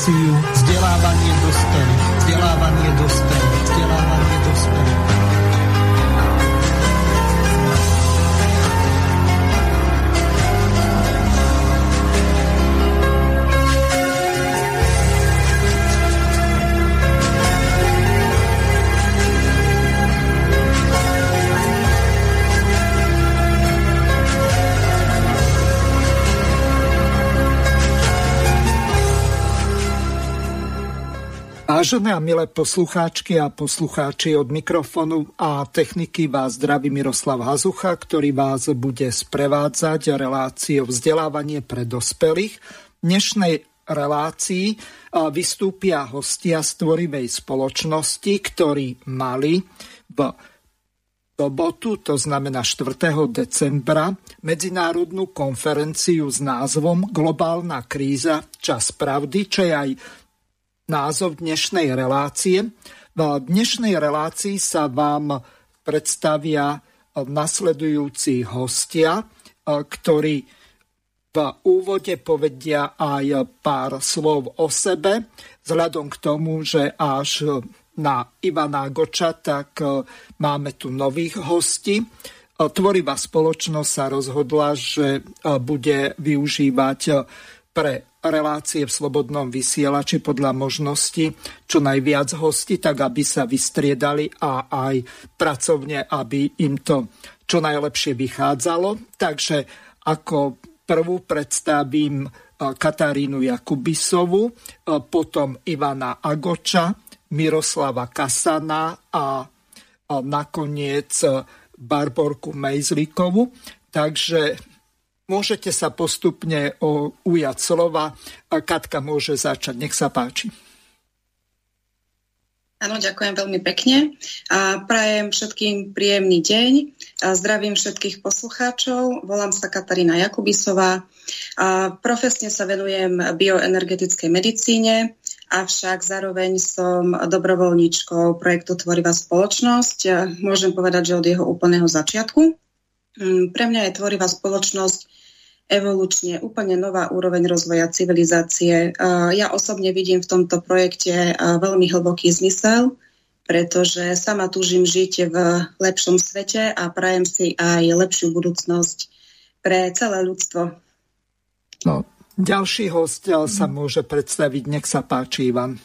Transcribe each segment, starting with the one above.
See you. Vážené a milé poslucháčky a poslucháči od mikrofonu a techniky vás zdraví Miroslav Hazucha, ktorý vás bude sprevádzať reláciou vzdelávanie pre dospelých. V dnešnej relácii vystúpia hostia z tvorivej spoločnosti, ktorí mali v sobotu, to znamená 4. decembra, medzinárodnú konferenciu s názvom Globálna kríza, čas pravdy, čo je aj názov dnešnej relácie. V dnešnej relácii sa vám predstavia nasledujúci hostia, ktorí v úvode povedia aj pár slov o sebe, vzhľadom k tomu, že až na Ivana Goča, tak máme tu nových hostí. Tvorivá spoločnosť sa rozhodla, že bude využívať pre relácie v slobodnom vysielači podľa možnosti čo najviac hostí, tak aby sa vystriedali a aj pracovne, aby im to čo najlepšie vychádzalo. Takže ako prvú predstavím e, Katarínu Jakubisovu, e, potom Ivana Agoča, Miroslava Kasana a nakoniec Barborku Mejzlíkovu. Takže Môžete sa postupne ujať slova. Katka môže začať. Nech sa páči. Áno, ďakujem veľmi pekne. A prajem všetkým príjemný deň. A zdravím všetkých poslucháčov. Volám sa Katarína Jakubisová. A profesne sa venujem bioenergetickej medicíne, avšak zároveň som dobrovoľníčkou projektu Tvorivá spoločnosť. Môžem povedať, že od jeho úplného začiatku. Mm, pre mňa je Tvorivá spoločnosť evolučne úplne nová úroveň rozvoja civilizácie. Ja osobne vidím v tomto projekte veľmi hlboký zmysel, pretože sama túžim žiť v lepšom svete a prajem si aj lepšiu budúcnosť pre celé ľudstvo. No, ďalší host sa môže predstaviť. Nech sa páči, Ivan.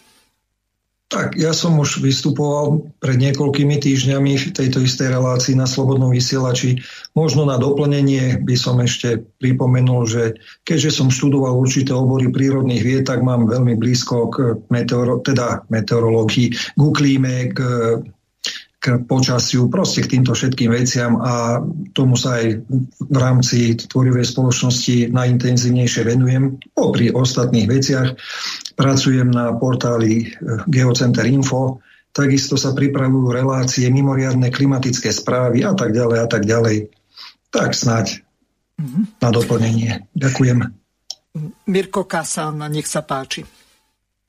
Tak, ja som už vystupoval pred niekoľkými týždňami v tejto istej relácii na Slobodnom vysielači. Možno na doplnenie by som ešte pripomenul, že keďže som študoval určité obory prírodných vied, tak mám veľmi blízko k meteoro, teda meteorológii, k klíme, k k počasiu, proste k týmto všetkým veciam a tomu sa aj v rámci tvorivej spoločnosti najintenzívnejšie venujem. Popri ostatných veciach pracujem na portáli eh, Geocenter Info, takisto sa pripravujú relácie, mimoriadne klimatické správy a tak ďalej a tak ďalej. Tak snáď mm-hmm. na doplnenie. Ďakujem. Mirko Kasan, nech sa páči.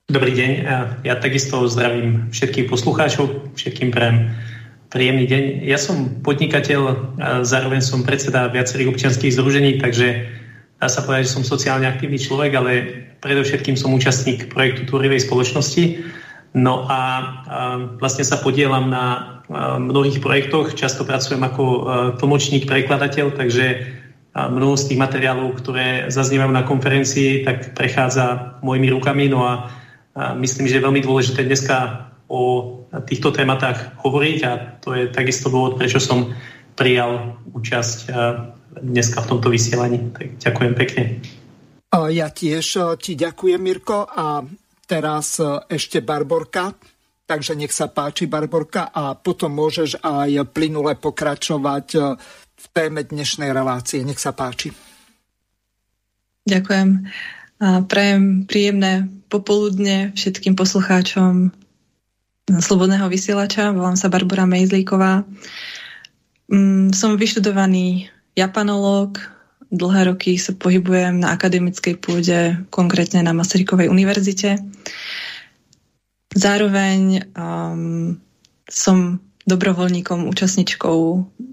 Dobrý deň, ja takisto zdravím všetkých poslucháčov, všetkým prajem príjemný deň. Ja som podnikateľ, zároveň som predseda viacerých občianských združení, takže dá sa povedať, že som sociálne aktívny človek, ale predovšetkým som účastník projektu Túrivej spoločnosti. No a, vlastne sa podielam na mnohých projektoch, často pracujem ako tlmočník, prekladateľ, takže mnoho z tých materiálov, ktoré zaznievajú na konferencii, tak prechádza mojimi rukami. No a myslím, že je veľmi dôležité dneska o týchto tématách hovoriť a to je takisto dôvod, prečo som prijal účasť dneska v tomto vysielaní. Tak ďakujem pekne. Ja tiež ti ďakujem, Mirko. A teraz ešte Barborka. Takže nech sa páči, Barborka, a potom môžeš aj plynule pokračovať v téme dnešnej relácie. Nech sa páči. Ďakujem. A prajem príjemné popoludne všetkým poslucháčom Slobodného vysielača. Volám sa Barbara Mejzlíková. Mm, som vyštudovaný japanológ. Dlhé roky sa pohybujem na akademickej pôde, konkrétne na Masarykovej univerzite. Zároveň um, som dobrovoľníkom, účastničkou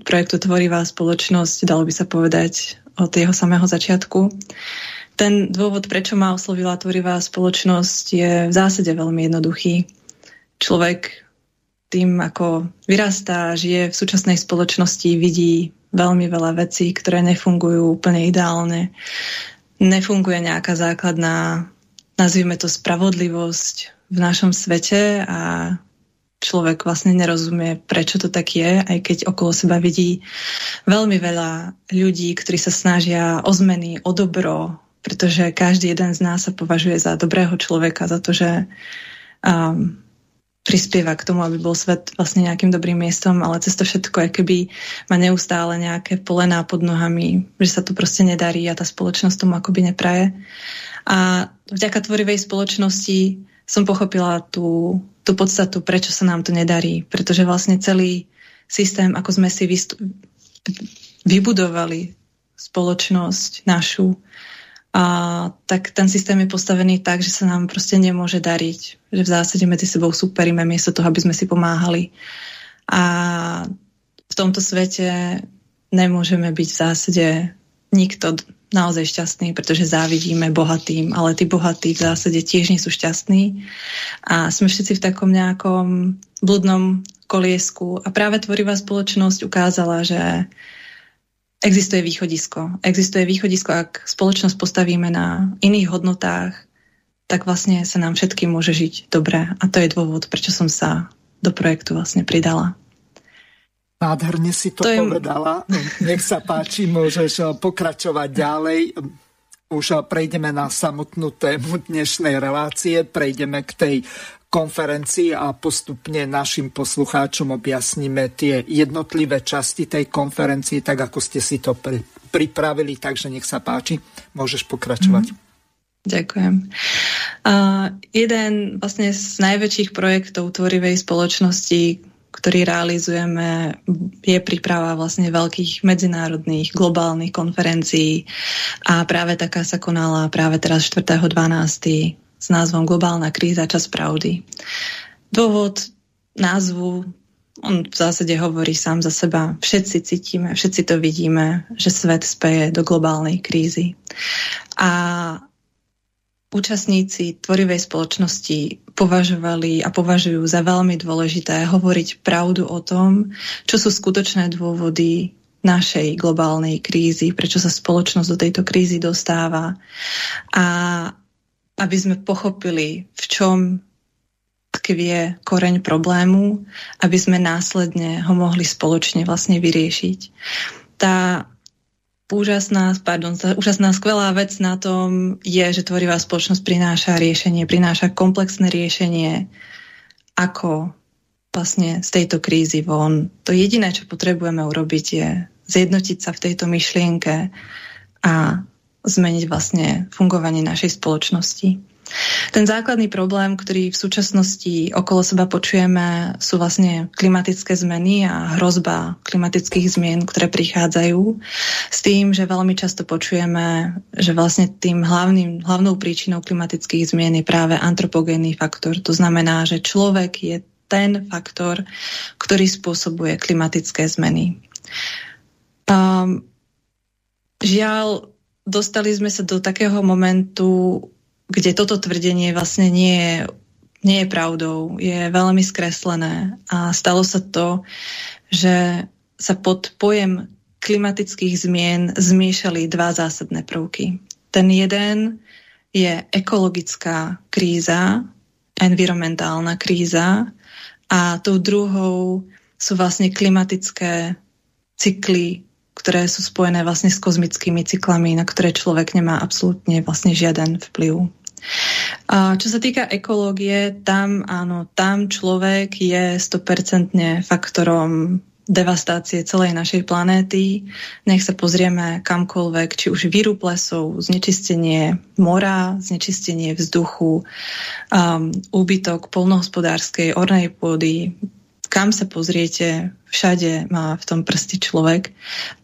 projektu Tvorivá spoločnosť, dalo by sa povedať od jeho samého začiatku. Ten dôvod, prečo ma oslovila tvorivá spoločnosť, je v zásade veľmi jednoduchý. Človek tým, ako vyrastá, žije v súčasnej spoločnosti, vidí veľmi veľa vecí, ktoré nefungujú úplne ideálne. Nefunguje nejaká základná, nazvime to spravodlivosť v našom svete a človek vlastne nerozumie, prečo to tak je, aj keď okolo seba vidí veľmi veľa ľudí, ktorí sa snažia o zmeny, o dobro, pretože každý jeden z nás sa považuje za dobrého človeka, za to, že um, prispieva k tomu, aby bol svet vlastne nejakým dobrým miestom, ale cez to všetko, keby má neustále nejaké polená pod nohami, že sa to proste nedarí a tá spoločnosť tomu akoby nepraje. A vďaka tvorivej spoločnosti som pochopila tú, tú podstatu, prečo sa nám to nedarí. Pretože vlastne celý systém, ako sme si vybudovali spoločnosť našu, a tak ten systém je postavený tak, že sa nám proste nemôže dariť. Že v zásade medzi sebou superíme miesto toho, aby sme si pomáhali. A v tomto svete nemôžeme byť v zásade nikto naozaj šťastný, pretože závidíme bohatým, ale tí bohatí v zásade tiež nie sú šťastní. A sme všetci v takom nejakom bludnom koliesku. A práve tvorivá spoločnosť ukázala, že existuje východisko. Existuje východisko, ak spoločnosť postavíme na iných hodnotách, tak vlastne sa nám všetkým môže žiť dobre. A to je dôvod, prečo som sa do projektu vlastne pridala. Nádherne si to, to povedala. Je... Nech sa páči, môžeš eh, pokračovať ďalej. Už eh, prejdeme na samotnú tému dnešnej relácie, prejdeme k tej konferencii a postupne našim poslucháčom objasníme tie jednotlivé časti tej konferencii, tak ako ste si to pri, pripravili, takže nech sa páči, môžeš pokračovať. Mm. Ďakujem. Uh, jeden vlastne z najväčších projektov tvorivej spoločnosti, ktorý realizujeme, je príprava vlastne veľkých medzinárodných globálnych konferencií a práve taká sa konala práve teraz 4.12 s názvom Globálna kríza, čas pravdy. Dôvod názvu, on v zásade hovorí sám za seba. Všetci cítime, všetci to vidíme, že svet speje do globálnej krízy. A účastníci tvorivej spoločnosti považovali a považujú za veľmi dôležité hovoriť pravdu o tom, čo sú skutočné dôvody našej globálnej krízy, prečo sa spoločnosť do tejto krízy dostáva. A aby sme pochopili, v čom tkvie koreň problému, aby sme následne ho mohli spoločne vlastne vyriešiť. Tá úžasná, pardon, tá úžasná skvelá vec na tom je, že tvorivá spoločnosť prináša riešenie, prináša komplexné riešenie, ako vlastne z tejto krízy von. To jediné, čo potrebujeme urobiť, je zjednotiť sa v tejto myšlienke a zmeniť vlastne fungovanie našej spoločnosti. Ten základný problém, ktorý v súčasnosti okolo seba počujeme, sú vlastne klimatické zmeny a hrozba klimatických zmien, ktoré prichádzajú. S tým, že veľmi často počujeme, že vlastne tým hlavným, hlavnou príčinou klimatických zmien je práve antropogénny faktor. To znamená, že človek je ten faktor, ktorý spôsobuje klimatické zmeny. Um, žiaľ, dostali sme sa do takého momentu, kde toto tvrdenie vlastne nie je, nie je pravdou, je veľmi skreslené a stalo sa to, že sa pod pojem klimatických zmien zmiešali dva zásadné prvky. Ten jeden je ekologická kríza, environmentálna kríza a tou druhou sú vlastne klimatické cykly ktoré sú spojené vlastne s kozmickými cyklami, na ktoré človek nemá absolútne vlastne žiaden vplyv. A čo sa týka ekológie, tam áno, tam človek je 100% faktorom devastácie celej našej planéty. Nech sa pozrieme kamkoľvek, či už výrub lesov, znečistenie mora, znečistenie vzduchu, um, úbytok polnohospodárskej ornej pôdy, kam sa pozriete, všade má v tom prsty človek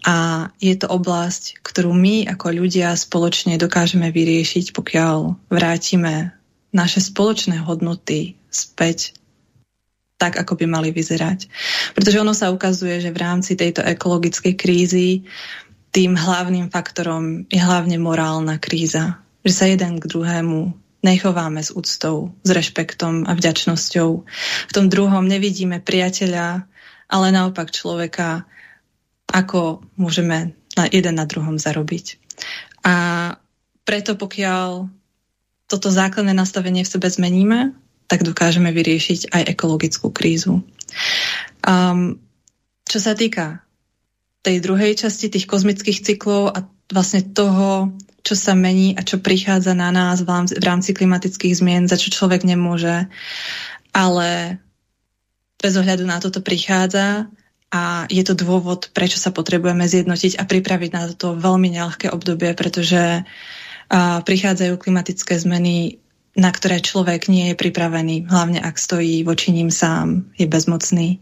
a je to oblasť, ktorú my ako ľudia spoločne dokážeme vyriešiť, pokiaľ vrátime naše spoločné hodnoty späť tak, ako by mali vyzerať. Pretože ono sa ukazuje, že v rámci tejto ekologickej krízy tým hlavným faktorom je hlavne morálna kríza. Že sa jeden k druhému nechováme s úctou, s rešpektom a vďačnosťou. V tom druhom nevidíme priateľa, ale naopak človeka, ako môžeme na jeden na druhom zarobiť. A preto pokiaľ toto základné nastavenie v sebe zmeníme, tak dokážeme vyriešiť aj ekologickú krízu. Um, čo sa týka tej druhej časti, tých kozmických cyklov a vlastne toho, čo sa mení a čo prichádza na nás v rámci klimatických zmien, za čo človek nemôže, ale bez ohľadu na toto prichádza a je to dôvod, prečo sa potrebujeme zjednotiť a pripraviť na toto veľmi neľahké obdobie, pretože prichádzajú klimatické zmeny, na ktoré človek nie je pripravený, hlavne ak stojí voči ním sám, je bezmocný.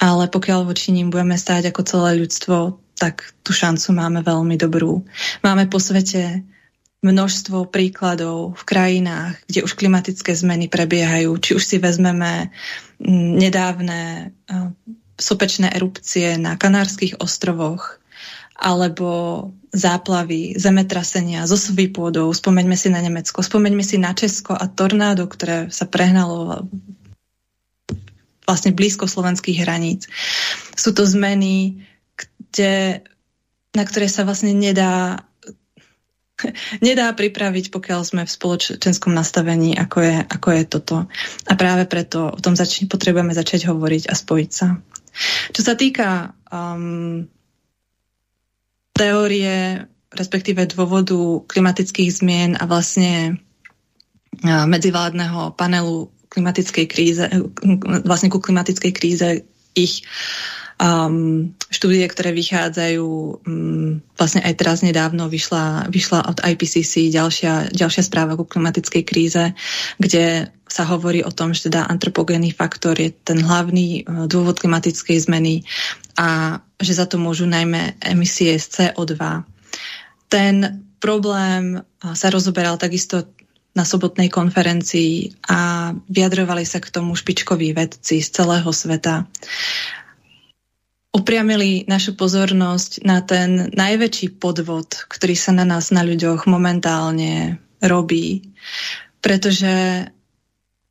Ale pokiaľ voči ním budeme stáť ako celé ľudstvo, tak tú šancu máme veľmi dobrú. Máme po svete množstvo príkladov v krajinách, kde už klimatické zmeny prebiehajú. Či už si vezmeme nedávne sopečné erupcie na Kanárskych ostrovoch alebo záplavy, zemetrasenia, zosuvy pôdou. Spomeňme si na Nemecko, spomeňme si na Česko a tornádo, ktoré sa prehnalo vlastne blízko slovenských hraníc. Sú to zmeny, kde, na ktoré sa vlastne nedá nedá pripraviť, pokiaľ sme v spoločenskom nastavení, ako je, ako je toto. A práve preto o tom zač- potrebujeme začať hovoriť a spojiť sa. Čo sa týka um, teórie, respektíve dôvodu klimatických zmien a vlastne uh, medzivládneho panelu klimatickej kríze, vlastne ku klimatickej kríze ich um, štúdie, ktoré vychádzajú, um, vlastne aj teraz nedávno vyšla, vyšla od IPCC ďalšia, ďalšia správa ku klimatickej kríze, kde sa hovorí o tom, že teda antropogénny faktor je ten hlavný uh, dôvod klimatickej zmeny a že za to môžu najmä emisie z CO2. Ten problém uh, sa rozoberal takisto na sobotnej konferencii a vyjadrovali sa k tomu špičkoví vedci z celého sveta. Upriamili našu pozornosť na ten najväčší podvod, ktorý sa na nás, na ľuďoch momentálne robí, pretože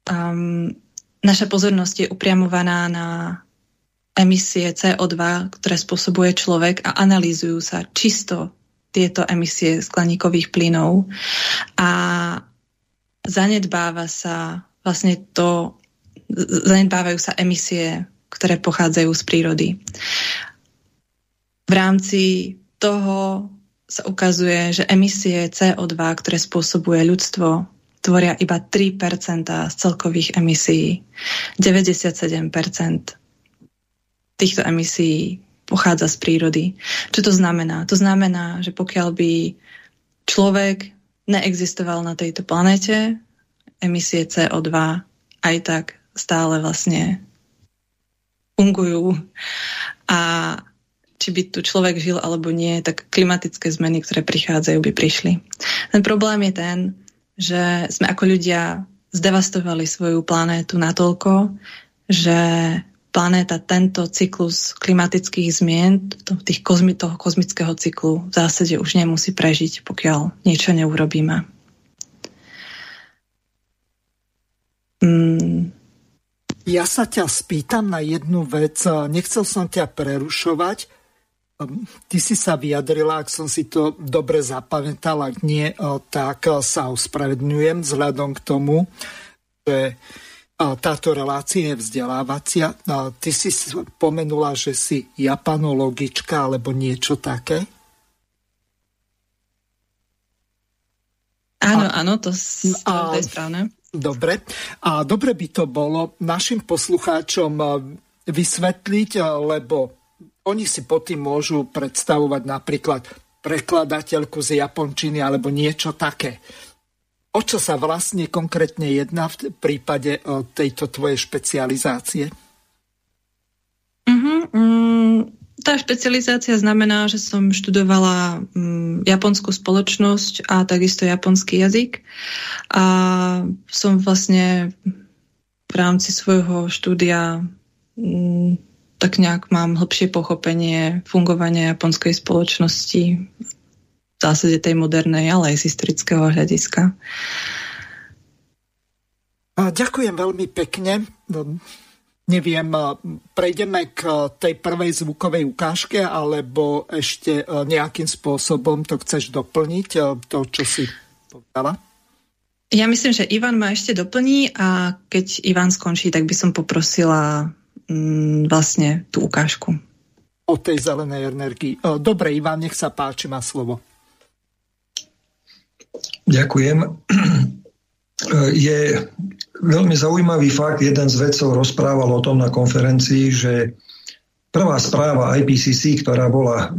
um, naša pozornosť je upriamovaná na emisie CO2, ktoré spôsobuje človek a analýzujú sa čisto tieto emisie skleníkových plynov. A zanedbáva sa vlastne to, zanedbávajú sa emisie, ktoré pochádzajú z prírody. V rámci toho sa ukazuje, že emisie CO2, ktoré spôsobuje ľudstvo, tvoria iba 3% z celkových emisí. 97% týchto emisí pochádza z prírody. Čo to znamená? To znamená, že pokiaľ by človek neexistoval na tejto planete, emisie CO2 aj tak stále vlastne fungujú. A či by tu človek žil alebo nie, tak klimatické zmeny, ktoré prichádzajú, by prišli. Ten problém je ten, že sme ako ľudia zdevastovali svoju planétu natoľko, že planéta tento cyklus klimatických zmien, tých kozmi, toho kozmického cyklu v zásade už nemusí prežiť, pokiaľ niečo neurobíme. Mm. Ja sa ťa spýtam na jednu vec. Nechcel som ťa prerušovať. Ehm, ty si sa vyjadrila, ak som si to dobre zapamätal, ak nie, tak sa ospravedňujem vzhľadom k tomu, že táto relácia je vzdelávacia. Ty si spomenula, že si japanologička alebo niečo také? Áno, a, áno, to, to, to je správne. Dobre. A dobre by to bolo našim poslucháčom vysvetliť, lebo oni si pod tým môžu predstavovať napríklad prekladateľku z japončiny alebo niečo také. O čo sa vlastne konkrétne jedná v prípade e, tejto tvojej špecializácie? Uh-huh. Mm, tá špecializácia znamená, že som študovala mm, japonskú spoločnosť a takisto japonský jazyk. A som vlastne v rámci svojho štúdia mm, tak nejak mám hlbšie pochopenie fungovania japonskej spoločnosti v zásade tej modernej, ale aj z historického hľadiska. Ďakujem veľmi pekne. Neviem, prejdeme k tej prvej zvukovej ukážke, alebo ešte nejakým spôsobom to chceš doplniť, to, čo si povedala? Ja myslím, že Ivan ma ešte doplní a keď Ivan skončí, tak by som poprosila mm, vlastne tú ukážku. O tej zelenej energii. Dobre, Ivan, nech sa páči, má slovo. Ďakujem. Je veľmi zaujímavý fakt, jeden z vedcov rozprával o tom na konferencii, že prvá správa IPCC, ktorá bola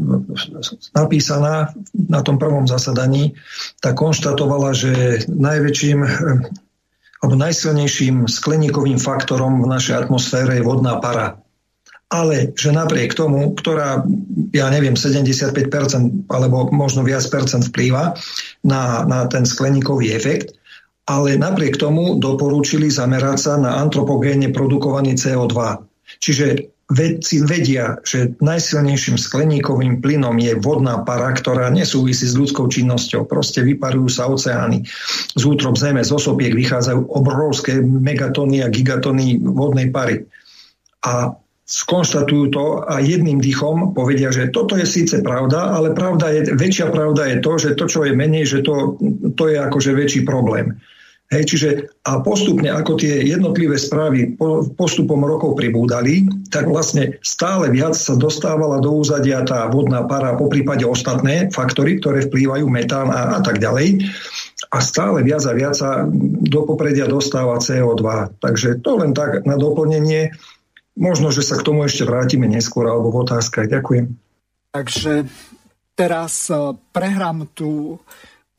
napísaná na tom prvom zasadaní, tak konštatovala, že najväčším alebo najsilnejším skleníkovým faktorom v našej atmosfére je vodná para. Ale že napriek tomu, ktorá, ja neviem, 75% alebo možno viac percent vplýva na, na ten skleníkový efekt, ale napriek tomu doporučili zamerať sa na antropogénne produkovaný CO2. Čiže vedci vedia, že najsilnejším skleníkovým plynom je vodná para, ktorá nesúvisí s ľudskou činnosťou. Proste vyparujú sa oceány. Z útrob zeme, z osobiek vychádzajú obrovské megatóny a gigatóny vodnej pary. A skonštatujú to a jedným dýchom povedia, že toto je síce pravda, ale pravda je, väčšia pravda je to, že to, čo je menej, že to, to je akože väčší problém. Hej, čiže a postupne, ako tie jednotlivé správy postupom rokov pribúdali, tak vlastne stále viac sa dostávala do úzadia tá vodná para, po prípade ostatné faktory, ktoré vplývajú metán a, a tak ďalej. A stále viac a viac sa do popredia dostáva CO2. Takže to len tak na doplnenie. Možno, že sa k tomu ešte vrátime neskôr alebo v otázkach. Ďakujem. Takže teraz eh, prehrám tú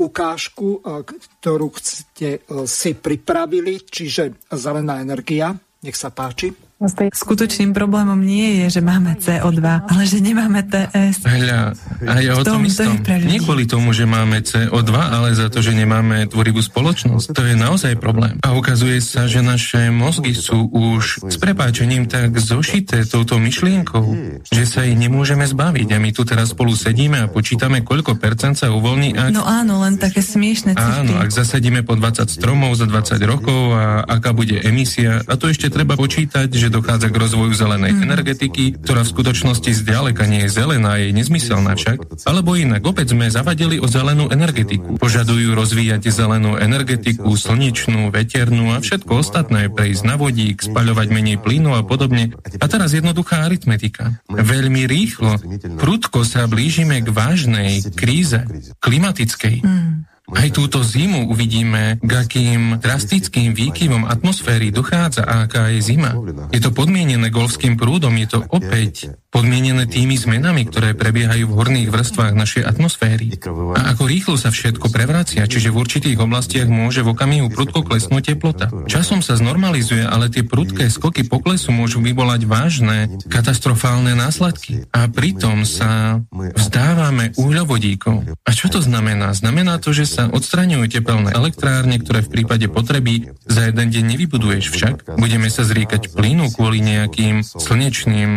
ukážku, e, ktorú ste e, si pripravili, čiže zelená energia. Nech sa páči. Skutočným problémom nie je, že máme CO2, ale že nemáme TS. Hľa, a ja o tom, tom istom. To nie kvôli tomu, že máme CO2, ale za to, že nemáme tvorivú spoločnosť. To je naozaj problém. A ukazuje sa, že naše mozgy sú už s prepáčením tak zošité touto myšlienkou, že sa ich nemôžeme zbaviť. A my tu teraz spolu sedíme a počítame, koľko percent sa uvoľní. Ak... No áno, len také smiešne cifry. Áno, ak zasadíme po 20 stromov za 20 rokov a aká bude emisia. A to ešte treba počítať, že dochádza k rozvoju zelenej mm. energetiky, ktorá v skutočnosti zďaleka nie je zelená, je nezmyselná však. Alebo inak, opäť sme zavadili o zelenú energetiku. Požadujú rozvíjať zelenú energetiku, slnečnú, veternú a všetko ostatné, prejsť na vodík, spaľovať menej plynu a podobne. A teraz jednoduchá aritmetika. Veľmi rýchlo, prudko sa blížime k vážnej kríze klimatickej. Mm. Aj túto zimu uvidíme, k akým drastickým výkyvom atmosféry dochádza a aká je zima. Je to podmienené golfským prúdom, je to opäť podmienené tými zmenami, ktoré prebiehajú v horných vrstvách našej atmosféry. A ako rýchlo sa všetko prevracia, čiže v určitých oblastiach môže v okamihu prudko klesnúť teplota. Časom sa znormalizuje, ale tie prudké skoky poklesu môžu vyvolať vážne katastrofálne následky. A pritom sa vzdávame uhľovodíkov. A čo to znamená? Znamená to, že sa odstraňujú tepelné elektrárne, ktoré v prípade potreby za jeden deň nevybuduješ však. Budeme sa zriekať plynu kvôli nejakým slnečným,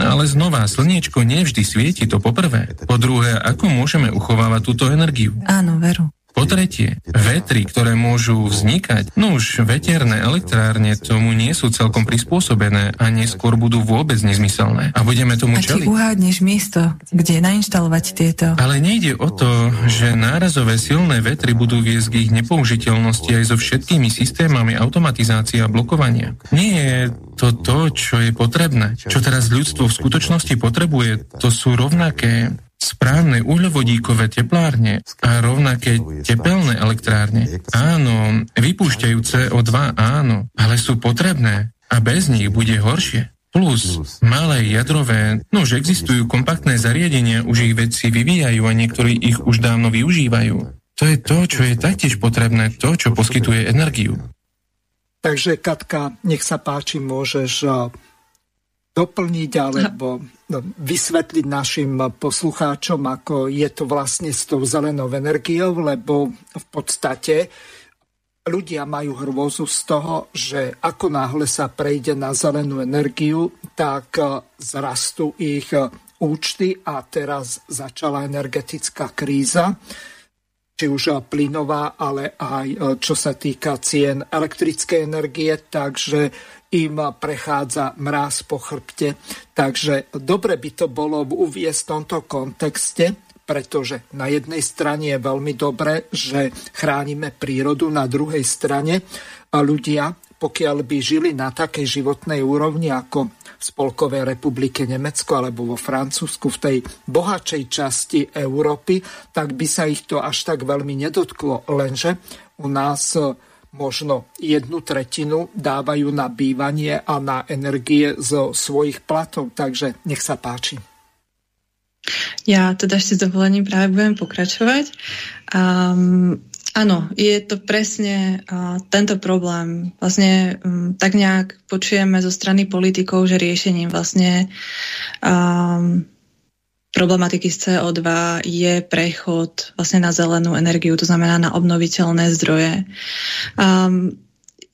ale znova, slniečko nevždy svieti, to poprvé. Po druhé, ako môžeme uchovávať túto energiu? Áno, veru. Po tretie, vetry, ktoré môžu vznikať, no už veterné elektrárne tomu nie sú celkom prispôsobené a neskôr budú vôbec nezmyselné. A budeme tomu a čeliť. A uhádneš miesto, kde nainštalovať tieto. Ale nejde o to, že nárazové silné vetry budú viesť k ich nepoužiteľnosti aj so všetkými systémami automatizácie a blokovania. Nie je to to, čo je potrebné. Čo teraz ľudstvo v skutočnosti potrebuje, to sú rovnaké správne uhľovodíkové teplárne a rovnaké tepelné elektrárne, áno, vypúšťajú CO2, áno, ale sú potrebné a bez nich bude horšie. Plus malé jadrové, no už existujú kompaktné zariadenia, už ich vedci vyvíjajú a niektorí ich už dávno využívajú. To je to, čo je taktiež potrebné, to, čo poskytuje energiu. Takže Katka, nech sa páči, môžeš doplniť alebo vysvetliť našim poslucháčom, ako je to vlastne s tou zelenou energiou, lebo v podstate ľudia majú hrôzu z toho, že ako náhle sa prejde na zelenú energiu, tak zrastú ich účty a teraz začala energetická kríza či už plynová, ale aj čo sa týka cien elektrickej energie, takže im prechádza mráz po chrbte. Takže dobre by to bolo uviesť v tomto kontexte, pretože na jednej strane je veľmi dobré, že chránime prírodu, na druhej strane ľudia, pokiaľ by žili na takej životnej úrovni ako v Spolkovej republike Nemecko alebo vo Francúzsku, v tej bohatšej časti Európy, tak by sa ich to až tak veľmi nedotklo. Lenže u nás možno jednu tretinu dávajú na bývanie a na energie zo svojich platov. Takže nech sa páči. Ja teda ešte s dovolením práve budem pokračovať. Um, áno, je to presne uh, tento problém. Vlastne um, tak nejak počujeme zo strany politikov, že riešením vlastne um, problematiky z CO2 je prechod vlastne na zelenú energiu, to znamená na obnoviteľné zdroje. Um,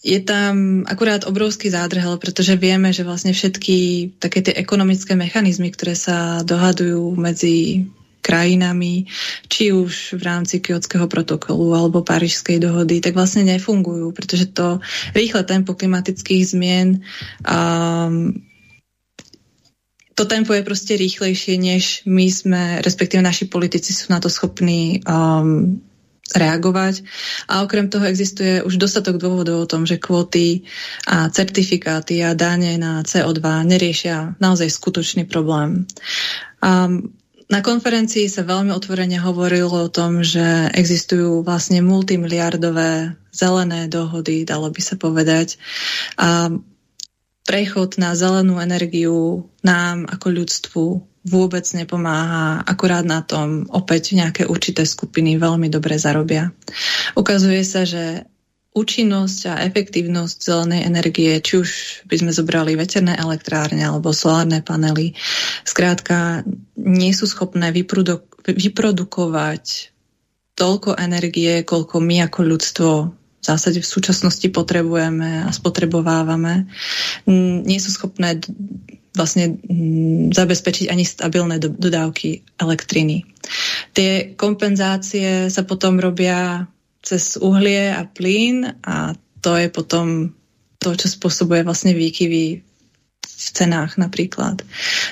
je tam akurát obrovský zádrhel, pretože vieme, že vlastne všetky také tie ekonomické mechanizmy, ktoré sa dohadujú medzi krajinami, či už v rámci Kyotského protokolu alebo Parížskej dohody, tak vlastne nefungujú, pretože to rýchle tempo klimatických zmien um, to tempo je proste rýchlejšie, než my sme, respektíve naši politici sú na to schopní um, reagovať. A okrem toho existuje už dostatok dôvodov o tom, že kvóty a certifikáty a dáne na CO2 neriešia naozaj skutočný problém. A na konferencii sa veľmi otvorene hovorilo o tom, že existujú vlastne multimiliardové zelené dohody, dalo by sa povedať. A prechod na zelenú energiu nám ako ľudstvu vôbec nepomáha, akurát na tom opäť nejaké určité skupiny veľmi dobre zarobia. Ukazuje sa, že účinnosť a efektívnosť zelenej energie, či už by sme zobrali veterné elektrárne alebo solárne panely, skrátka nie sú schopné vyprodu- vyprodukovať toľko energie, koľko my ako ľudstvo v zásade v súčasnosti potrebujeme a spotrebovávame. Nie sú schopné vlastne mm, zabezpečiť ani stabilné do, dodávky elektriny. Tie kompenzácie sa potom robia cez uhlie a plyn a to je potom to, čo spôsobuje vlastne výkyvy v cenách napríklad.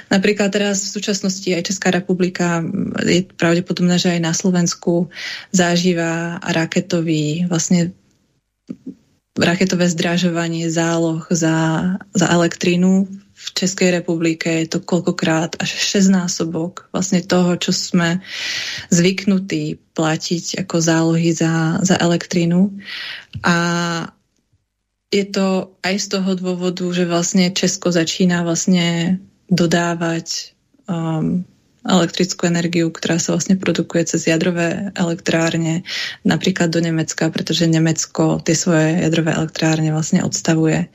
Napríklad teraz v súčasnosti aj Česká republika je pravdepodobné, že aj na Slovensku zažíva raketový vlastne raketové zdražovanie záloh za, za elektrínu v Českej republike je to koľkokrát až 6 násobok vlastne toho, čo sme zvyknutí platiť ako zálohy za, za elektrínu. A je to aj z toho dôvodu, že vlastne Česko začína vlastne dodávať um, elektrickú energiu, ktorá sa vlastne produkuje cez jadrové elektrárne, napríklad do Nemecka, pretože Nemecko tie svoje jadrové elektrárne vlastne odstavuje.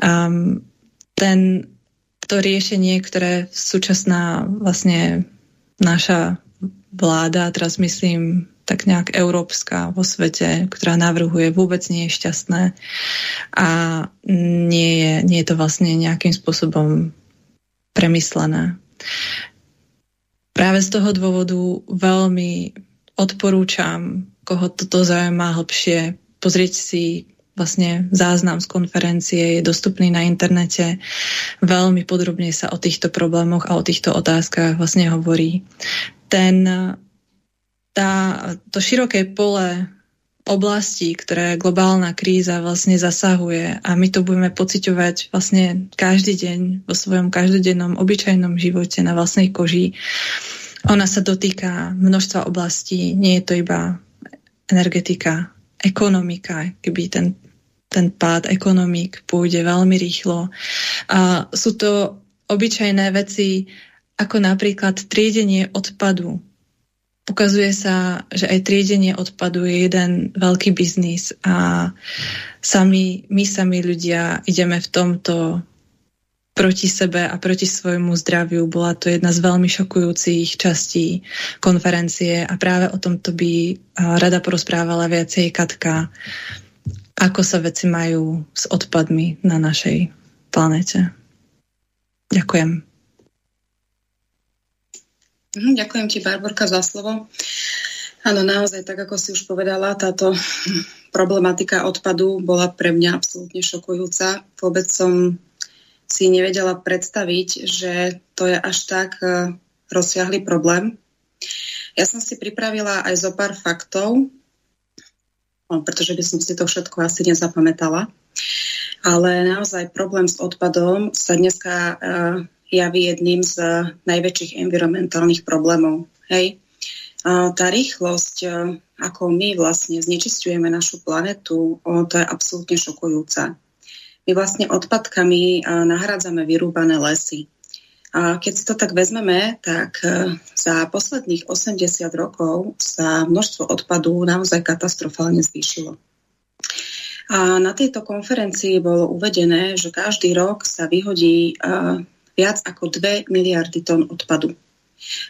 Um, ten, to riešenie, ktoré súčasná vlastne naša vláda, teraz myslím tak nejak európska vo svete, ktorá navrhuje, vôbec nie je šťastné a nie je, nie je to vlastne nejakým spôsobom premyslené. Práve z toho dôvodu veľmi odporúčam, koho toto zaujíma hlbšie, pozrieť si vlastne záznam z konferencie je dostupný na internete. Veľmi podrobne sa o týchto problémoch a o týchto otázkach vlastne hovorí. Ten, tá, to široké pole oblastí, ktoré globálna kríza vlastne zasahuje a my to budeme pociťovať vlastne každý deň vo svojom každodennom obyčajnom živote na vlastnej koži. Ona sa dotýka množstva oblastí, nie je to iba energetika, ekonomika, keby ten ten pád ekonomík pôjde veľmi rýchlo. A sú to obyčajné veci, ako napríklad triedenie odpadu. Ukazuje sa, že aj triedenie odpadu je jeden veľký biznis a sami, my sami ľudia ideme v tomto proti sebe a proti svojmu zdraviu. Bola to jedna z veľmi šokujúcich častí konferencie a práve o tomto by rada porozprávala viacej Katka ako sa veci majú s odpadmi na našej planete. Ďakujem. Mhm, ďakujem ti, Barborka, za slovo. Áno, naozaj, tak ako si už povedala, táto problematika odpadu bola pre mňa absolútne šokujúca. Vôbec som si nevedela predstaviť, že to je až tak e, rozsiahly problém. Ja som si pripravila aj zo pár faktov, pretože by som si to všetko asi nezapamätala. Ale naozaj problém s odpadom sa dneska uh, javí jedným z najväčších environmentálnych problémov. Hej? tá rýchlosť, e, ako my vlastne znečistujeme našu planetu, to je absolútne šokujúca. My vlastne odpadkami nahrádzame vyrúbané lesy. A keď si to tak vezmeme, tak za posledných 80 rokov sa množstvo odpadu naozaj katastrofálne zvýšilo. A na tejto konferencii bolo uvedené, že každý rok sa vyhodí viac ako 2 miliardy tón odpadu.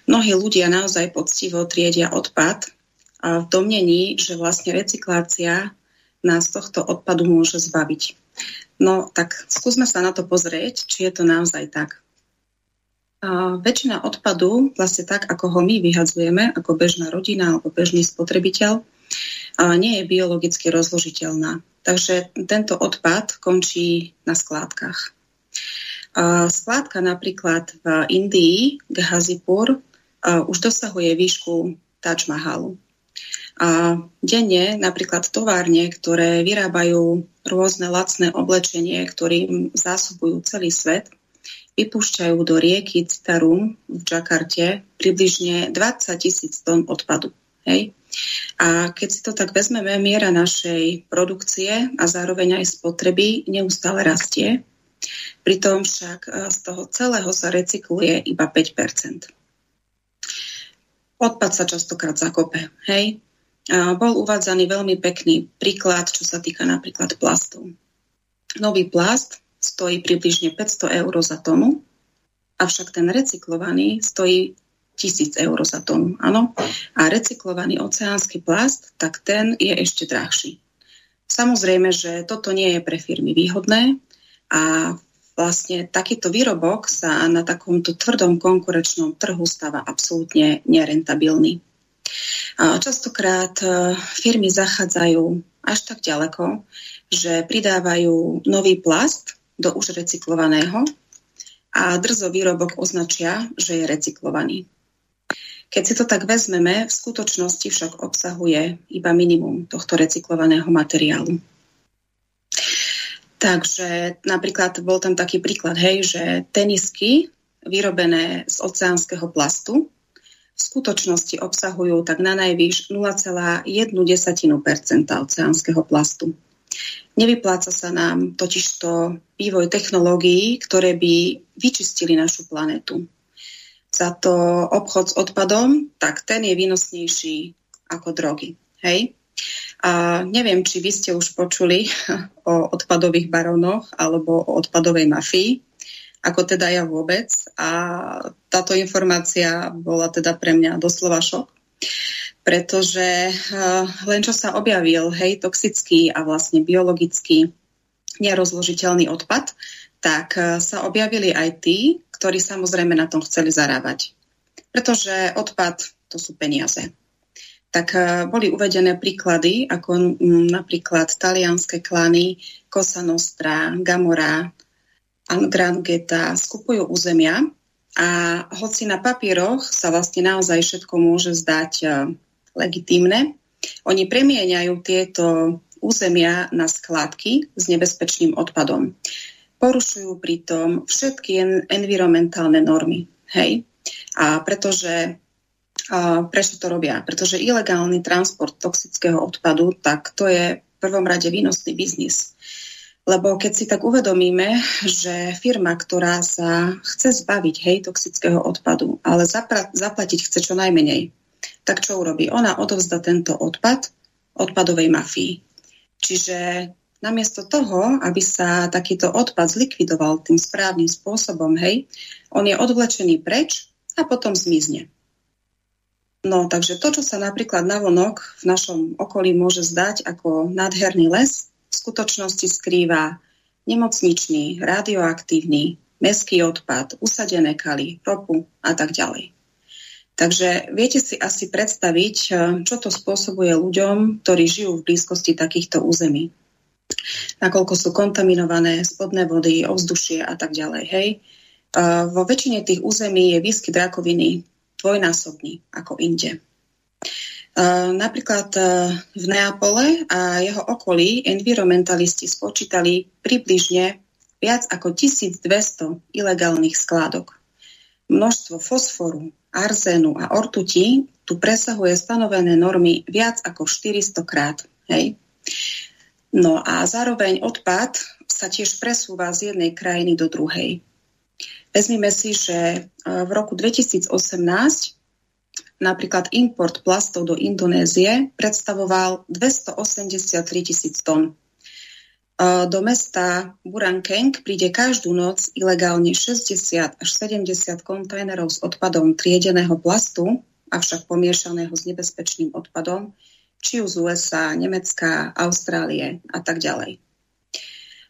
Mnohí ľudia naozaj poctivo triedia odpad a v domnení, že vlastne recyklácia nás tohto odpadu môže zbaviť. No tak skúsme sa na to pozrieť, či je to naozaj tak. A väčšina odpadu, vlastne tak, ako ho my vyhadzujeme, ako bežná rodina alebo bežný spotrebiteľ, a nie je biologicky rozložiteľná. Takže tento odpad končí na skládkach. Skládka napríklad v Indii, Ghazipur, už dosahuje výšku Taj Mahalu. A denne napríklad továrne, ktoré vyrábajú rôzne lacné oblečenie, ktorým zásobujú celý svet, vypúšťajú do rieky Citarum v Džakarte približne 20 tisíc tón odpadu. Hej? A keď si to tak vezmeme, miera našej produkcie a zároveň aj spotreby neustále rastie Pritom však e, z toho celého sa recykluje iba 5 Odpad sa častokrát zakope. Hej? Bol uvádzaný veľmi pekný príklad, čo sa týka napríklad plastov. Nový plast stojí približne 500 eur za tonu, avšak ten recyklovaný stojí 1000 eur za tonu. Áno? A recyklovaný oceánsky plast, tak ten je ešte drahší. Samozrejme, že toto nie je pre firmy výhodné, a vlastne takýto výrobok sa na takomto tvrdom konkurenčnom trhu stáva absolútne nerentabilný. Častokrát e, firmy zachádzajú až tak ďaleko, že pridávajú nový plast do už recyklovaného a drzo výrobok označia, že je recyklovaný. Keď si to tak vezmeme, v skutočnosti však obsahuje iba minimum tohto recyklovaného materiálu. Takže napríklad bol tam taký príklad, hej, že tenisky vyrobené z oceánskeho plastu v skutočnosti obsahujú tak na najvýš 0,1% oceánskeho plastu. Nevypláca sa nám totižto vývoj technológií, ktoré by vyčistili našu planetu. Za to obchod s odpadom, tak ten je výnosnejší ako drogy. Hej? A neviem, či vy ste už počuli o odpadových baronoch alebo o odpadovej mafii, ako teda ja vôbec. A táto informácia bola teda pre mňa doslova šok, pretože eh, len čo sa objavil, hej, toxický a vlastne biologicky nerozložiteľný odpad, tak eh, sa objavili aj tí, ktorí samozrejme na tom chceli zarábať. Pretože odpad to sú peniaze tak eh, boli uvedené príklady, ako mm, napríklad talianské klany Cosa Nostra, Gamora, Angrangheta skupujú územia a hoci na papieroch sa vlastne naozaj všetko môže zdať eh, legitímne, oni premieňajú tieto územia na skládky s nebezpečným odpadom. Porušujú pritom všetky environmentálne normy. Hej? A pretože prečo to robia? Pretože ilegálny transport toxického odpadu, tak to je v prvom rade výnosný biznis. Lebo keď si tak uvedomíme, že firma, ktorá sa chce zbaviť hej, toxického odpadu, ale zapra- zaplatiť chce čo najmenej, tak čo urobí? Ona odovzda tento odpad odpadovej mafii. Čiže namiesto toho, aby sa takýto odpad zlikvidoval tým správnym spôsobom, hej, on je odvlečený preč a potom zmizne. No, takže to, čo sa napríklad navonok v našom okolí môže zdať ako nádherný les, v skutočnosti skrýva nemocničný, radioaktívny, meský odpad, usadené kaly, ropu a tak ďalej. Takže viete si asi predstaviť, eh, čo to spôsobuje ľuďom, ktorí žijú v blízkosti takýchto území. Nakoľko sú kontaminované spodné vody, ovzdušie a tak ďalej. Hej. Eh, vo väčšine tých území je výskyt rakoviny dvojnásobný ako inde. Eh, napríklad v Neapole a jeho okolí environmentalisti spočítali približne viac ako 1200 ilegálnych skládok. Množstvo fosforu, arzénu a ortuti tu presahuje stanovené normy viac ako 400 krát. Hej? No a zároveň odpad sa tiež presúva z jednej krajiny do druhej. Vezmime si, že e, v roku 2018 napríklad import plastov do Indonézie predstavoval 283 tisíc tón. Do mesta Burankeng príde každú noc ilegálne 60 až 70 kontajnerov s odpadom triedeného plastu, avšak pomiešaného s nebezpečným odpadom, či už z USA, Nemecka, Austrálie a tak ďalej.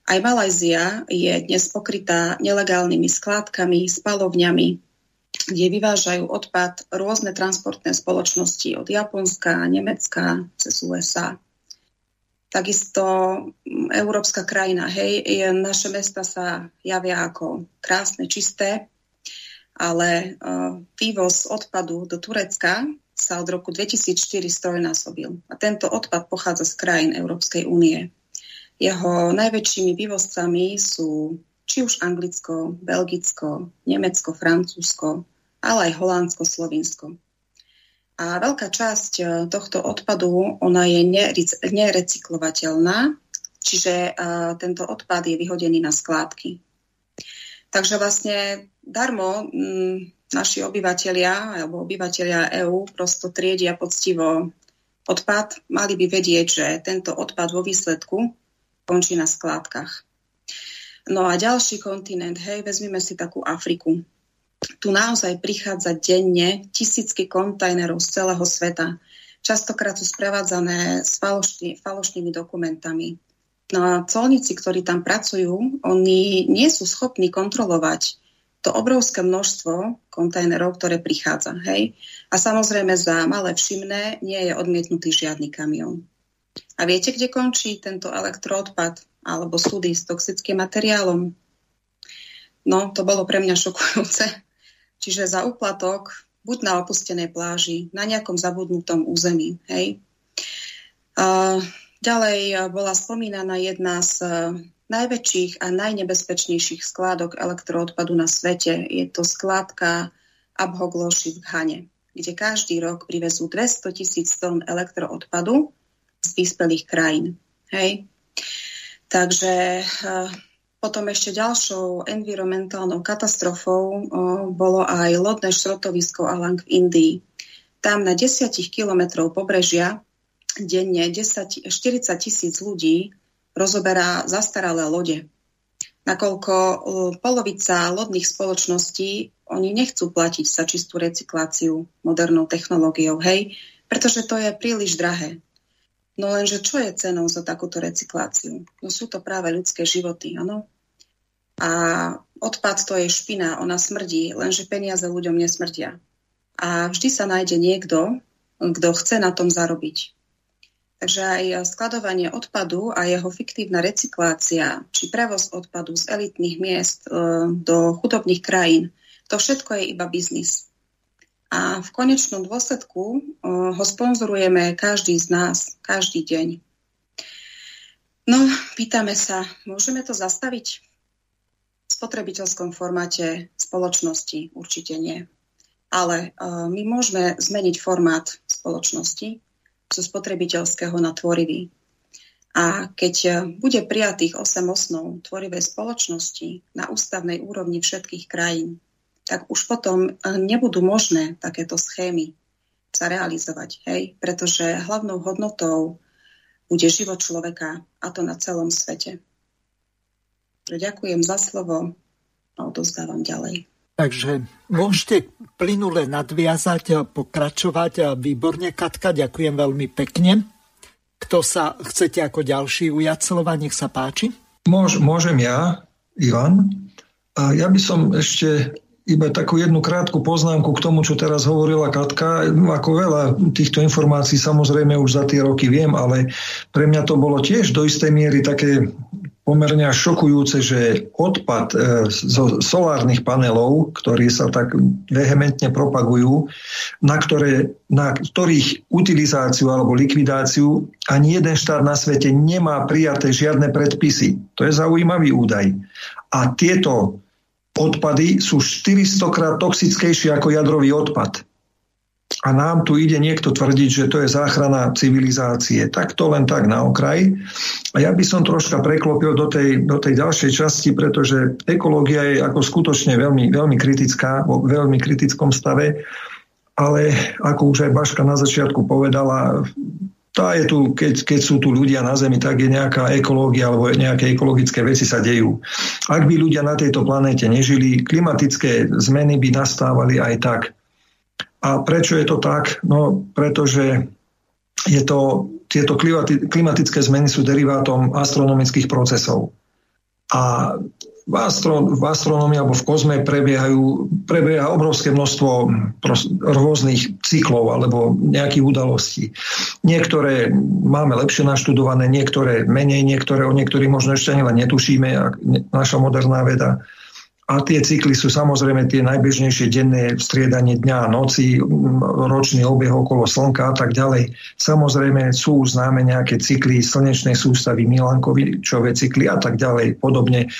Aj Malajzia je dnes pokrytá nelegálnymi skládkami, spalovňami, kde vyvážajú odpad rôzne transportné spoločnosti od Japonska, Nemecka cez USA. Takisto mm, európska krajina, hej, naše mesta sa javia ako krásne, čisté, ale uh, vývoz odpadu do Turecka sa od roku 2004 strojnásobil. A tento odpad pochádza z krajín Európskej únie. Jeho najväčšími vývozcami sú či už Anglicko, Belgicko, Nemecko, Francúzsko, ale aj Holandsko, Slovinsko. A veľká časť e, tohto odpadu, ona je nerecyklovateľná, čiže e, tento odpad je vyhodený na skládky. Takže vlastne darmo naši obyvateľia alebo obyvateľia EÚ prosto triedia poctivo odpad. Mali by vedieť, že tento odpad vo výsledku končí na skládkach. No a ďalší kontinent, hej, vezmime si takú Afriku tu naozaj prichádza denne tisícky kontajnerov z celého sveta. Častokrát sú sprevádzané s falošný, falošnými dokumentami. No a colníci, ktorí tam pracujú, oni nie sú schopní kontrolovať to obrovské množstvo kontajnerov, ktoré prichádza. Hej? A samozrejme za malé všimné nie je odmietnutý žiadny kamión. A viete, kde končí tento elektroodpad alebo súdy s toxickým materiálom? No, to bolo pre mňa šokujúce. Čiže za úplatok buď na opustenej pláži, na nejakom zabudnutom území. Hej. A ďalej bola spomínaná jedna z e, najväčších a najnebezpečnejších skládok elektroodpadu na svete. Je to skládka Abhogloši v Ghane, kde každý rok privezú 200 tisíc tón elektroodpadu z vyspelých krajín. Hej. Takže e, potom ešte ďalšou environmentálnou katastrofou o, bolo aj lodné šrotovisko Alang v Indii. Tam na 10 kilometrov pobrežia denne 10, 40 tisíc ľudí rozoberá zastaralé lode. Nakoľko polovica lodných spoločností oni nechcú platiť za čistú recykláciu modernou technológiou, hej, pretože to je príliš drahé. No lenže čo je cenou za takúto recykláciu? No sú to práve ľudské životy, áno. A odpad to je špina, ona smrdí, lenže peniaze ľuďom nesmrdia. A vždy sa nájde niekto, kto chce na tom zarobiť. Takže aj skladovanie odpadu a jeho fiktívna recyklácia či prevoz odpadu z elitných miest e, do chudobných krajín, to všetko je iba biznis a v konečnom dôsledku ho sponzorujeme každý z nás, každý deň. No, pýtame sa, môžeme to zastaviť? V spotrebiteľskom formáte spoločnosti určite nie. Ale my môžeme zmeniť formát spoločnosti zo spotrebiteľského na tvorivý. A keď bude prijatých 8 osnov tvorivej spoločnosti na ústavnej úrovni všetkých krajín, tak už potom eh, nebudú možné takéto schémy sa realizovať, hej? pretože hlavnou hodnotou bude život človeka a to na celom svete. Ďakujem za slovo a odozdávam ďalej. Takže môžete plynule nadviazať a pokračovať. Výborne, Katka, ďakujem veľmi pekne. Kto sa chcete ako ďalší ujať slova, nech sa páči. Môž, môžem ja, Ivan. A ja by som ešte iba takú jednu krátku poznámku k tomu, čo teraz hovorila Katka. Ako veľa týchto informácií samozrejme už za tie roky viem, ale pre mňa to bolo tiež do istej miery také pomerne až šokujúce, že odpad e, zo solárnych panelov, ktorí sa tak vehementne propagujú, na, ktoré, na ktorých utilizáciu alebo likvidáciu ani jeden štát na svete nemá prijaté žiadne predpisy. To je zaujímavý údaj. A tieto odpady sú 400 krát toxickejšie ako jadrový odpad. A nám tu ide niekto tvrdiť, že to je záchrana civilizácie. Tak to len tak na okraj. A ja by som troška preklopil do tej, do tej ďalšej časti, pretože ekológia je ako skutočne veľmi, veľmi kritická, vo veľmi kritickom stave. Ale ako už aj Baška na začiatku povedala, tá je tu, keď, keď sú tu ľudia na Zemi, tak je nejaká ekológia alebo nejaké ekologické veci sa dejú. Ak by ľudia na tejto planéte nežili, klimatické zmeny by nastávali aj tak. A prečo je to tak? No, pretože je to, tieto klimatické zmeny sú derivátom astronomických procesov. A v, astro, v astronomii alebo v kozme prebiehajú, prebieha obrovské množstvo rôznych cyklov alebo nejakých udalostí. Niektoré máme lepšie naštudované, niektoré menej, niektoré o niektorých možno ešte ani len netušíme, naša moderná veda. A tie cykly sú samozrejme tie najbežnejšie denné striedanie dňa a noci, ročný obeh okolo Slnka a tak ďalej. Samozrejme sú známe nejaké cykly slnečnej sústavy, Milankovičové cykly a tak ďalej. Podobne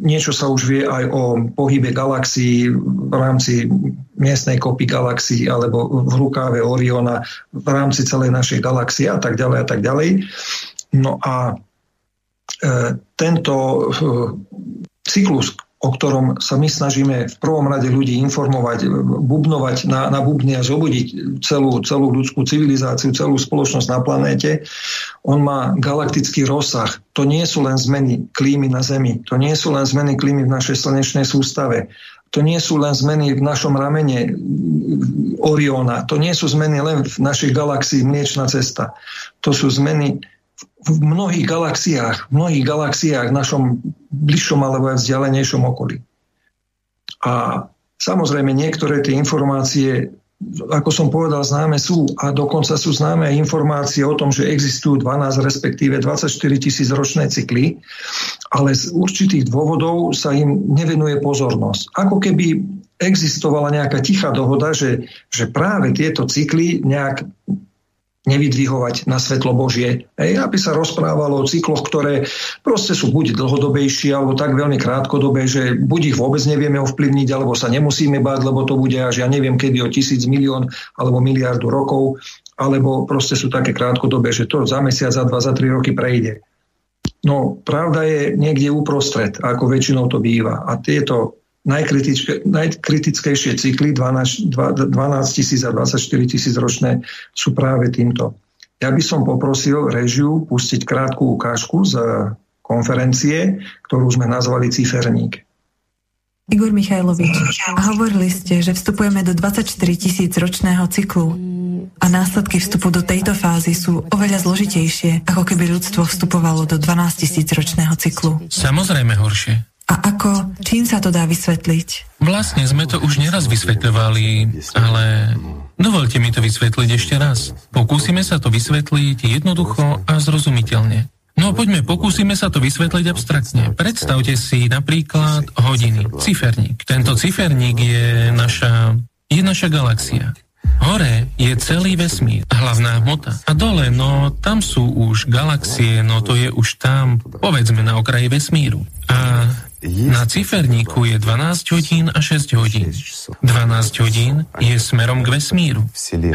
niečo sa už vie aj o pohybe galaxií v rámci miestnej kopy galaxií alebo v rukáve Oriona v rámci celej našej galaxie a tak ďalej a tak ďalej. No a e, tento e, cyklus, o ktorom sa my snažíme v prvom rade ľudí informovať, bubnovať na, na bubny a zobudiť celú, celú ľudskú civilizáciu, celú spoločnosť na planéte, on má galaktický rozsah. To nie sú len zmeny klímy na Zemi, to nie sú len zmeny klímy v našej slnečnej sústave, to nie sú len zmeny v našom ramene Oriona, to nie sú zmeny len v našej galaxii Mliečna cesta. To sú zmeny v mnohých galaxiách, v mnohých galaxiách v našom bližšom alebo aj vzdialenejšom okolí. A samozrejme niektoré tie informácie, ako som povedal, známe sú a dokonca sú známe aj informácie o tom, že existujú 12 respektíve 24 tisíc ročné cykly, ale z určitých dôvodov sa im nevenuje pozornosť. Ako keby existovala nejaká tichá dohoda, že, že práve tieto cykly nejak nevydvihovať na svetlo Božie. Ej, aby sa rozprávalo o cykloch, ktoré proste sú buď dlhodobejšie, alebo tak veľmi krátkodobé, že buď ich vôbec nevieme ovplyvniť, alebo sa nemusíme báť, lebo to bude až ja neviem kedy o tisíc milión alebo miliardu rokov, alebo proste sú také krátkodobé, že to za mesiac, za dva, za tri roky prejde. No, pravda je niekde uprostred, ako väčšinou to býva. A tieto najkritickejšie cykly, 12, 12 tisíc a 24 tisíc ročné, sú práve týmto. Ja by som poprosil režiu pustiť krátku ukážku z konferencie, ktorú sme nazvali Ciferník. Igor Michajlovič, hovorili ste, že vstupujeme do 24 tisíc ročného cyklu a následky vstupu do tejto fázy sú oveľa zložitejšie, ako keby ľudstvo vstupovalo do 12 tisíc ročného cyklu. Samozrejme horšie. A ako, čím sa to dá vysvetliť? Vlastne sme to už neraz vysvetľovali, ale dovolte mi to vysvetliť ešte raz. Pokúsime sa to vysvetliť jednoducho a zrozumiteľne. No poďme, pokúsime sa to vysvetliť abstraktne. Predstavte si napríklad hodiny, ciferník. Tento ciferník je naša, je naša galaxia. Hore je celý vesmír, hlavná hmota. A dole, no tam sú už galaxie, no to je už tam, povedzme na okraji vesmíru. A na ciferníku je 12 hodín a 6 hodín. 12 hodín je smerom k vesmíru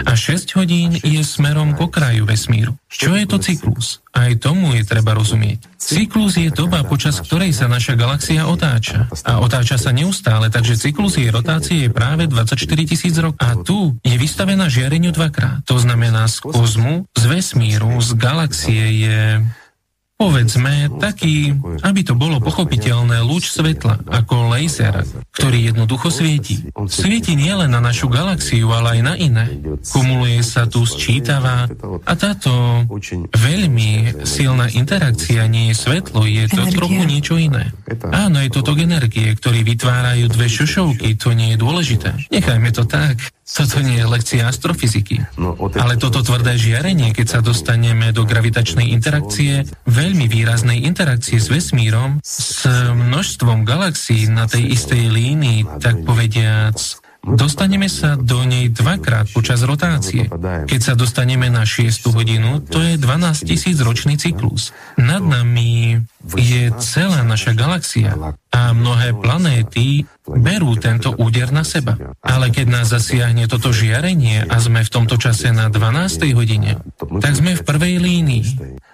a 6 hodín je smerom k okraju vesmíru. Čo je to cyklus? Aj tomu je treba rozumieť. Cyklus je doba, počas ktorej sa naša galaxia otáča. A otáča sa neustále, takže cyklus jej rotácie je práve 24 tisíc rokov. A tu je vystavená žiareniu dvakrát. To znamená z kozmu, z vesmíru, z galaxie je povedzme, taký, aby to bolo pochopiteľné, lúč svetla, ako laser, ktorý jednoducho svieti. Svieti nielen na našu galaxiu, ale aj na iné. Kumuluje sa tu sčítava a táto veľmi silná interakcia nie je svetlo, je to Energia. trochu niečo iné. Áno, je to tok energie, ktorý vytvárajú dve šošovky, to nie je dôležité. Nechajme to tak. Toto nie je lekcia astrofyziky. Ale toto tvrdé žiarenie, keď sa dostaneme do gravitačnej interakcie, veľmi výraznej interakcie s vesmírom, s množstvom galaxií na tej istej línii, tak povediac, Dostaneme sa do nej dvakrát počas rotácie. Keď sa dostaneme na 6 hodinu, to je 12 tisíc ročný cyklus. Nad nami je celá naša galaxia a mnohé planéty berú tento úder na seba. Ale keď nás zasiahne toto žiarenie a sme v tomto čase na 12. hodine, tak sme v prvej línii.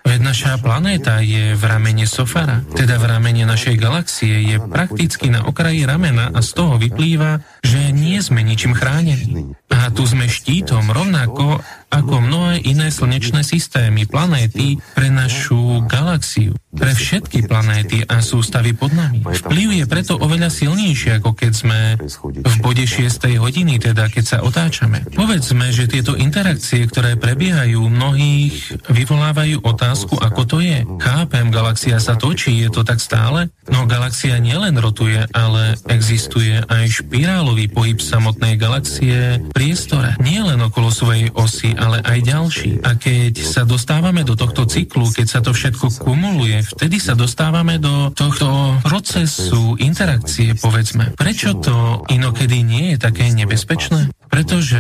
Veď naša planéta je v ramene Sofara, teda v ramene našej galaxie je prakticky na okraji ramena a z toho vyplýva, že nie sme ničím chránení. A tu sme štítom rovnako ako mnohé iné slnečné systémy, planéty pre našu galaxiu, pre všetky planéty a sústavy pod nami. Vplyv je preto oveľa silnejší, ako keď sme v bode 6. hodiny, teda keď sa otáčame. Povedzme, že tieto interakcie, ktoré prebiehajú, mnohých vyvolávajú otázku, ako to je. Chápem, galaxia sa točí, je to tak stále? No galaxia nielen rotuje, ale existuje aj špirálový pohyb samotnej galaxie priestore. Nie len okolo svojej osy, ale aj ďalší. A keď sa dostávame do tohto cyklu, keď sa to všetko kumuluje, vtedy sa dostávame do tohto procesu interakcie, povedzme. Prečo to inokedy nie je také nebezpečné? Pretože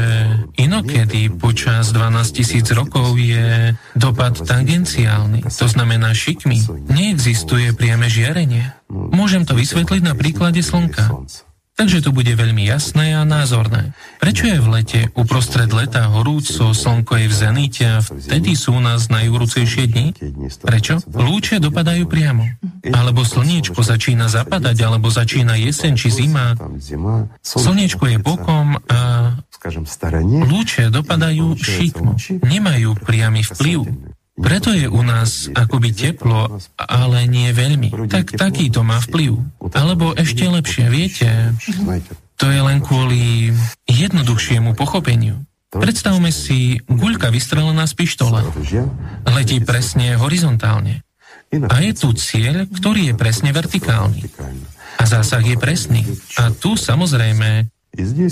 inokedy počas 12 tisíc rokov je dopad tangenciálny, to znamená šikmy. Neexistuje priame žiarenie. Môžem to vysvetliť na príklade Slnka. Takže to bude veľmi jasné a názorné. Prečo je v lete uprostred leta horúco, slnko je v zenite a vtedy sú u nás najúrucejšie dni? Prečo? Lúče dopadajú priamo. Alebo slniečko začína zapadať, alebo začína jeseň či zima. Slniečko je bokom a lúče dopadajú šikmo. Nemajú priamy vplyv. Preto je u nás akoby teplo, ale nie veľmi. Tak taký to má vplyv. Alebo ešte lepšie, viete, to je len kvôli jednoduchšiemu pochopeniu. Predstavme si guľka vystrelená z pištole. Letí presne horizontálne. A je tu cieľ, ktorý je presne vertikálny. A zásah je presný. A tu samozrejme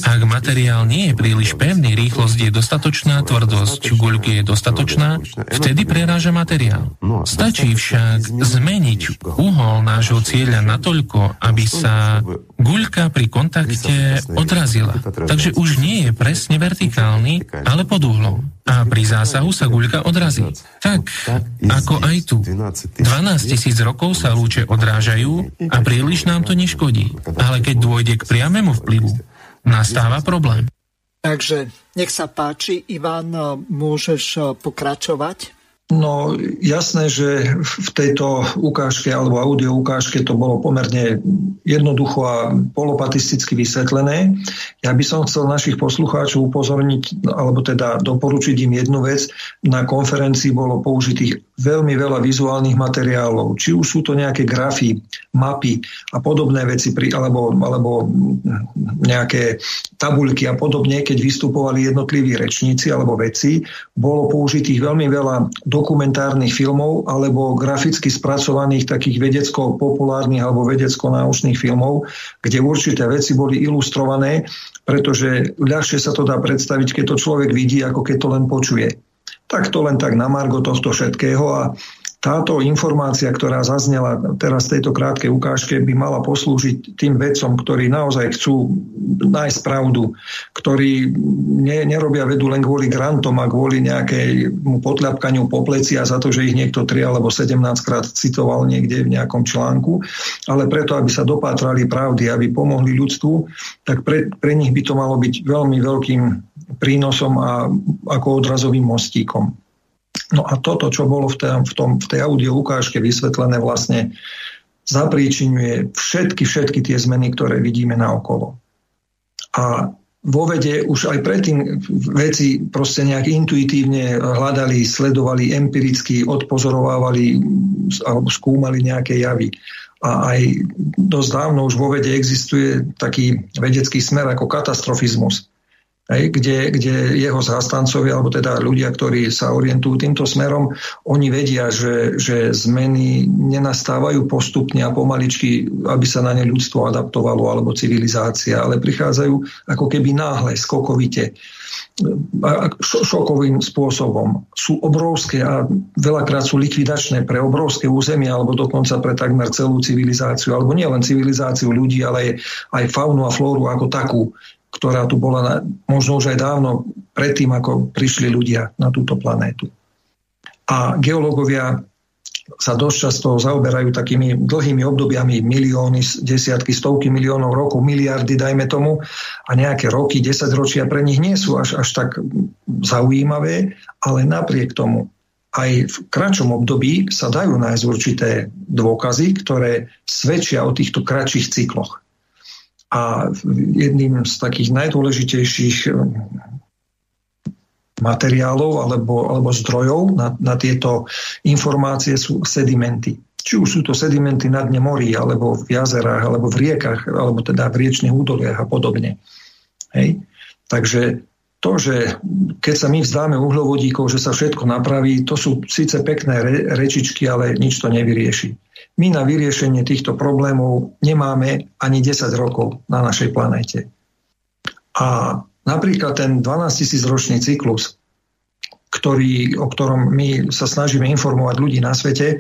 ak materiál nie je príliš pevný, rýchlosť je dostatočná, tvrdosť guľky je dostatočná, vtedy preráža materiál. Stačí však zmeniť uhol nášho cieľa natoľko, aby sa guľka pri kontakte odrazila. Takže už nie je presne vertikálny, ale pod uhlom. A pri zásahu sa guľka odrazí. Tak, ako aj tu. 12 tisíc rokov sa lúče odrážajú a príliš nám to neškodí. Ale keď dôjde k priamému vplyvu, nastáva problém. Takže nech sa páči, Ivan, môžeš pokračovať. No jasné, že v tejto ukážke alebo audio ukážke to bolo pomerne jednoducho a polopatisticky vysvetlené. Ja by som chcel našich poslucháčov upozorniť, alebo teda doporučiť im jednu vec. Na konferencii bolo použitých veľmi veľa vizuálnych materiálov. Či už sú to nejaké grafy, mapy a podobné veci, alebo, alebo nejaké tabuľky a podobne, keď vystupovali jednotliví rečníci alebo veci, bolo použitých veľmi veľa dokumentárnych filmov alebo graficky spracovaných takých vedecko-populárnych alebo vedecko-náučných filmov, kde určité veci boli ilustrované, pretože ľahšie sa to dá predstaviť, keď to človek vidí, ako keď to len počuje. Tak to len tak na margo tohto všetkého a táto informácia, ktorá zaznela teraz v tejto krátkej ukážke, by mala poslúžiť tým vedcom, ktorí naozaj chcú nájsť pravdu, ktorí ne, nerobia vedu len kvôli grantom a kvôli nejakému potľapkaniu po pleci a za to, že ich niekto 3 alebo 17 krát citoval niekde v nejakom článku, ale preto, aby sa dopátrali pravdy, aby pomohli ľudstvu, tak pre, pre nich by to malo byť veľmi veľkým prínosom a ako odrazovým mostíkom. No a toto, čo bolo v, tej, v, tom, v tej audio ukážke vysvetlené, vlastne zapríčinuje všetky, všetky tie zmeny, ktoré vidíme na okolo. A vo vede už aj predtým veci proste nejak intuitívne hľadali, sledovali, empiricky odpozorovávali alebo skúmali nejaké javy. A aj dosť dávno už vo vede existuje taký vedecký smer ako katastrofizmus kde, kde jeho zástancovia, alebo teda ľudia, ktorí sa orientujú týmto smerom, oni vedia, že, že zmeny nenastávajú postupne a pomaličky, aby sa na ne ľudstvo adaptovalo, alebo civilizácia, ale prichádzajú ako keby náhle, skokovite. Šokovým spôsobom. Sú obrovské a veľakrát sú likvidačné pre obrovské územia alebo dokonca pre takmer celú civilizáciu, alebo nielen civilizáciu ľudí, ale aj faunu a flóru ako takú ktorá tu bola na, možno už aj dávno predtým, ako prišli ľudia na túto planétu. A geológovia sa dosť často zaoberajú takými dlhými obdobiami milióny, desiatky, stovky miliónov rokov, miliardy, dajme tomu, a nejaké roky, desaťročia pre nich nie sú až, až tak zaujímavé, ale napriek tomu aj v kratšom období sa dajú nájsť určité dôkazy, ktoré svedčia o týchto kratších cykloch. A jedným z takých najdôležitejších eh, materiálov alebo, alebo zdrojov na, na tieto informácie sú sedimenty. Či už sú to sedimenty na dne morí, alebo v jazerách, alebo v riekach, alebo teda v riečných údoliach a podobne. Hej. Takže to, že keď sa my vzdáme uhlovodíkov, že sa všetko napraví, to sú síce pekné re, rečičky, ale nič to nevyrieši. My na vyriešenie týchto problémov nemáme ani 10 rokov na našej planéte. A napríklad ten 12 tisíc ročný cyklus, ktorý, o ktorom my sa snažíme informovať ľudí na svete,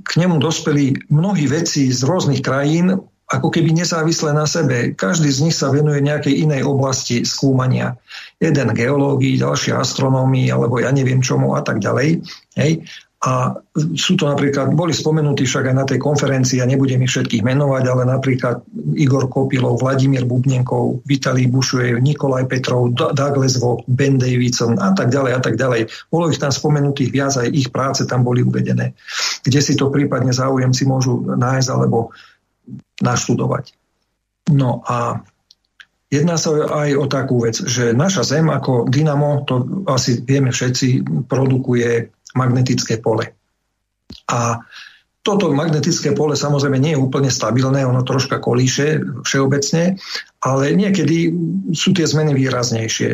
k nemu dospeli mnohí veci z rôznych krajín, ako keby nezávisle na sebe. Každý z nich sa venuje nejakej inej oblasti skúmania. Jeden geológii, ďalší astronómii, alebo ja neviem čomu a tak ďalej. Hej. A sú to napríklad, boli spomenutí však aj na tej konferencii, a nebudem ich všetkých menovať, ale napríklad Igor Kopilov, Vladimír Bubnenkov, Vitalij Bušujev, Nikolaj Petrov, Douglas Vog, Ben Davidson a tak ďalej a tak ďalej. Bolo ich tam spomenutých viac, aj ich práce tam boli uvedené. Kde si to prípadne záujemci môžu nájsť alebo naštudovať. No a jedná sa aj o takú vec, že naša Zem ako dynamo, to asi vieme všetci, produkuje magnetické pole. A toto magnetické pole samozrejme nie je úplne stabilné, ono troška kolíše všeobecne, ale niekedy sú tie zmeny výraznejšie.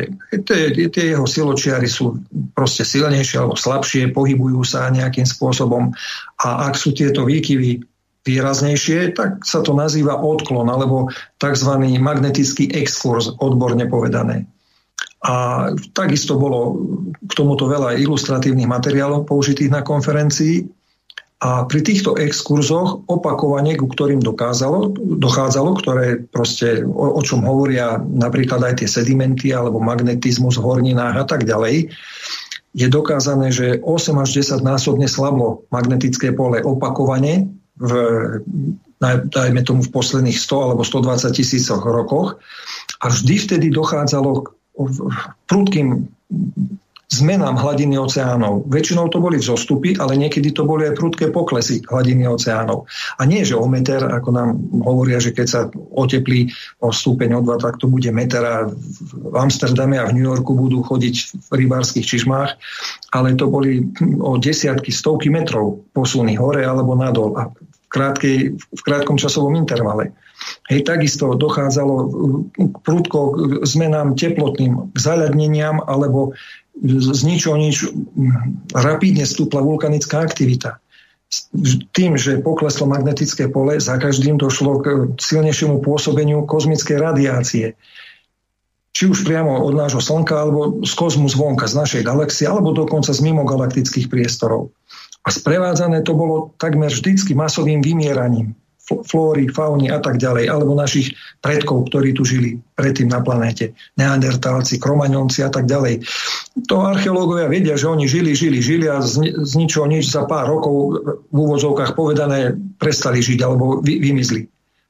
Tie, tie jeho siločiary sú proste silnejšie alebo slabšie, pohybujú sa nejakým spôsobom a ak sú tieto výkyvy výraznejšie, tak sa to nazýva odklon alebo tzv. magnetický exkurs, odborne povedané. A takisto bolo k tomuto veľa ilustratívnych materiálov použitých na konferencii. A pri týchto exkurzoch opakovane, ku ktorým dokázalo, dochádzalo, ktoré proste o, o čom hovoria napríklad aj tie sedimenty alebo magnetizmus v horninách a tak ďalej, je dokázané, že 8 až 10 násobne slablo magnetické pole opakovane v, dajme tomu v posledných 100 alebo 120 tisícoch rokoch. A vždy vtedy dochádzalo k prudkým zmenám hladiny oceánov. Väčšinou to boli vzostupy, ale niekedy to boli aj prudké poklesy hladiny oceánov. A nie, že o meter, ako nám hovoria, že keď sa oteplí o stúpeň o dva, tak to bude meter a v Amsterdame a v New Yorku budú chodiť v rybárskych čižmách, ale to boli o desiatky, stovky metrov posuny hore alebo nadol a v, krátkej, v krátkom časovom intervale. Hej, takisto dochádzalo k prúdko k zmenám teplotným, k zaľadneniam alebo z ničoho nič rapidne stúpla vulkanická aktivita. Tým, že pokleslo magnetické pole, za každým došlo k silnejšiemu pôsobeniu kozmickej radiácie. Či už priamo od nášho Slnka, alebo z kozmu zvonka, z našej galaxie, alebo dokonca z mimogalaktických priestorov. A sprevádzané to bolo takmer vždycky masovým vymieraním flóry, fauny a tak ďalej, alebo našich predkov, ktorí tu žili predtým na planéte, neandertálci, kromaňonci a tak ďalej. To archeológovia vedia, že oni žili, žili, žili a z, z ničoho nič za pár rokov v úvodzovkách povedané prestali žiť alebo vy, vymizli.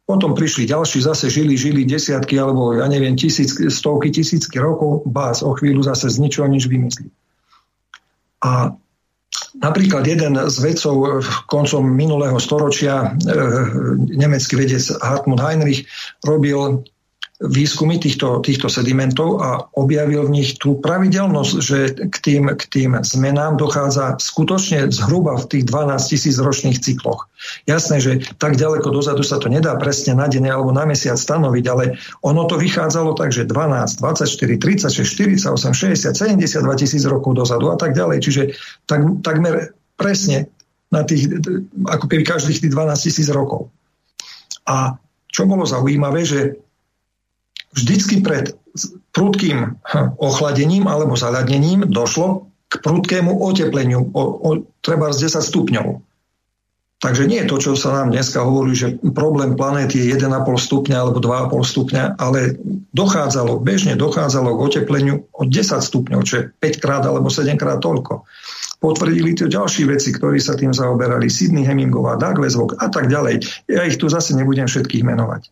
Potom prišli ďalší, zase žili, žili desiatky alebo ja neviem, tisíc, stovky, tisícky rokov, bás, o chvíľu zase z ničoho nič vymyslí. A Napríklad jeden z vedcov koncom minulého storočia, e, nemecký vedec Hartmut Heinrich, robil výskumy týchto, týchto sedimentov a objavil v nich tú pravidelnosť, že k tým, k tým zmenám dochádza skutočne zhruba v tých 12 tisíc ročných cykloch. Jasné, že tak ďaleko dozadu sa to nedá presne na deň alebo na mesiac stanoviť, ale ono to vychádzalo tak, že 12, 24, 36, 48, 60, 72 tisíc rokov dozadu a tak ďalej. Čiže tak, takmer presne na tých, ako keby každých tých 12 tisíc rokov. A čo bolo zaujímavé, že vždycky pred prudkým hm, ochladením alebo zaľadnením došlo k prudkému otepleniu o, o treba z 10 stupňov. Takže nie je to, čo sa nám dneska hovorí, že problém planéty je 1,5 stupňa alebo 2,5 stupňa, ale dochádzalo, bežne dochádzalo k otepleniu o 10 stupňov, čo je 5 krát alebo 7 krát toľko. Potvrdili to ďalší veci, ktorí sa tým zaoberali, Sydney Hemingová, Douglas Vok a tak ďalej. Ja ich tu zase nebudem všetkých menovať.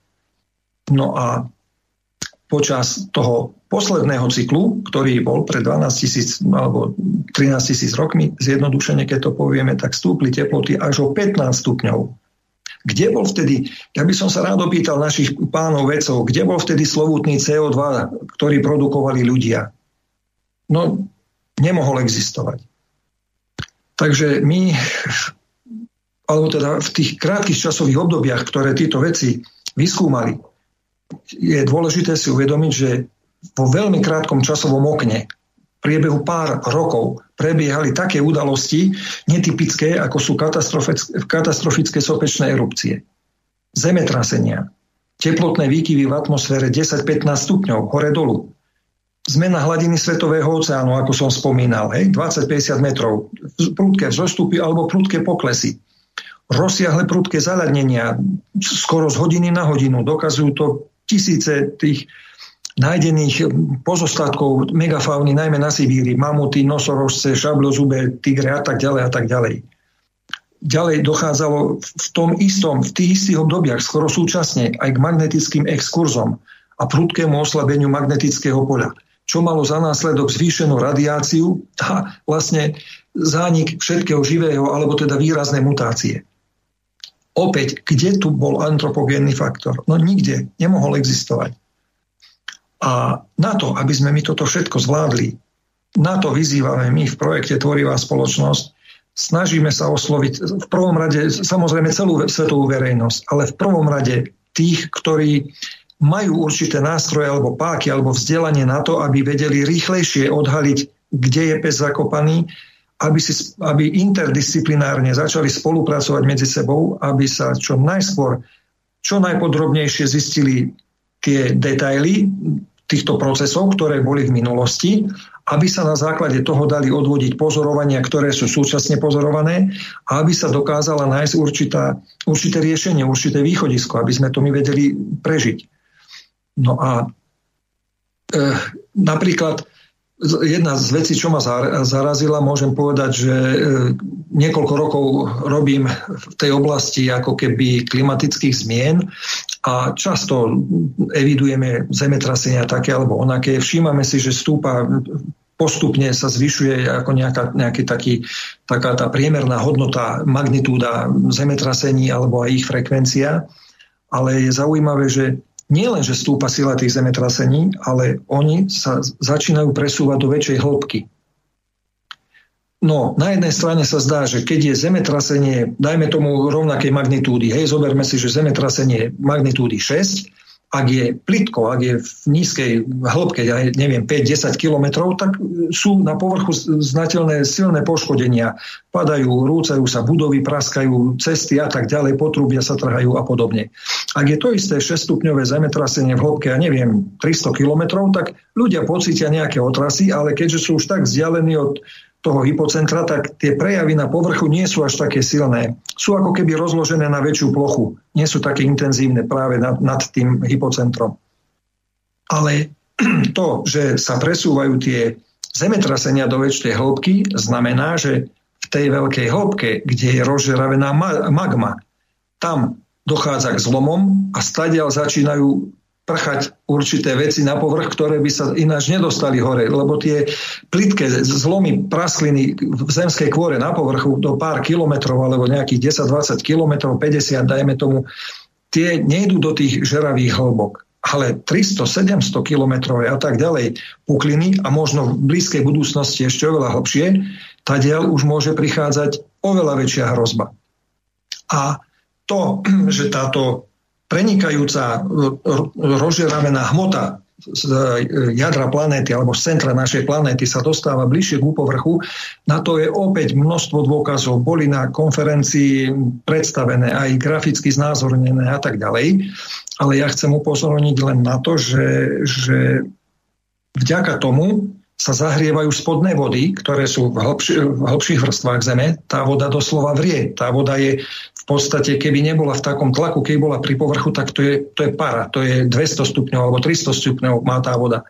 No a počas toho posledného cyklu, ktorý bol pred 12 tisíc alebo 13 tisíc rokmi, zjednodušene keď to povieme, tak stúpli teploty až o 15 stupňov. Kde bol vtedy, ja by som sa rád opýtal našich pánov vedcov, kde bol vtedy slovutný CO2, ktorý produkovali ľudia? No, nemohol existovať. Takže my, alebo teda v tých krátkých časových obdobiach, ktoré títo veci vyskúmali, je dôležité si uvedomiť, že vo veľmi krátkom časovom okne priebehu pár rokov prebiehali také udalosti netypické, ako sú katastrofické sopečné erupcie, zemetrasenia, teplotné výkyvy v atmosfére 10-15 stupňov hore-dolu, zmena hladiny Svetového oceánu, ako som spomínal, 20-50 metrov, prudké vzostupy alebo prudké poklesy, rozsiahle prudké zaľadnenia, skoro z hodiny na hodinu, dokazujú to tisíce tých nájdených pozostatkov megafauny, najmä na Sibíri, mamuty, nosorožce, šablozube, tigre a tak ďalej a tak ďalej. Ďalej dochádzalo v tom istom, v tých istých obdobiach, skoro súčasne, aj k magnetickým exkurzom a prudkému oslabeniu magnetického poľa, čo malo za následok zvýšenú radiáciu a vlastne zánik všetkého živého, alebo teda výrazné mutácie. Opäť, kde tu bol antropogénny faktor? No nikde, nemohol existovať. A na to, aby sme my toto všetko zvládli, na to vyzývame my v projekte Tvorivá spoločnosť, snažíme sa osloviť v prvom rade samozrejme celú svetovú verejnosť, ale v prvom rade tých, ktorí majú určité nástroje alebo páky alebo vzdelanie na to, aby vedeli rýchlejšie odhaliť, kde je pes zakopaný, aby, si, aby interdisciplinárne začali spolupracovať medzi sebou, aby sa čo najskôr, čo najpodrobnejšie zistili tie detaily týchto procesov, ktoré boli v minulosti, aby sa na základe toho dali odvodiť pozorovania, ktoré sú súčasne pozorované a aby sa dokázala nájsť určitá, určité riešenie, určité východisko, aby sme to my vedeli prežiť. No a e, napríklad jedna z vecí, čo ma zarazila, môžem povedať, že e, niekoľko rokov robím v tej oblasti ako keby klimatických zmien a často evidujeme zemetrasenia také alebo onaké. Všímame si, že stúpa postupne sa zvyšuje ako nejaká, nejaký taký, taká tá priemerná hodnota, magnitúda zemetrasení alebo aj ich frekvencia. Ale je zaujímavé, že nie len, že stúpa sila tých zemetrasení, ale oni sa začínajú presúvať do väčšej hĺbky. No, na jednej strane sa zdá, že keď je zemetrasenie, dajme tomu rovnakej magnitúdy, hej, zoberme si, že zemetrasenie magnitúdy 6, ak je plitko, ak je v nízkej hĺbke, ja neviem, 5-10 kilometrov, tak sú na povrchu znateľné silné poškodenia. Padajú, rúcajú sa budovy, praskajú cesty a tak ďalej, potrubia sa trhajú a podobne. Ak je to isté 6-stupňové zemetrasenie v hĺbke, ja neviem, 300 kilometrov, tak ľudia pocítia nejaké otrasy, ale keďže sú už tak vzdialení od toho hypocentra, tak tie prejavy na povrchu nie sú až také silné. Sú ako keby rozložené na väčšiu plochu. Nie sú také intenzívne práve nad, nad tým hypocentrom. Ale to, že sa presúvajú tie zemetrasenia do väčšej hĺbky, znamená, že v tej veľkej hĺbke, kde je rozžeravená magma, tam dochádza k zlomom a stadiaľ začínajú prchať určité veci na povrch, ktoré by sa ináč nedostali hore, lebo tie plitké zlomy praskliny v zemskej kôre na povrchu do pár kilometrov alebo nejakých 10-20 kilometrov, 50 dajme tomu, tie nejdú do tých žeravých hĺbok. Ale 300-700 kilometrové a tak ďalej pukliny a možno v blízkej budúcnosti ešte oveľa hlbšie, tadiaľ už môže prichádzať oveľa väčšia hrozba. A to, že táto prenikajúca rozžeravená hmota z e, jadra planéty alebo z centra našej planéty sa dostáva bližšie k povrchu. Na to je opäť množstvo dôkazov. Boli na konferencii predstavené aj graficky znázornené a tak ďalej. Ale ja chcem upozorniť len na to, že, že vďaka tomu sa zahrievajú spodné vody, ktoré sú v, hlbši, v hlbších vrstvách Zeme. Tá voda doslova vrie. Tá voda je v podstate, keby nebola v takom tlaku, keby bola pri povrchu, tak to je, to je para. To je 200 stupňov alebo 300 stupňov má tá voda.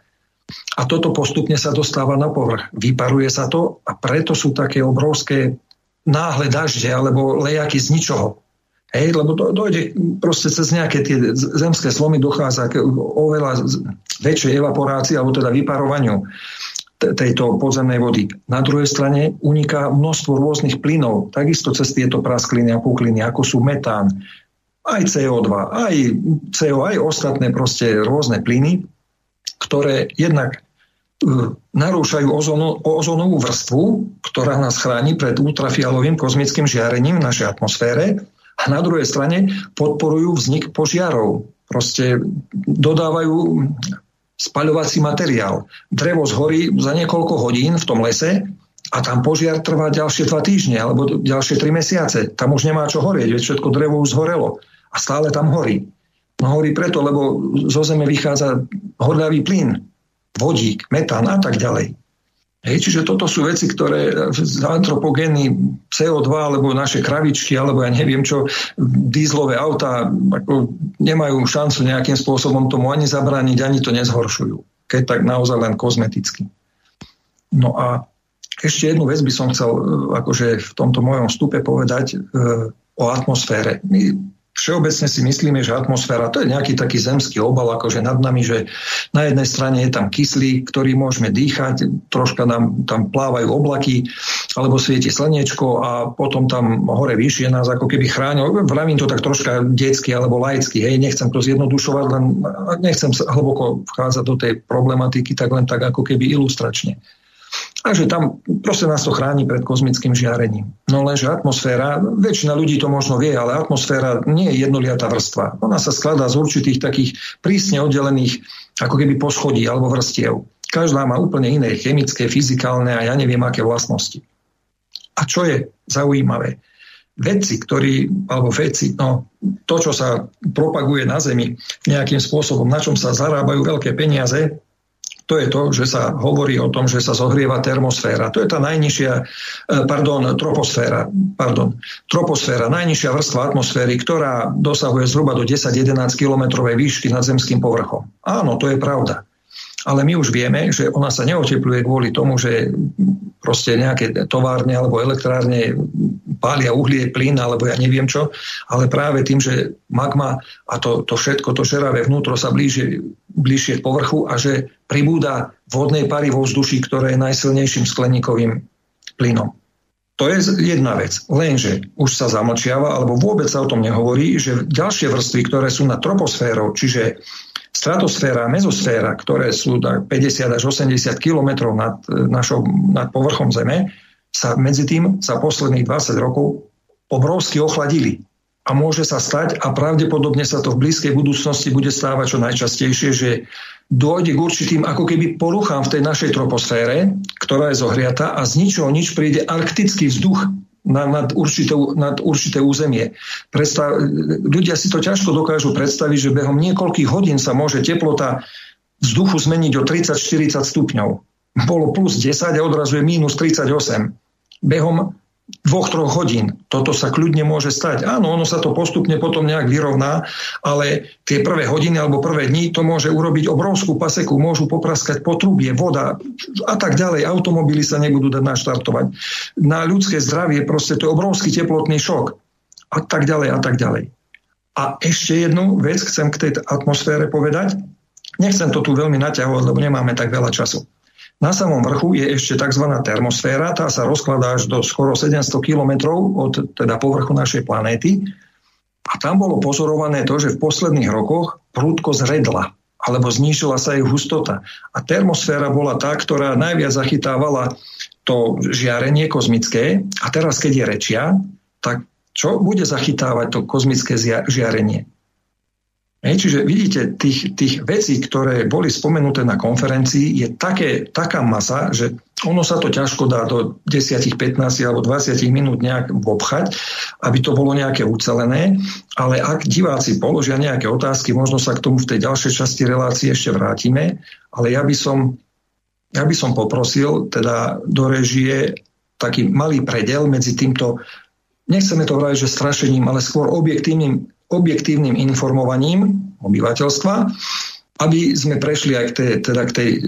A toto postupne sa dostáva na povrch. Vyparuje sa to a preto sú také obrovské náhle dažde alebo lejaky z ničoho. Hej, lebo to, dojde proste cez nejaké tie zemské slomy dochádza k oveľa väčšej evaporácii alebo teda vyparovaniu tejto podzemnej vody. Na druhej strane uniká množstvo rôznych plynov, takisto cez tieto praskliny a pukliny, ako sú metán, aj CO2, aj CO, aj ostatné proste rôzne plyny, ktoré jednak e, narúšajú ozónovú vrstvu, ktorá nás chráni pred ultrafialovým kozmickým žiarením v našej atmosfére a na druhej strane podporujú vznik požiarov. Proste dodávajú spaľovací materiál. Drevo zhorí za niekoľko hodín v tom lese a tam požiar trvá ďalšie dva týždne alebo ďalšie tri mesiace. Tam už nemá čo horieť, veď všetko drevo už zhorelo a stále tam horí. No horí preto, lebo zo zeme vychádza horľavý plyn, vodík, metán a tak ďalej. Hej, čiže toto sú veci, ktoré z antropogény CO2 alebo naše kravičky alebo ja neviem čo, dízlové autá ako nemajú šancu nejakým spôsobom tomu ani zabrániť, ani to nezhoršujú. Keď tak naozaj len kozmeticky. No a ešte jednu vec by som chcel akože v tomto mojom vstupe povedať e, o atmosfére. My všeobecne si myslíme, že atmosféra to je nejaký taký zemský obal, akože nad nami, že na jednej strane je tam kyslík, ktorý môžeme dýchať, troška nám tam plávajú oblaky, alebo svieti slnečko a potom tam hore vyššie nás ako keby chránil. Vravím to tak troška detsky alebo laicky, hej, nechcem to zjednodušovať, len nechcem sa hlboko vchádzať do tej problematiky, tak len tak ako keby ilustračne. Takže tam proste nás to chráni pred kozmickým žiarením. No lenže atmosféra, väčšina ľudí to možno vie, ale atmosféra nie je jednoliatá vrstva. Ona sa skladá z určitých takých prísne oddelených ako keby poschodí alebo vrstiev. Každá má úplne iné chemické, fyzikálne a ja neviem aké vlastnosti. A čo je zaujímavé? Vedci, ktorí, alebo vedci, no, to, čo sa propaguje na Zemi nejakým spôsobom, na čom sa zarábajú veľké peniaze, to je to, že sa hovorí o tom, že sa zohrieva termosféra. To je tá najnižšia, e, pardon, troposféra, pardon, troposféra, najnižšia vrstva atmosféry, ktorá dosahuje zhruba do 10-11 kilometrovej výšky nad zemským povrchom. Áno, to je pravda. Ale my už vieme, že ona sa neotepluje kvôli tomu, že proste nejaké továrne alebo elektrárne pália uhlie, plyn alebo ja neviem čo, ale práve tým, že magma a to, to všetko, to žeravé vnútro sa blíži, bližšie k povrchu a že pribúda vodnej pary vo vzduší, ktoré je najsilnejším skleníkovým plynom. To je jedna vec. Lenže už sa zamlčiava, alebo vôbec sa o tom nehovorí, že ďalšie vrstvy, ktoré sú na troposférou, čiže stratosféra a mezosféra, ktoré sú 50 až 80 kilometrov nad, e, našou, nad povrchom Zeme, sa medzi tým za posledných 20 rokov obrovsky ochladili. A môže sa stať, a pravdepodobne sa to v blízkej budúcnosti bude stávať čo najčastejšie, že dôjde k určitým ako keby poruchám v tej našej troposfére, ktorá je zohriata a z ničoho nič príde arktický vzduch, na, nad, určité, nad určité územie. Predstav, ľudia si to ťažko dokážu predstaviť, že behom niekoľkých hodín sa môže teplota vzduchu zmeniť o 30-40 stupňov. Bolo plus 10 a odrazu je minus 38. Behom dvoch, troch hodín. Toto sa kľudne môže stať. Áno, ono sa to postupne potom nejak vyrovná, ale tie prvé hodiny alebo prvé dni to môže urobiť obrovskú paseku, môžu popraskať potrubie, voda a tak ďalej. Automobily sa nebudú dať naštartovať. Na ľudské zdravie proste to je obrovský teplotný šok a tak ďalej a tak ďalej. A ešte jednu vec chcem k tej atmosfére povedať. Nechcem to tu veľmi naťahovať, lebo nemáme tak veľa času. Na samom vrchu je ešte tzv. termosféra, tá sa rozkladá až do skoro 700 km od teda povrchu našej planéty. A tam bolo pozorované to, že v posledných rokoch prúdko zredla. Alebo znížila sa jej hustota. A termosféra bola tá, ktorá najviac zachytávala to žiarenie kozmické a teraz, keď je rečia, tak čo bude zachytávať to kozmické žiarenie? Hej, čiže vidíte, tých, tých vecí, ktoré boli spomenuté na konferencii, je také, taká masa, že ono sa to ťažko dá do 10, 15 alebo 20 minút nejak obchať, aby to bolo nejaké ucelené, ale ak diváci položia nejaké otázky, možno sa k tomu v tej ďalšej časti relácie ešte vrátime, ale ja by som, ja by som poprosil teda do režie taký malý predel medzi týmto, nechceme to vrať, že strašením, ale skôr objektívnym objektívnym informovaním obyvateľstva, aby sme prešli aj k tej, teda k tej e,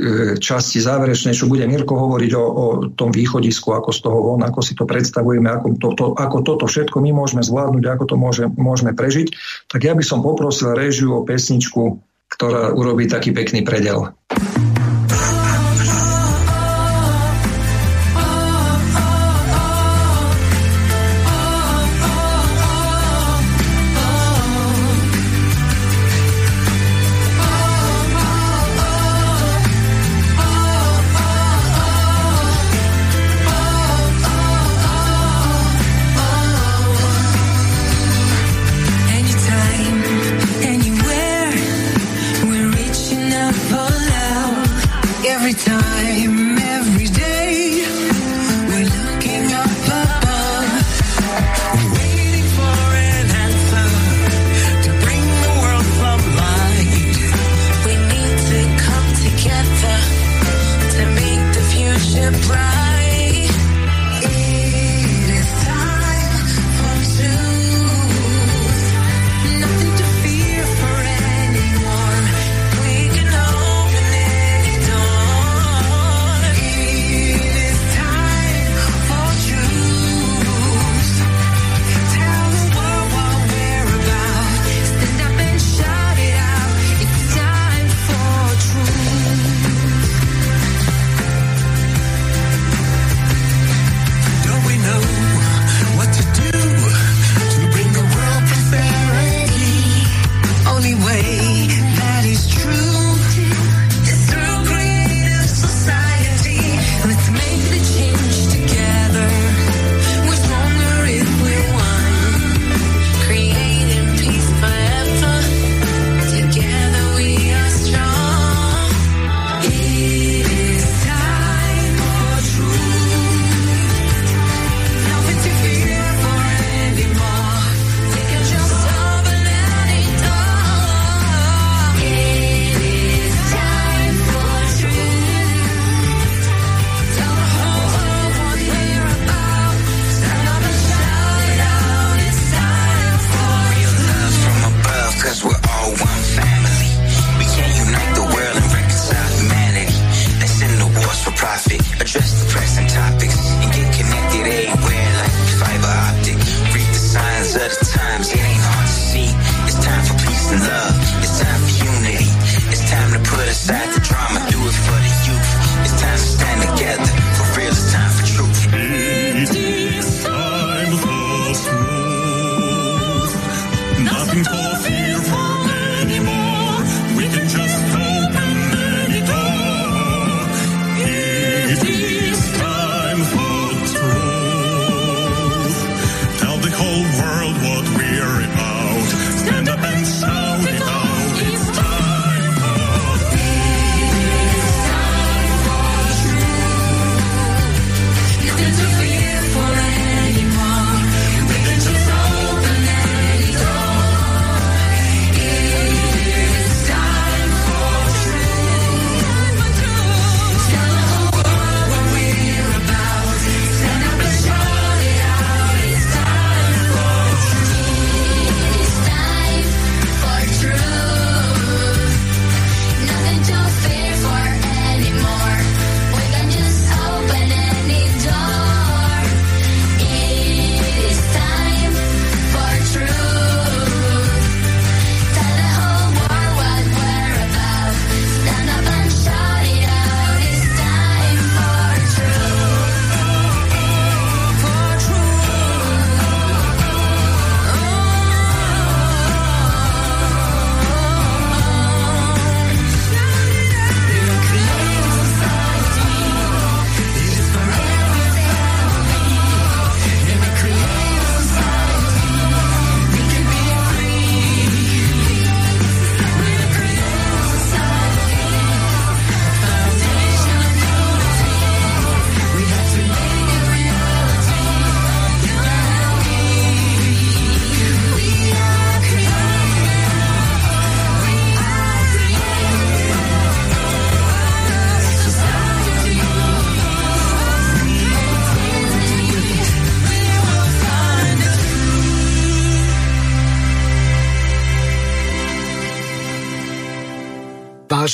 časti záverečnej, čo bude Mirko hovoriť o, o tom východisku, ako z toho von, ako si to predstavujeme, ako, to, to, ako toto všetko my môžeme zvládnuť, ako to môže, môžeme prežiť, tak ja by som poprosil režiu o pesničku, ktorá urobí taký pekný predel.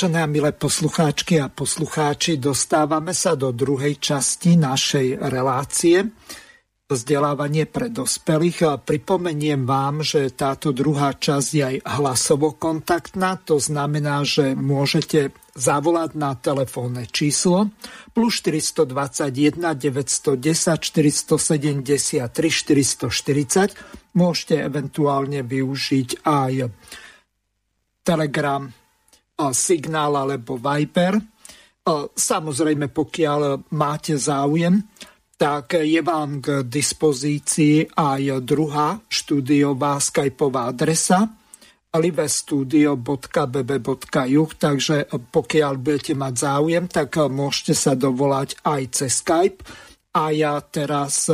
Vážené a milé poslucháčky a poslucháči, dostávame sa do druhej časti našej relácie vzdelávanie pre dospelých. Pripomeniem vám, že táto druhá časť je aj hlasovo kontaktná, to znamená, že môžete zavolať na telefónne číslo plus 421 910 473 440. Môžete eventuálne využiť aj Telegram, Signál alebo Viper. Samozrejme, pokiaľ máte záujem, tak je vám k dispozícii aj druhá štúdiová skypová adresa livestudio.bb.juh, takže pokiaľ budete mať záujem, tak môžete sa dovolať aj cez Skype. A ja teraz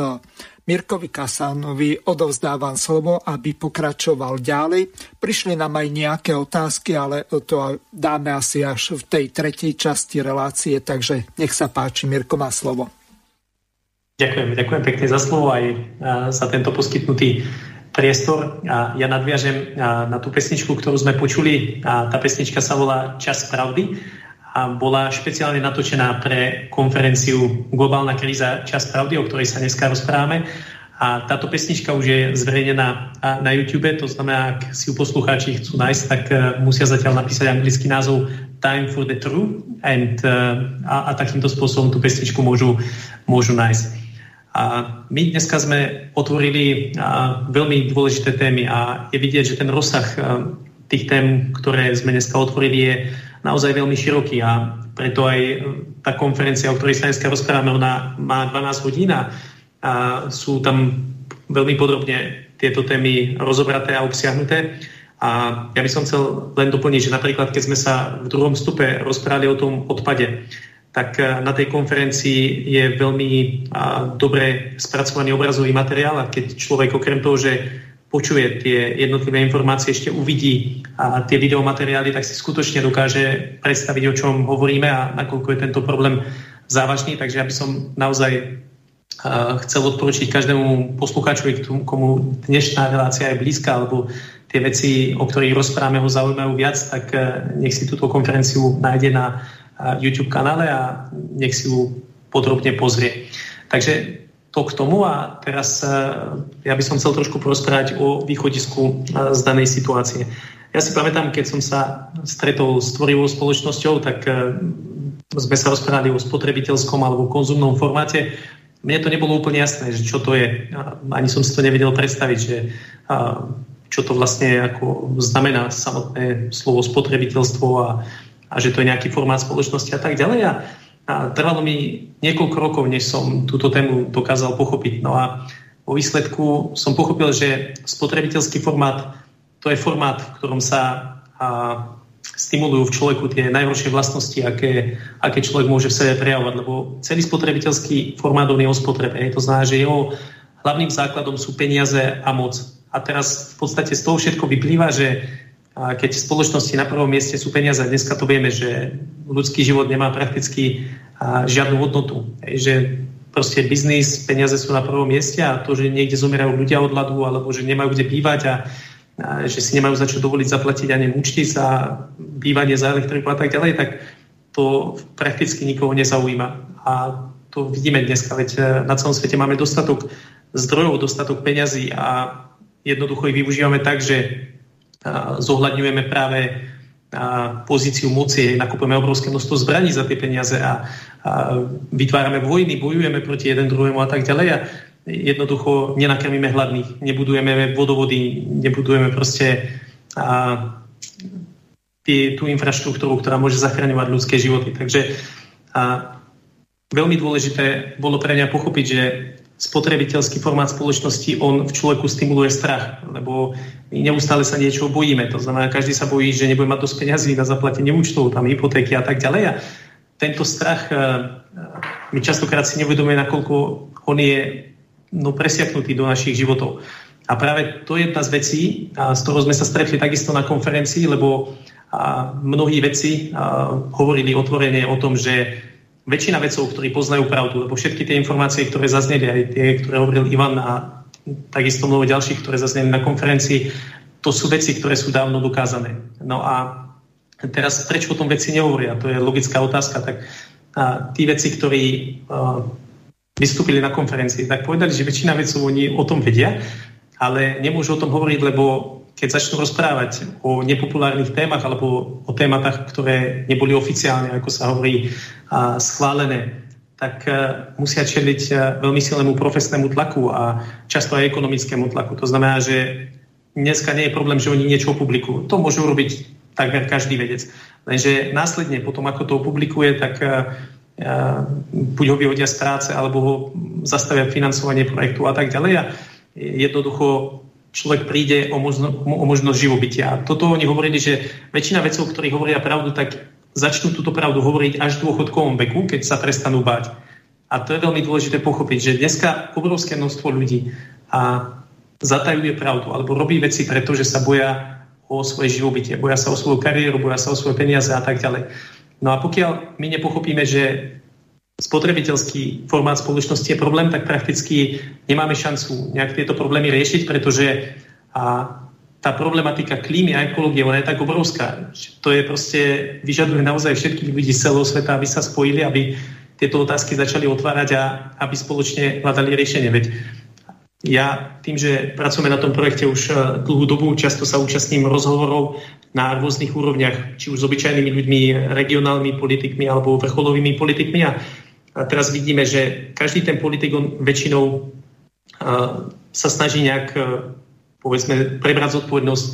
Mirkovi Kasánovi odovzdávam slovo, aby pokračoval ďalej. Prišli nám aj nejaké otázky, ale to dáme asi až v tej tretej časti relácie, takže nech sa páči, Mirko má slovo. Ďakujem, ďakujem pekne za slovo aj za tento poskytnutý priestor. A ja nadviažem na tú pesničku, ktorú sme počuli. Tá pesnička sa volá Čas pravdy a bola špeciálne natočená pre konferenciu Globálna kríza Čas pravdy, o ktorej sa dneska rozprávame. A táto pesnička už je zverejnená na YouTube, to znamená, ak si ju poslucháči chcú nájsť, tak e, musia zatiaľ napísať anglický názov Time for the Truth and, e, a, a takýmto spôsobom tú pesničku môžu, môžu nájsť. A my dneska sme otvorili a, veľmi dôležité témy a je vidieť, že ten rozsah e, tých tém, ktoré sme dneska otvorili, je naozaj veľmi široký a preto aj e, tá konferencia, o ktorej sa dneska rozprávame, ona má 12 hodín a sú tam veľmi podrobne tieto témy rozobraté a obsiahnuté. A ja by som chcel len doplniť, že napríklad keď sme sa v druhom stupe rozprávali o tom odpade, tak e, na tej konferencii je veľmi dobre spracovaný obrazový materiál a keď človek okrem toho, že počuje tie jednotlivé informácie, ešte uvidí a tie videomateriály, tak si skutočne dokáže predstaviť, o čom hovoríme a nakoľko je tento problém závažný. Takže ja by som naozaj chcel odporučiť každému poslucháčovi, komu dnešná relácia je blízka, alebo tie veci, o ktorých rozprávame, ho zaujímajú viac, tak nech si túto konferenciu nájde na YouTube kanále a nech si ju podrobne pozrie. Takže to k tomu a teraz e, ja by som chcel trošku porozprávať o východisku e, z danej situácie. Ja si pamätám, keď som sa stretol s tvorivou spoločnosťou, tak e, sme sa rozprávali o spotrebiteľskom alebo konzumnom formáte. Mne to nebolo úplne jasné, že čo to je. Ani som si to nevedel predstaviť, že čo to vlastne ako znamená samotné slovo spotrebiteľstvo a, a že to je nejaký formát spoločnosti a tak ďalej. A a trvalo mi niekoľko rokov, než som túto tému dokázal pochopiť. No a vo výsledku som pochopil, že spotrebiteľský formát to je formát, v ktorom sa a, stimulujú v človeku tie najhoršie vlastnosti, aké, aké človek môže v sebe prejavovať. Lebo celý spotrebiteľský formát on je o spotrebe. To znamená, že jeho hlavným základom sú peniaze a moc. A teraz v podstate z toho všetko vyplýva, že keď v spoločnosti na prvom mieste sú peniaze, dneska to vieme, že ľudský život nemá prakticky žiadnu hodnotu. Že proste biznis, peniaze sú na prvom mieste a to, že niekde zomierajú ľudia od hladu alebo že nemajú kde bývať a, a že si nemajú za čo dovoliť zaplatiť ani účty za bývanie za elektriku a tak ďalej, tak to prakticky nikoho nezaujíma. A to vidíme dneska, veď e, na celom svete máme dostatok zdrojov, dostatok peňazí a jednoducho ich využívame tak, že zohľadňujeme práve pozíciu moci, nakupujeme obrovské množstvo zbraní za tie peniaze a, a vytvárame vojny, bojujeme proti jeden druhému a tak ďalej a jednoducho nenakrmíme hladných, nebudujeme vodovody, nebudujeme proste a, tý, tú infraštruktúru, ktorá môže zachraňovať ľudské životy. Takže a, veľmi dôležité bolo pre mňa pochopiť, že spotrebiteľský formát spoločnosti, on v človeku stimuluje strach, lebo my neustále sa niečo bojíme. To znamená, každý sa bojí, že nebude mať dosť peniazí na zaplatenie účtov, tam hypotéky a tak ďalej. A tento strach, eh, my častokrát si nevedomujeme, nakoľko on je no, presiaknutý do našich životov. A práve to je jedna z vecí, a z toho sme sa stretli takisto na konferencii, lebo mnohí veci a, hovorili otvorene o tom, že väčšina vecov, ktorí poznajú pravdu, lebo všetky tie informácie, ktoré zazneli, aj tie, ktoré hovoril Ivan a takisto mnoho ďalších, ktoré zazneli na konferencii, to sú veci, ktoré sú dávno dokázané. No a Teraz, prečo o tom veci nehovoria? To je logická otázka. Tak a tí veci, ktorí uh, vystúpili na konferencii, tak povedali, že väčšina vecov oni o tom vedia, ale nemôžu o tom hovoriť, lebo keď začnú rozprávať o nepopulárnych témach alebo o tématach, ktoré neboli oficiálne, ako sa hovorí, schválené, tak uh, musia čeliť uh, veľmi silnému profesnému tlaku a často aj ekonomickému tlaku. To znamená, že dneska nie je problém, že oni niečo opublikujú. To môžu robiť takmer každý vedec. Lenže následne, potom ako to publikuje, tak buď ho vyhodia z práce, alebo ho zastavia financovanie projektu a tak ďalej. A jednoducho človek príde o, možno, o možnosť živobytia. Toto oni hovorili, že väčšina vecov, ktorí hovoria pravdu, tak začnú túto pravdu hovoriť až v dôchodkovom veku, keď sa prestanú báť. A to je veľmi dôležité pochopiť, že dneska obrovské množstvo ľudí a zatajuje pravdu alebo robí veci preto, že sa boja o svoje živobytie, boja sa o svoju kariéru, boja sa o svoje peniaze a tak ďalej. No a pokiaľ my nepochopíme, že spotrebiteľský formát spoločnosti je problém, tak prakticky nemáme šancu nejak tieto problémy riešiť, pretože a tá problematika klímy a ekológie, ona je tak obrovská. To je proste, vyžaduje naozaj všetkých ľudí z celého sveta, aby sa spojili, aby tieto otázky začali otvárať a aby spoločne hľadali riešenie. Veď ja tým, že pracujeme na tom projekte už eh, dlhú dobu, často sa účastním rozhovorov na rôznych úrovniach, či už s obyčajnými ľuďmi, regionálnymi politikmi alebo vrcholovými politikmi. A teraz vidíme, že každý ten politik on väčšinou sa snaží nejak eh, povedzme, prebrať zodpovednosť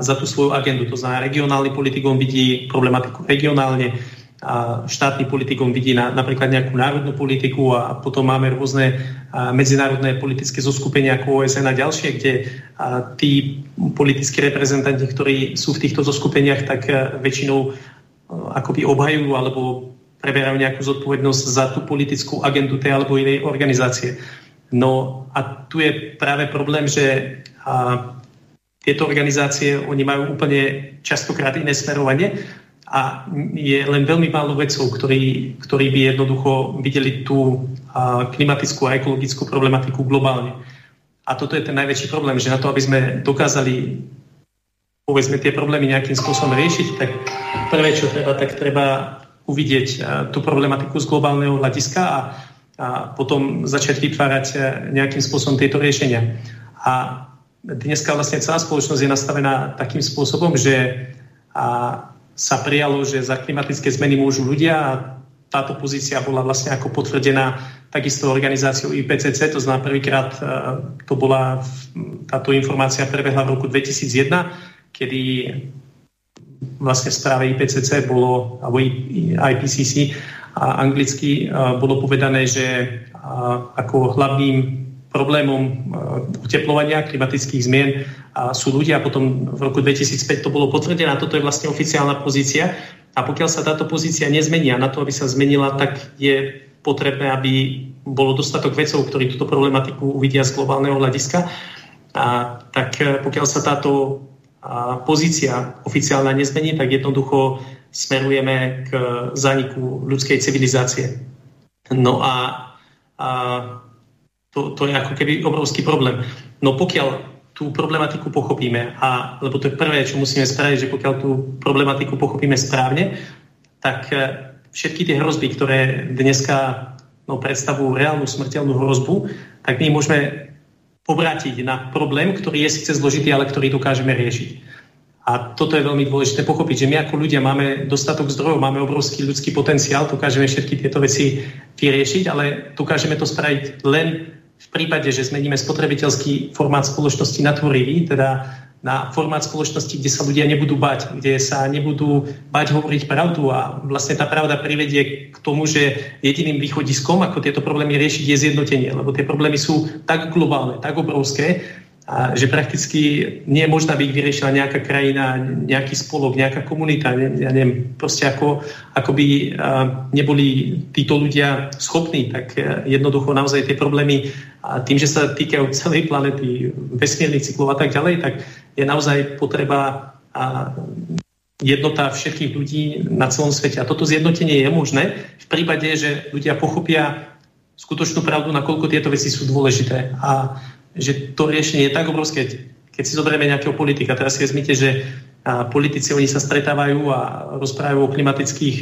za tú svoju agendu. To znamená, regionálny politik on vidí problematiku regionálne, a štátny politikom vidí na, napríklad nejakú národnú politiku a potom máme rôzne a, medzinárodné politické zoskupenia ako OSN a ďalšie, kde a, tí politickí reprezentanti, ktorí sú v týchto zoskupeniach, tak a, väčšinou a, akoby obhajujú alebo preberajú nejakú zodpovednosť za tú politickú agendu tej alebo inej organizácie. No a tu je práve problém, že a, tieto organizácie, oni majú úplne častokrát iné smerovanie a je len veľmi málo vedcov, ktorí, ktorí by jednoducho videli tú klimatickú a ekologickú problematiku globálne. A toto je ten najväčší problém, že na to, aby sme dokázali povedzme tie problémy nejakým spôsobom riešiť, tak prvé, čo treba, tak treba uvidieť tú problematiku z globálneho hľadiska a, a potom začať vytvárať nejakým spôsobom tieto riešenia. A dneska vlastne celá spoločnosť je nastavená takým spôsobom, že a sa prijalo, že za klimatické zmeny môžu ľudia a táto pozícia bola vlastne ako potvrdená takisto organizáciou IPCC, to znamená prvýkrát e, to bola, táto informácia prebehla v roku 2001, kedy vlastne správe IPCC bolo, alebo IPCC a anglicky e, bolo povedané, že e, ako hlavným problémom uteplovania klimatických zmien sú ľudia, potom v roku 2005 to bolo potvrdené, a toto je vlastne oficiálna pozícia. A pokiaľ sa táto pozícia nezmení, a na to, aby sa zmenila, tak je potrebné, aby bolo dostatok vecov, ktorí túto problematiku uvidia z globálneho hľadiska. A, tak e, pokiaľ sa táto pozícia oficiálna nezmení, tak jednoducho smerujeme k zániku ľudskej civilizácie. No a, a to, to je ako keby obrovský problém. No pokiaľ tú problematiku pochopíme. A, lebo to je prvé, čo musíme spraviť, že pokiaľ tú problematiku pochopíme správne, tak e, všetky tie hrozby, ktoré dneska no, predstavujú reálnu smrteľnú hrozbu, tak my môžeme obrátiť na problém, ktorý je síce zložitý, ale ktorý dokážeme riešiť. A toto je veľmi dôležité pochopiť, že my ako ľudia máme dostatok zdrojov, máme obrovský ľudský potenciál, dokážeme všetky tieto veci vyriešiť, ale dokážeme to spraviť len v prípade, že zmeníme spotrebiteľský formát spoločnosti na tvorivý, teda na formát spoločnosti, kde sa ľudia nebudú bať, kde sa nebudú bať hovoriť pravdu a vlastne tá pravda privedie k tomu, že jediným východiskom, ako tieto problémy riešiť, je zjednotenie, lebo tie problémy sú tak globálne, tak obrovské, a že prakticky nie je možná byť vyriešila nejaká krajina, nejaký spolok, nejaká komunita, ne, ja neviem, proste ako, ako by neboli títo ľudia schopní, tak e, jednoducho naozaj tie problémy a tým, že sa týkajú celej planety, vesmírnych cyklov a tak ďalej, tak je naozaj potreba a jednota všetkých ľudí na celom svete. A toto zjednotenie je možné v prípade, že ľudia pochopia skutočnú pravdu, nakoľko tieto veci sú dôležité. A že to riešenie je tak obrovské. keď si zoberieme nejakého politika, teraz si vezmite, že politici oni sa stretávajú a rozprávajú o klimatických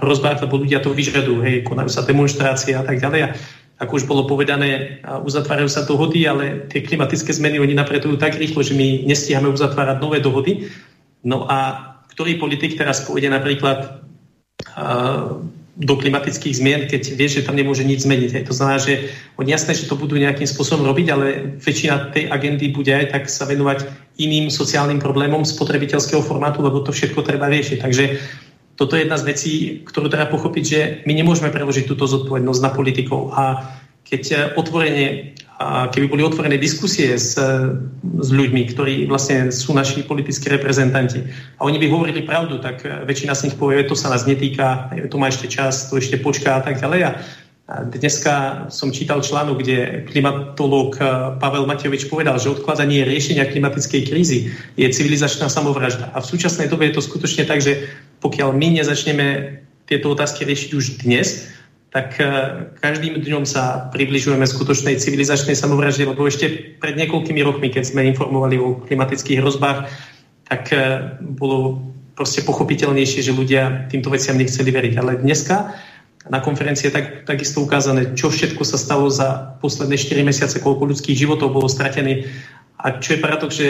hrozbách, lebo ľudia to vyžadujú, hej, konajú sa demonstrácie a tak ďalej. A ako už bolo povedané, uzatvárajú sa dohody, ale tie klimatické zmeny oni napredujú tak rýchlo, že my nestíhame uzatvárať nové dohody. No a ktorý politik teraz pôjde napríklad do klimatických zmien, keď vie, že tam nemôže nič zmeniť. Hej. To znamená, že oni jasné, že to budú nejakým spôsobom robiť, ale väčšina tej agendy bude aj tak sa venovať iným sociálnym problémom spotrebiteľského formátu, lebo to všetko treba riešiť. Takže toto je jedna z vecí, ktorú treba pochopiť, že my nemôžeme preložiť túto zodpovednosť na politikov. A keď otvorene a keby boli otvorené diskusie s, s ľuďmi, ktorí vlastne sú naši politickí reprezentanti a oni by hovorili pravdu, tak väčšina z nich povie, to sa nás netýka, to má ešte čas, to ešte počká a tak ďalej. A dneska som čítal článok, kde klimatológ Pavel Matejovič povedal, že odkladanie riešenia klimatickej krízy je civilizačná samovražda. A v súčasnej dobe je to skutočne tak, že pokiaľ my nezačneme tieto otázky riešiť už dnes, tak eh, každým dňom sa približujeme skutočnej civilizačnej samovražde, lebo ešte pred niekoľkými rokmi, keď sme informovali o klimatických hrozbách, tak eh, bolo proste pochopiteľnejšie, že ľudia týmto veciam nechceli veriť. Ale dneska na konferencii je tak, takisto ukázané, čo všetko sa stalo za posledné 4 mesiace, koľko ľudských životov bolo stratených. A čo je paradox, že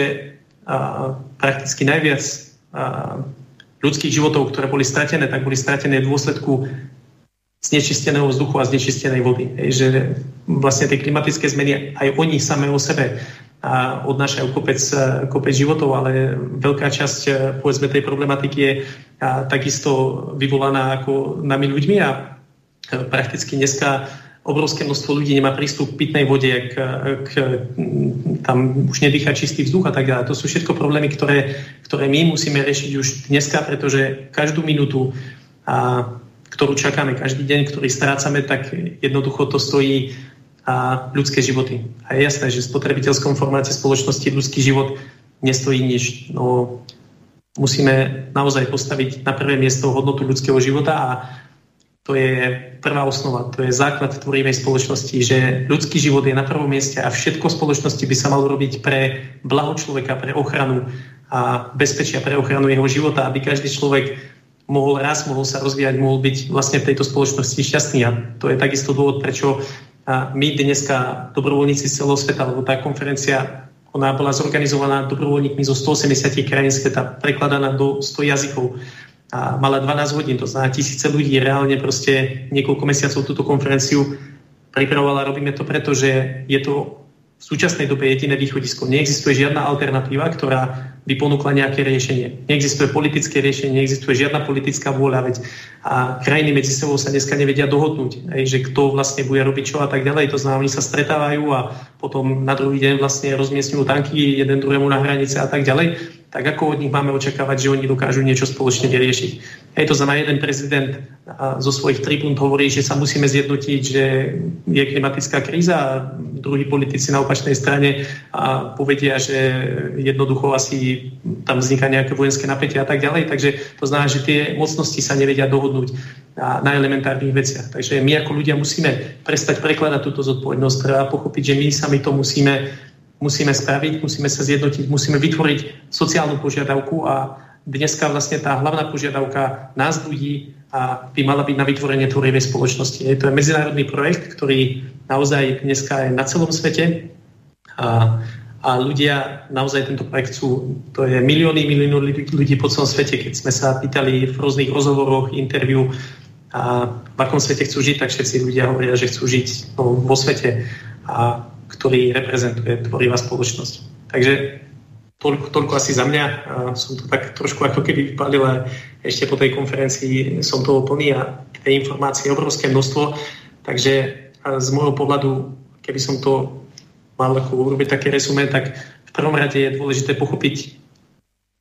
a, prakticky najviac a, ľudských životov, ktoré boli stratené, tak boli stratené v dôsledku znečisteného vzduchu a znečistenej vody. Hej, že vlastne tie klimatické zmeny aj oni samé o sebe a odnášajú kopec, kopec životov, ale veľká časť povedzme tej problematiky je takisto vyvolaná ako nami ľuďmi a prakticky dneska obrovské množstvo ľudí nemá prístup k pitnej vode, k, k, tam už nedýcha čistý vzduch a tak ďalej. To sú všetko problémy, ktoré, ktoré my musíme riešiť už dneska, pretože každú minútu a ktorú čakáme každý deň, ktorý strácame, tak jednoducho to stojí a ľudské životy. A je jasné, že spotrebiteľskom formáte spoločnosti ľudský život nestojí nič. No, musíme naozaj postaviť na prvé miesto hodnotu ľudského života a to je prvá osnova, to je základ tvorivej spoločnosti, že ľudský život je na prvom mieste a všetko v spoločnosti by sa malo robiť pre blaho človeka, pre ochranu a bezpečia, pre ochranu jeho života, aby každý človek mohol raz, mohol sa rozvíjať, mohol byť vlastne v tejto spoločnosti šťastný. A to je takisto dôvod, prečo my dneska dobrovoľníci z celého sveta, lebo tá konferencia ona bola zorganizovaná dobrovoľníkmi zo 180 krajín sveta, prekladaná do 100 jazykov a mala 12 hodín, to znamená tisíce ľudí reálne proste niekoľko mesiacov túto konferenciu pripravovala. Robíme to preto, že je to v súčasnej dobe jediné východisko. Neexistuje žiadna alternatíva, ktorá by ponúkla nejaké riešenie. Neexistuje politické riešenie, neexistuje žiadna politická vôľa, veď a krajiny medzi sebou sa dneska nevedia dohodnúť, aj, že kto vlastne bude robiť čo a tak ďalej. To znamená, oni sa stretávajú a potom na druhý deň vlastne rozmiestňujú tanky jeden druhému na hranice a tak ďalej tak ako od nich máme očakávať, že oni dokážu niečo spoločne vyriešiť. Hej, to znamená, jeden prezident zo svojich tribún hovorí, že sa musíme zjednotiť, že je klimatická kríza a druhí politici na opačnej strane a povedia, že jednoducho asi tam vzniká nejaké vojenské napätie a tak ďalej. Takže to znamená, že tie mocnosti sa nevedia dohodnúť na, elementárnych veciach. Takže my ako ľudia musíme prestať prekladať túto zodpovednosť, treba pochopiť, že my sami to musíme musíme spraviť, musíme sa zjednotiť, musíme vytvoriť sociálnu požiadavku a dneska vlastne tá hlavná požiadavka nás ľudí a by mala byť na vytvorenie tvorivej spoločnosti. Je to je medzinárodný projekt, ktorý naozaj dneska je na celom svete a, a ľudia naozaj tento projekt sú, to je milióny, milióny ľudí po celom svete. Keď sme sa pýtali v rôznych rozhovoroch, interviu, a v akom svete chcú žiť, tak všetci ľudia hovoria, že chcú žiť no, vo svete. A ktorý reprezentuje tvorivá spoločnosť. Takže toľko, toľko asi za mňa. A som to tak trošku ako keby vypadil, ale ešte po tej konferencii som toho plný a tej informácie obrovské množstvo. Takže z môjho pohľadu, keby som to mal ako urobiť také resume, tak v prvom rade je dôležité pochopiť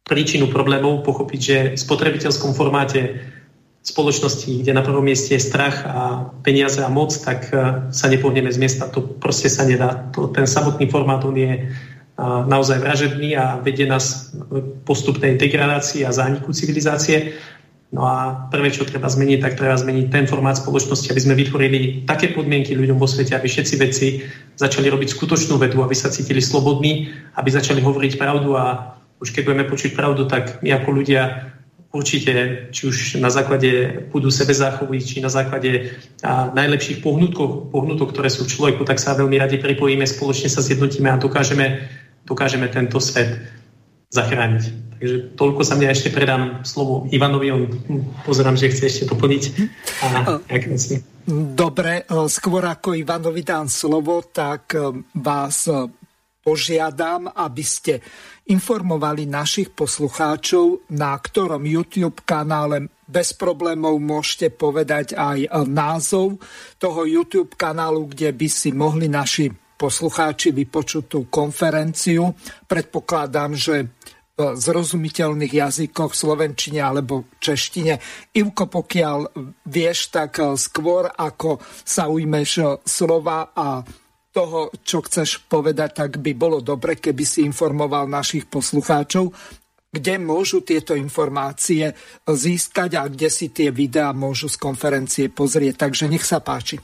príčinu problémov, pochopiť, že v spotrebiteľskom formáte spoločnosti, kde na prvom mieste je strach a peniaze a moc, tak e, sa nepohneme z miesta. To proste sa nedá. To, ten samotný formát on je e, naozaj vražedný a vedie nás postupnej degradácii a zániku civilizácie. No a prvé, čo treba zmeniť, tak treba zmeniť ten formát spoločnosti, aby sme vytvorili také podmienky ľuďom vo svete, aby všetci veci začali robiť skutočnú vedu, aby sa cítili slobodní, aby začali hovoriť pravdu a už keď budeme počuť pravdu, tak my ako ľudia určite, či už na základe púdu sebezáchovy, či na základe najlepších pohnutkov, pohnutok, ktoré sú v človeku, tak sa veľmi radi pripojíme, spoločne sa zjednotíme a dokážeme, dokážeme tento svet zachrániť. Takže toľko sa mňa ešte predám slovo Ivanovi, on pozerám, že chce ešte doplniť. A, Dobre, skôr ako Ivanovi dám slovo, tak vás požiadam, aby ste informovali našich poslucháčov, na ktorom YouTube kanále bez problémov môžete povedať aj názov toho YouTube kanálu, kde by si mohli naši poslucháči vypočuť tú konferenciu. Predpokladám, že v zrozumiteľných jazykoch, slovenčine alebo češtine. Ivko, pokiaľ vieš, tak skôr ako sa ujmeš slova a toho, čo chceš povedať, tak by bolo dobre, keby si informoval našich poslucháčov, kde môžu tieto informácie získať a kde si tie videá môžu z konferencie pozrieť. Takže nech sa páči.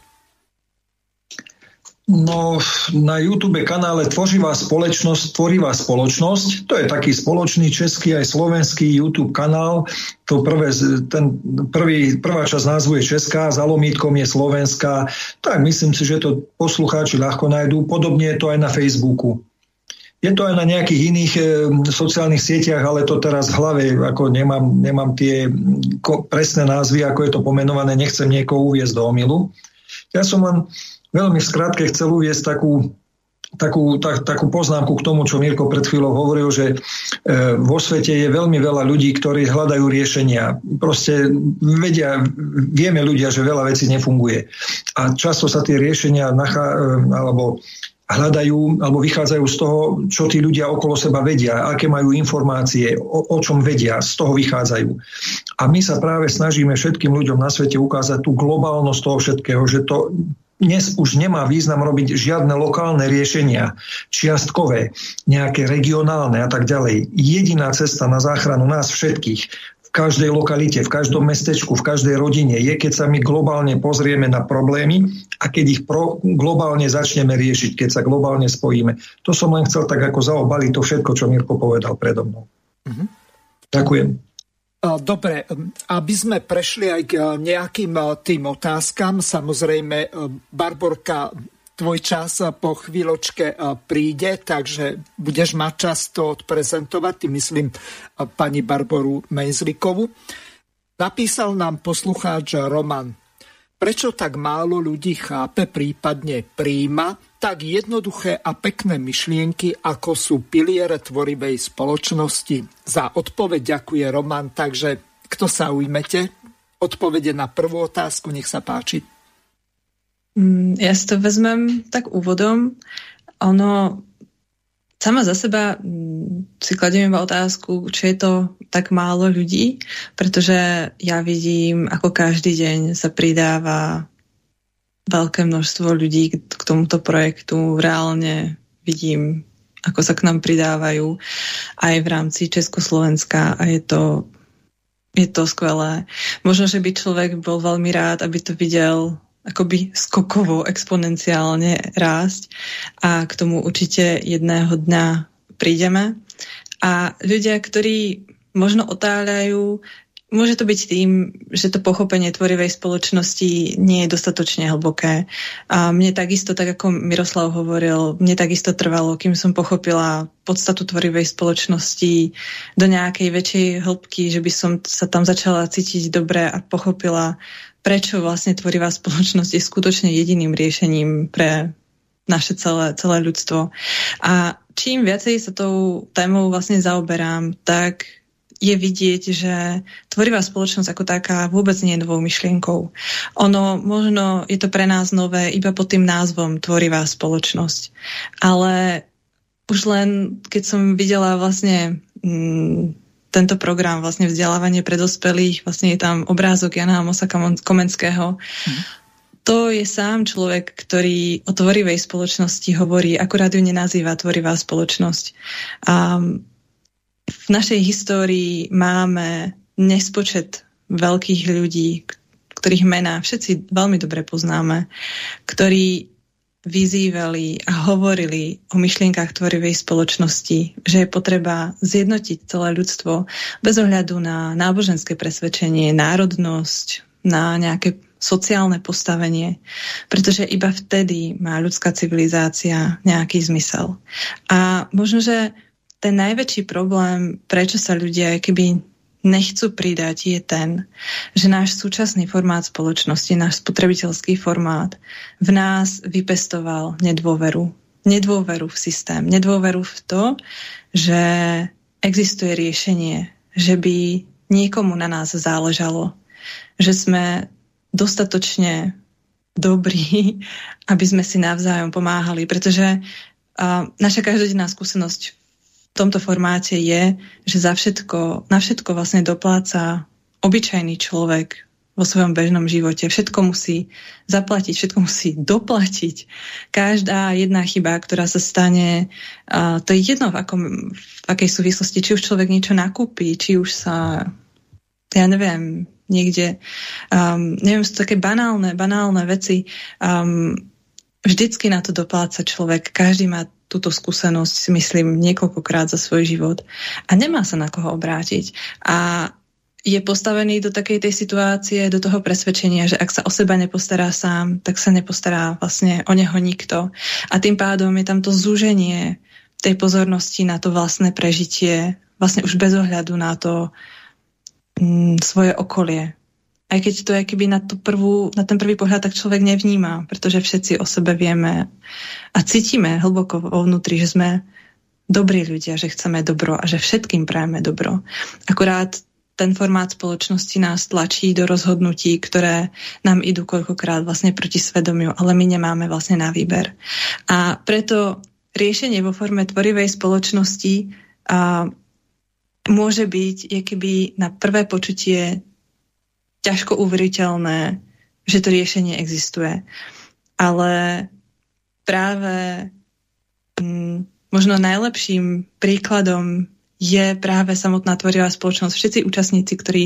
No, na YouTube kanále Tvořivá spoločnosť, Tvorivá spoločnosť, to je taký spoločný český aj slovenský YouTube kanál. To prvé, ten prvý, prvá časť názvu je Česká, za lomítkom je Slovenská. Tak myslím si, že to poslucháči ľahko nájdú. Podobne je to aj na Facebooku. Je to aj na nejakých iných e, sociálnych sieťach, ale to teraz v hlave, ako nemám, nemám tie ko, presné názvy, ako je to pomenované, nechcem niekoho uviezť do omilu. Ja som len veľmi skrátke chcel uviesť takú, takú, tak, takú poznámku k tomu, čo Mirko pred chvíľou hovoril, že e, vo svete je veľmi veľa ľudí, ktorí hľadajú riešenia. Proste vedia, vieme ľudia, že veľa vecí nefunguje. A často sa tie riešenia nachá, e, alebo hľadajú alebo vychádzajú z toho, čo tí ľudia okolo seba vedia, aké majú informácie, o, o čom vedia, z toho vychádzajú. A my sa práve snažíme všetkým ľuďom na svete ukázať tú globálnosť toho všetkého, že to dnes už nemá význam robiť žiadne lokálne riešenia, čiastkové, nejaké regionálne a tak ďalej. Jediná cesta na záchranu nás všetkých v každej lokalite, v každom mestečku, v každej rodine je, keď sa my globálne pozrieme na problémy a keď ich pro, globálne začneme riešiť, keď sa globálne spojíme. To som len chcel tak ako zaobaliť to všetko, čo Mirko povedal predo mnou. Mm-hmm. Ďakujem. Dobre, aby sme prešli aj k nejakým tým otázkam, samozrejme, Barborka, tvoj čas po chvíľočke príde, takže budeš mať čas to odprezentovať, tým myslím pani Barboru Mejzlikovu. Napísal nám poslucháč Roman, prečo tak málo ľudí chápe, prípadne príjma tak jednoduché a pekné myšlienky, ako sú piliere tvorivej spoločnosti. Za odpoveď ďakuje Roman, takže kto sa ujmete? Odpovede na prvú otázku, nech sa páči. Mm, ja si to vezmem tak úvodom. Ono sama za seba mm, si kladiem iba otázku, či je to tak málo ľudí, pretože ja vidím, ako každý deň sa pridáva veľké množstvo ľudí k tomuto projektu. Reálne vidím, ako sa k nám pridávajú aj v rámci Československa a je to, je to skvelé. Možno, že by človek bol veľmi rád, aby to videl akoby skokovo, exponenciálne rásť a k tomu určite jedného dňa prídeme. A ľudia, ktorí možno otáľajú, Môže to byť tým, že to pochopenie tvorivej spoločnosti nie je dostatočne hlboké. A mne takisto, tak ako Miroslav hovoril, mne takisto trvalo, kým som pochopila podstatu tvorivej spoločnosti do nejakej väčšej hĺbky, že by som sa tam začala cítiť dobre a pochopila, prečo vlastne tvorivá spoločnosť je skutočne jediným riešením pre naše celé, celé ľudstvo. A čím viacej sa tou témou vlastne zaoberám, tak je vidieť, že tvorivá spoločnosť ako taká vôbec nie je novou myšlienkou. Ono možno je to pre nás nové iba pod tým názvom tvorivá spoločnosť. Ale už len keď som videla vlastne mm, tento program, vlastne vzdelávanie pre dospelých, vlastne je tam obrázok Jana Mosa Komenského, mm. To je sám človek, ktorý o tvorivej spoločnosti hovorí, akurát ju nenazýva tvorivá spoločnosť. A v našej histórii máme nespočet veľkých ľudí, ktorých mená všetci veľmi dobre poznáme, ktorí vyzývali a hovorili o myšlienkach tvorivej spoločnosti, že je potreba zjednotiť celé ľudstvo bez ohľadu na náboženské presvedčenie, národnosť, na nejaké sociálne postavenie, pretože iba vtedy má ľudská civilizácia nejaký zmysel. A možno, že ten najväčší problém, prečo sa ľudia keby nechcú pridať, je ten, že náš súčasný formát spoločnosti, náš spotrebiteľský formát v nás vypestoval nedôveru. Nedôveru v systém, nedôveru v to, že existuje riešenie, že by niekomu na nás záležalo, že sme dostatočne dobrí, aby sme si navzájom pomáhali, pretože uh, naša každodenná skúsenosť tomto formáte je, že za všetko, na všetko vlastne dopláca obyčajný človek vo svojom bežnom živote. Všetko musí zaplatiť, všetko musí doplatiť. Každá jedna chyba, ktorá sa stane, to je jedno v, akom, v akej súvislosti, či už človek niečo nakúpi, či už sa, ja neviem, niekde, um, neviem, sú také banálne, banálne veci. Um, vždycky na to dopláca človek. Každý má túto skúsenosť, si myslím, niekoľkokrát za svoj život a nemá sa na koho obrátiť. A je postavený do takej tej situácie, do toho presvedčenia, že ak sa o seba nepostará sám, tak sa nepostará vlastne o neho nikto. A tým pádom je tam to zúženie tej pozornosti na to vlastné prežitie, vlastne už bez ohľadu na to mm, svoje okolie. Aj keď to je keby na, tú prvú, na ten prvý pohľad tak človek nevníma, pretože všetci o sebe vieme a cítime hlboko vo vnútri, že sme dobrí ľudia, že chceme dobro a že všetkým prajeme dobro. Akurát ten formát spoločnosti nás tlačí do rozhodnutí, ktoré nám idú koľkokrát vlastne proti svedomiu, ale my nemáme vlastne na výber. A preto riešenie vo forme tvorivej spoločnosti a môže byť je keby na prvé počutie ťažko uveriteľné, že to riešenie existuje. Ale práve mm, možno najlepším príkladom je práve samotná tvorivá spoločnosť. Všetci účastníci, ktorí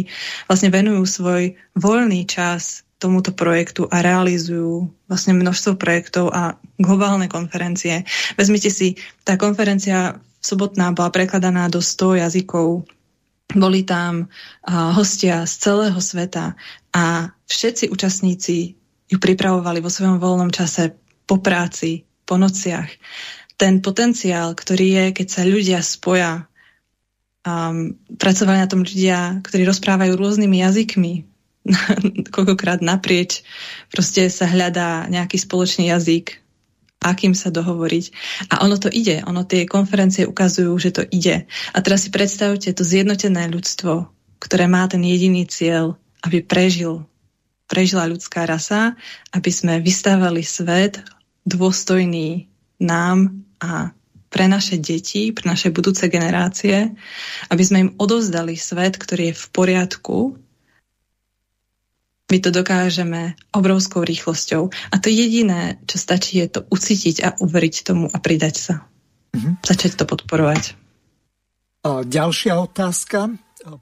vlastne venujú svoj voľný čas tomuto projektu a realizujú vlastne množstvo projektov a globálne konferencie. Vezmite si, tá konferencia sobotná bola prekladaná do 100 jazykov boli tam hostia z celého sveta a všetci účastníci ju pripravovali vo svojom voľnom čase po práci, po nociach. Ten potenciál, ktorý je, keď sa ľudia spoja, um, pracovali na tom ľudia, ktorí rozprávajú rôznymi jazykmi, koľkokrát naprieč, proste sa hľadá nejaký spoločný jazyk, akým sa dohovoriť. A ono to ide. Ono tie konferencie ukazujú, že to ide. A teraz si predstavte to zjednotené ľudstvo, ktoré má ten jediný cieľ, aby prežil, prežila ľudská rasa, aby sme vystávali svet dôstojný nám a pre naše deti, pre naše budúce generácie, aby sme im odovzdali svet, ktorý je v poriadku, my to dokážeme obrovskou rýchlosťou. A to jediné, čo stačí, je to ucítiť a uveriť tomu a pridať sa. Mm-hmm. Začať to podporovať. A ďalšia otázka.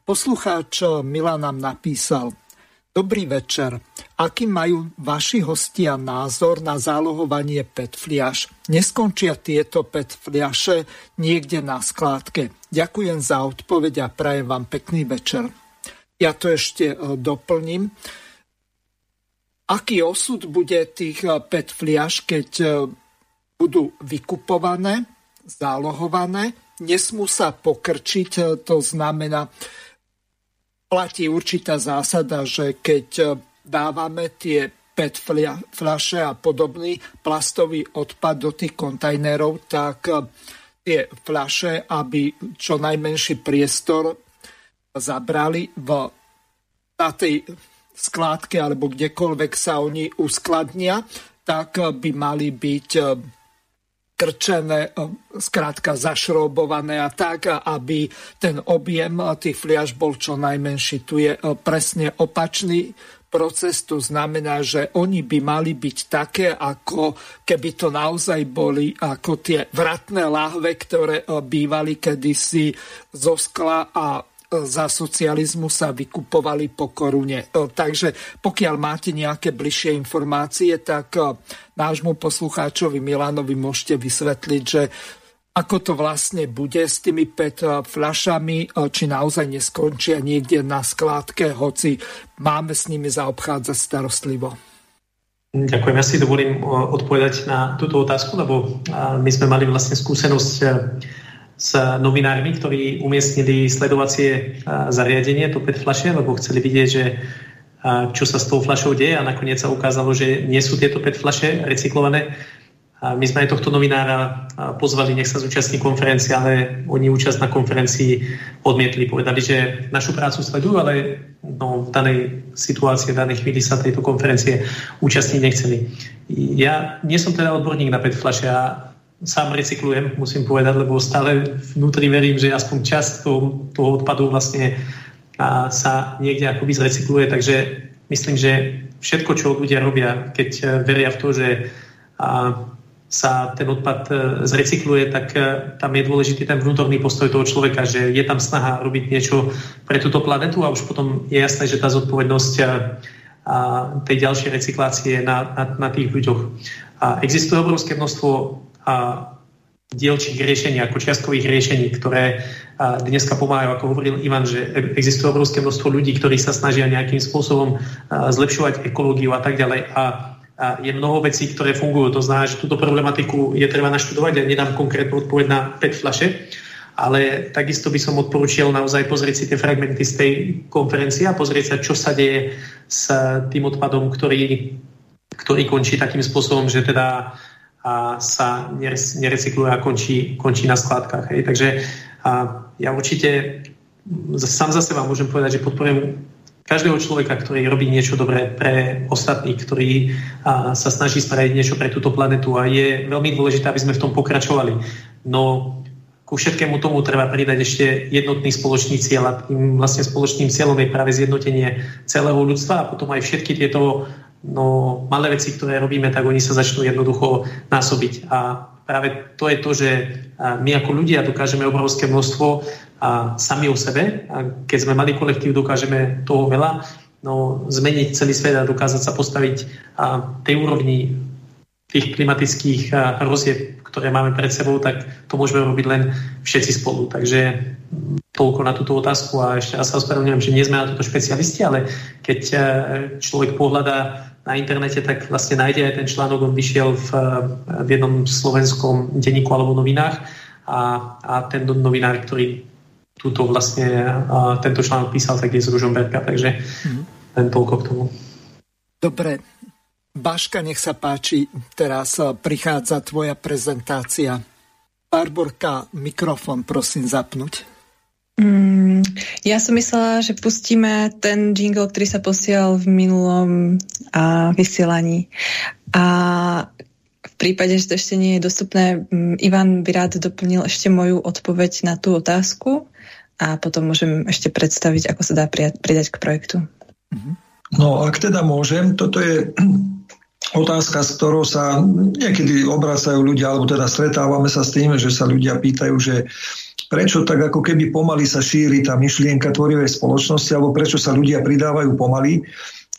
Poslucháč Milan nám napísal. Dobrý večer. Aký majú vaši hostia názor na zálohovanie PET fliaš? Neskončia tieto PET fliaše niekde na skládke? Ďakujem za odpoveď a prajem vám pekný večer. Ja to ešte e, doplním aký osud bude tých eh, PET fliaž, keď eh, budú vykupované, zálohované, nesmú sa pokrčiť, eh, to znamená, platí určitá zásada, že keď dávame tie PET fľaše a podobný plastový odpad do tých kontajnerov, tak tie fľaše, aby čo najmenší priestor zabrali v, na tej skládke alebo kdekoľvek sa oni uskladnia, tak by mali byť eh, krčené, eh, skrátka zašrobované a tak, aby ten objem tých fliaž bol čo najmenší. Tu je eh, presne opačný proces, to znamená, že oni by mali byť také, ako keby to naozaj boli ako tie vratné láhve, ktoré bývali kedysi zo skla a za socializmu sa vykupovali po korune. Takže pokiaľ máte nejaké bližšie informácie, tak nášmu poslucháčovi Milanovi môžete vysvetliť, že ako to vlastne bude s tými PET fľašami, či naozaj neskončia niekde na skládke, hoci máme s nimi zaobchádzať starostlivo. Ďakujem. Ja si dovolím odpovedať na túto otázku, lebo my sme mali vlastne skúsenosť s novinármi, ktorí umiestnili sledovacie zariadenie, to PET fľaše, lebo chceli vidieť, že čo sa s tou fľašou deje a nakoniec sa ukázalo, že nie sú tieto PET fľaše recyklované my sme aj tohto novinára pozvali, nech sa zúčastní konferencie, ale oni účasť na konferencii odmietli. Povedali, že našu prácu sledujú, ale no, v danej situácii, v danej chvíli sa tejto konferencie účastniť nechceli. Ja nie som teda odborník na PET flaše a sám recyklujem, musím povedať, lebo stále vnútri verím, že aspoň časť toho, toho odpadu vlastne a sa niekde akoby zrecykluje, takže myslím, že všetko, čo ľudia robia, keď e, veria v to, že a sa ten odpad e, zrecykluje, tak e, tam je dôležitý ten vnútorný postoj toho človeka, že je tam snaha robiť niečo pre túto planetu a už potom je jasné, že tá zodpovednosť a tej ďalšej recyklácie na, na, na tých ľuďoch. A existuje obrovské množstvo dielčích riešení, ako čiastkových riešení, ktoré dneska pomáhajú, ako hovoril Ivan, že existuje obrovské množstvo ľudí, ktorí sa snažia nejakým spôsobom zlepšovať ekológiu a tak ďalej. A a je mnoho vecí, ktoré fungujú. To znamená, že túto problematiku je treba naštudovať. Ja nedám konkrétnu odpoveď na PET flaše, ale takisto by som odporučil naozaj pozrieť si tie fragmenty z tej konferencie a pozrieť sa, čo sa deje s tým odpadom, ktorý, ktorý končí takým spôsobom, že teda a sa nerecykluje a končí, končí na skládkach. Hej. Takže a ja určite sám za seba môžem povedať, že podporujem každého človeka, ktorý robí niečo dobré pre ostatných, ktorý a, sa snaží spraviť niečo pre túto planetu a je veľmi dôležité, aby sme v tom pokračovali. No ku všetkému tomu treba pridať ešte jednotný spoločný cieľ a tým vlastne spoločným cieľom je práve zjednotenie celého ľudstva a potom aj všetky tieto no, malé veci, ktoré robíme, tak oni sa začnú jednoducho násobiť. A práve to je to, že my ako ľudia dokážeme obrovské množstvo a sami o sebe. A keď sme mali kolektív, dokážeme toho veľa. No, zmeniť celý svet a dokázať sa postaviť a tej úrovni tých klimatických hrozieb, ktoré máme pred sebou, tak to môžeme robiť len všetci spolu. Takže toľko na túto otázku a ešte raz sa ospravedlňujem, že nie sme na toto špecialisti, ale keď človek pohľadá na internete, tak vlastne nájde aj ten článok, on vyšiel v, v jednom slovenskom denníku alebo novinách a, a ten novinár, ktorý túto vlastne tento článok písal, tak je z Ružomberka, takže mm. len toľko k tomu. Dobre, Baška, nech sa páči, teraz prichádza tvoja prezentácia. Barborka, mikrofon prosím zapnúť. Mm, ja som myslela, že pustíme ten jingle, ktorý sa posielal v minulom a, vysielaní. A v prípade, že to ešte nie je dostupné, mm, Ivan by rád doplnil ešte moju odpoveď na tú otázku a potom môžem ešte predstaviť, ako sa dá pridať k projektu. No, ak teda môžem, toto je otázka, s ktorou sa niekedy obracajú ľudia, alebo teda stretávame sa s tým, že sa ľudia pýtajú, že prečo tak ako keby pomaly sa šíri tá myšlienka tvorivej spoločnosti, alebo prečo sa ľudia pridávajú pomaly.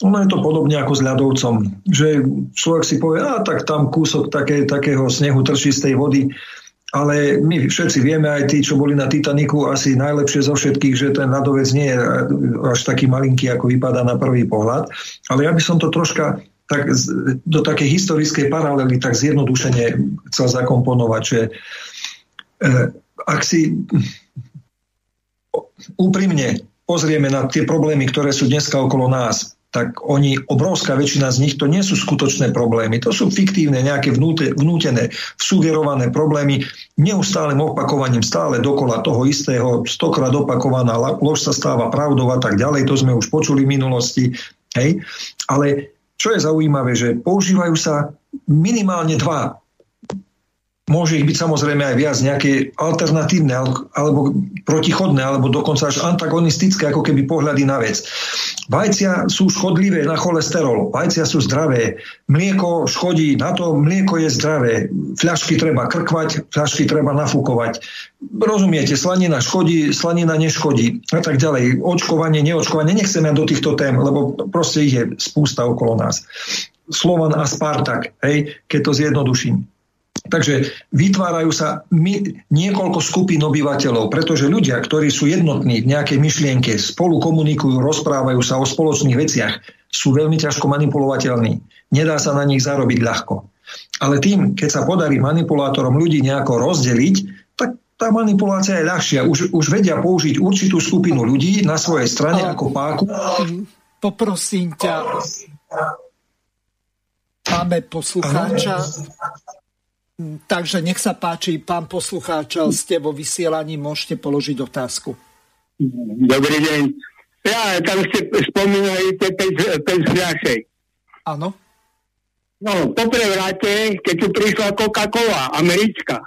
Ono je to podobne ako s ľadovcom, že človek si povie, a tak tam kúsok také, takého snehu trčí z tej vody, ale my všetci vieme, aj tí, čo boli na Titaniku, asi najlepšie zo všetkých, že ten ľadovec nie je až taký malinký, ako vypadá na prvý pohľad. Ale ja by som to troška tak, do takej historickej paralely tak zjednodušene chcel zakomponovať, že eh, ak si úprimne pozrieme na tie problémy, ktoré sú dneska okolo nás, tak oni, obrovská väčšina z nich, to nie sú skutočné problémy. To sú fiktívne, nejaké vnúte, vnútené, sugerované problémy, neustálym opakovaním stále dokola toho istého, stokrát opakovaná lož sa stáva pravdou a tak ďalej, to sme už počuli v minulosti. Hej? Ale čo je zaujímavé, že používajú sa minimálne dva Môže ich byť samozrejme aj viac nejaké alternatívne alebo protichodné, alebo dokonca až antagonistické, ako keby pohľady na vec. Vajcia sú škodlivé na cholesterol, vajcia sú zdravé, mlieko škodí na to, mlieko je zdravé, fľašky treba krkvať, fľašky treba nafúkovať. Rozumiete, slanina škodí, slanina neškodí a tak ďalej. Očkovanie, neočkovanie, nechceme do týchto tém, lebo proste ich je spústa okolo nás. Slovan a Spartak, hej, keď to zjednoduším. Takže vytvárajú sa my, niekoľko skupín obyvateľov, pretože ľudia, ktorí sú jednotní v nejakej myšlienke, spolu komunikujú, rozprávajú sa o spoločných veciach, sú veľmi ťažko manipulovateľní. Nedá sa na nich zarobiť ľahko. Ale tým, keď sa podarí manipulátorom ľudí nejako rozdeliť, tak tá manipulácia je ľahšia. Už, už vedia použiť určitú skupinu ľudí na svojej strane ako páku. Poprosím ťa, máme poslucháča. Takže nech sa páči, pán poslucháč, ste vo vysielaní, môžete položiť otázku. Dobrý deň. Ja, tam ste spomínali tie 5 fľašek. Áno. No, po prevráte, keď tu prišla Coca-Cola, americká,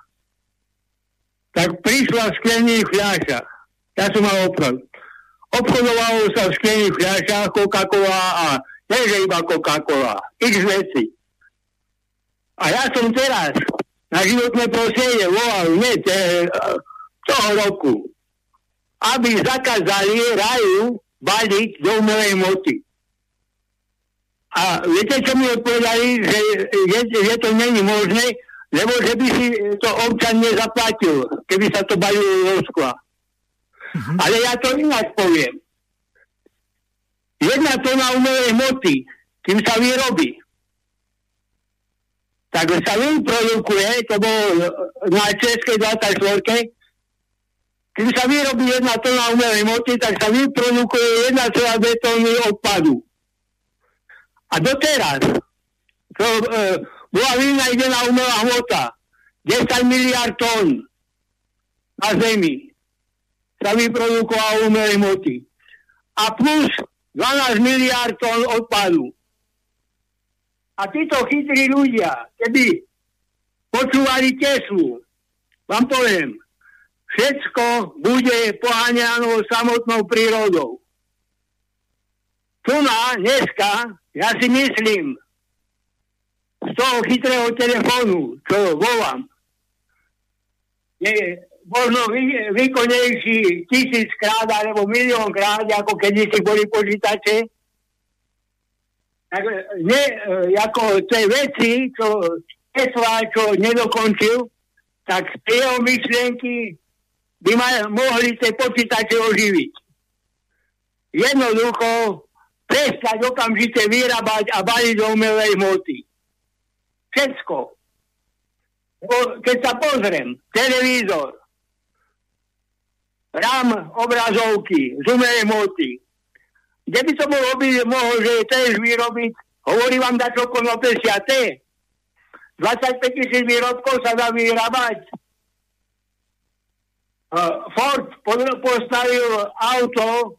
tak prišla v sklených fľašach. Ja som mal obchod. Obchodovalo sa v sklených fľašach Coca-Cola a nie, že iba Coca-Cola. X veci. A ja som teraz na životné prostredie volal hneď e, toho roku, aby zakázali raju baliť do umelej moty. A viete, čo mi odpovedali, že, že, že to není možné, lebo že by si to občan nezaplatil, keby sa to balilo do skla. Mm-hmm. Ale ja to ináč poviem. Jedna tona umelej hmoty, kým sa vyrobí, tak sa vyprodukuje, to bolo na Českej 24, keď sa vyrobí jedna tona umelej moty, tak sa vyprodukuje 1,2 tony odpadu. A doteraz to, e, bola vynajdená umelá hmota 10 miliard tón na Zemi sa vyprodukovalo umelej moty. A plus 12 miliard tón odpadu. A títo chytrí ľudia, keby počúvali Teslu, vám poviem, všetko bude poháňané samotnou prírodou. Tu na dneska, ja si myslím, z toho chytrého telefónu, čo volám, je možno vy, výkonnejší tisíckrát alebo miliónkrát, ako keď si boli počítače, ne, e, ako tie veci, čo Tesla, čo nedokončil, tak jeho myšlienky by ma, mohli tie počítače oživiť. Jednoducho prestať okamžite vyrábať a baliť do umelej hmoty. Všetko. Keď sa pozriem, televízor, RAM obrazovky z umelej hmoty, kde by to mohol byť, mohol, že tiež vyrobiť, hovorí vám dať okolo 50. 25 tisíc výrobkov sa dá vyrábať. Uh, Ford postavil auto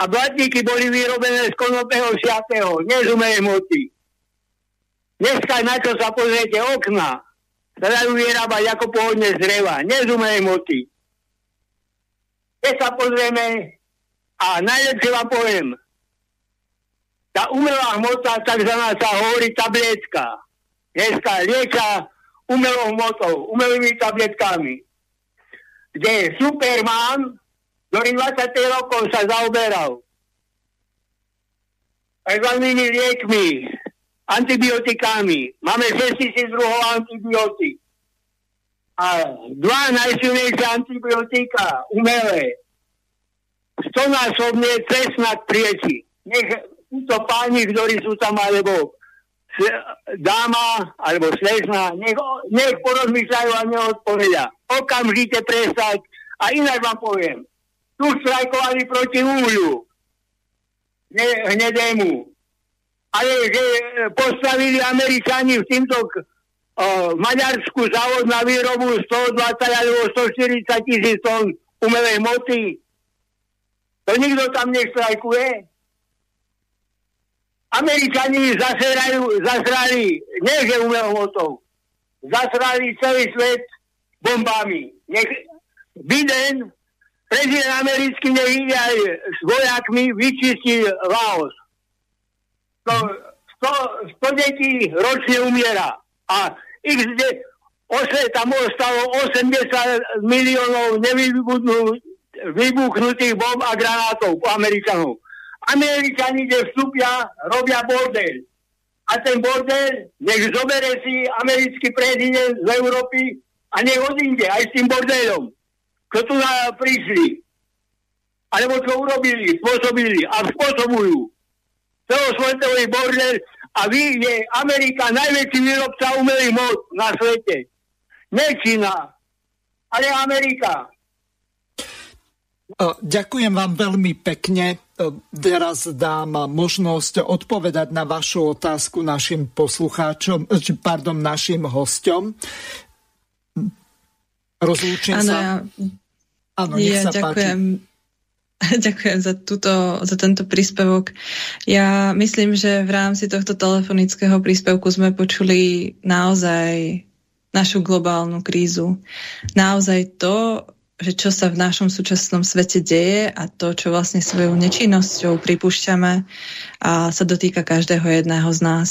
a blatníky boli vyrobené z konopného siatého, nie z. Dneska na čo sa pozriete okna, sa dajú vyrábať ako pôvodne z dreva, nie z. Keď sa pozrieme a najlepšie vám poviem, tá umelá hmota, takzvaná sa hovorí tabletka. Dneska lieča umelou hmotou, umelými tabletkami. Kde Superman, ktorý 20 rokov sa zaoberal takzvanými liekmi, antibiotikami. Máme 6 tisíc druhov antibiotik. A dva najsilnejšie antibiotika, umelé, stonásobne cesnak prieči. Nech títo páni, ktorí sú tam, alebo dáma, alebo slezna, nech, nech porozmýšľajú a neodpovedia. Okamžite prestať. A inak vám poviem, tu strajkovali proti úľu, ne, hnedému. Ale že postavili Američani v týmto v Maďarsku závod na výrobu 120 alebo 140 tisíc tón umelej moty. To nikto tam neštrajkuje. Američani zaserajú, zasrali, nie že umelou motou, zasrali celý svet bombami. Nech Biden, prezident americký, nech ide aj s vojakmi vyčistiť Laos. 100, 100 detí ročne umiera. A ich de, ose, tam ostalo 80 miliónov nevybuchnutých bomb a granátov po Američanov. Američani, kde vstúpia, robia bordel. A ten bordel nech zobere si americký prezident z Európy a nech odíde aj s tým bordelom. Kto tu prišli. Alebo čo urobili, spôsobili a spôsobujú. Celosvetový bordel a vy je Amerika najväčší výrobca umelých mod na svete. Ne Čína, ale Amerika. Ďakujem vám veľmi pekne. Teraz dám možnosť odpovedať na vašu otázku našim poslucháčom, pardon, našim hostom. Rozlúčim ano, sa. Ja, ano, ja sa ďakujem. Páči. Ďakujem za, túto, za tento príspevok. Ja myslím, že v rámci tohto telefonického príspevku sme počuli naozaj našu globálnu krízu. Naozaj to, že čo sa v našom súčasnom svete deje a to, čo vlastne svojou nečinnosťou pripúšťame a sa dotýka každého jedného z nás.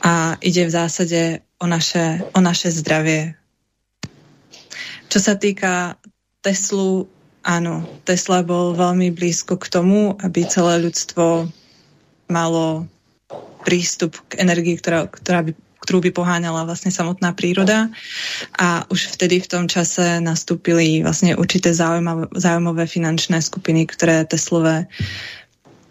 A ide v zásade o naše, o naše zdravie. Čo sa týka Teslu, Áno, Tesla bol veľmi blízko k tomu, aby celé ľudstvo malo prístup k energii, ktorá, ktorá by, ktorú by poháňala vlastne samotná príroda. A už vtedy v tom čase nastúpili vlastne určité zaujímavé, zaujímavé finančné skupiny, ktoré Teslové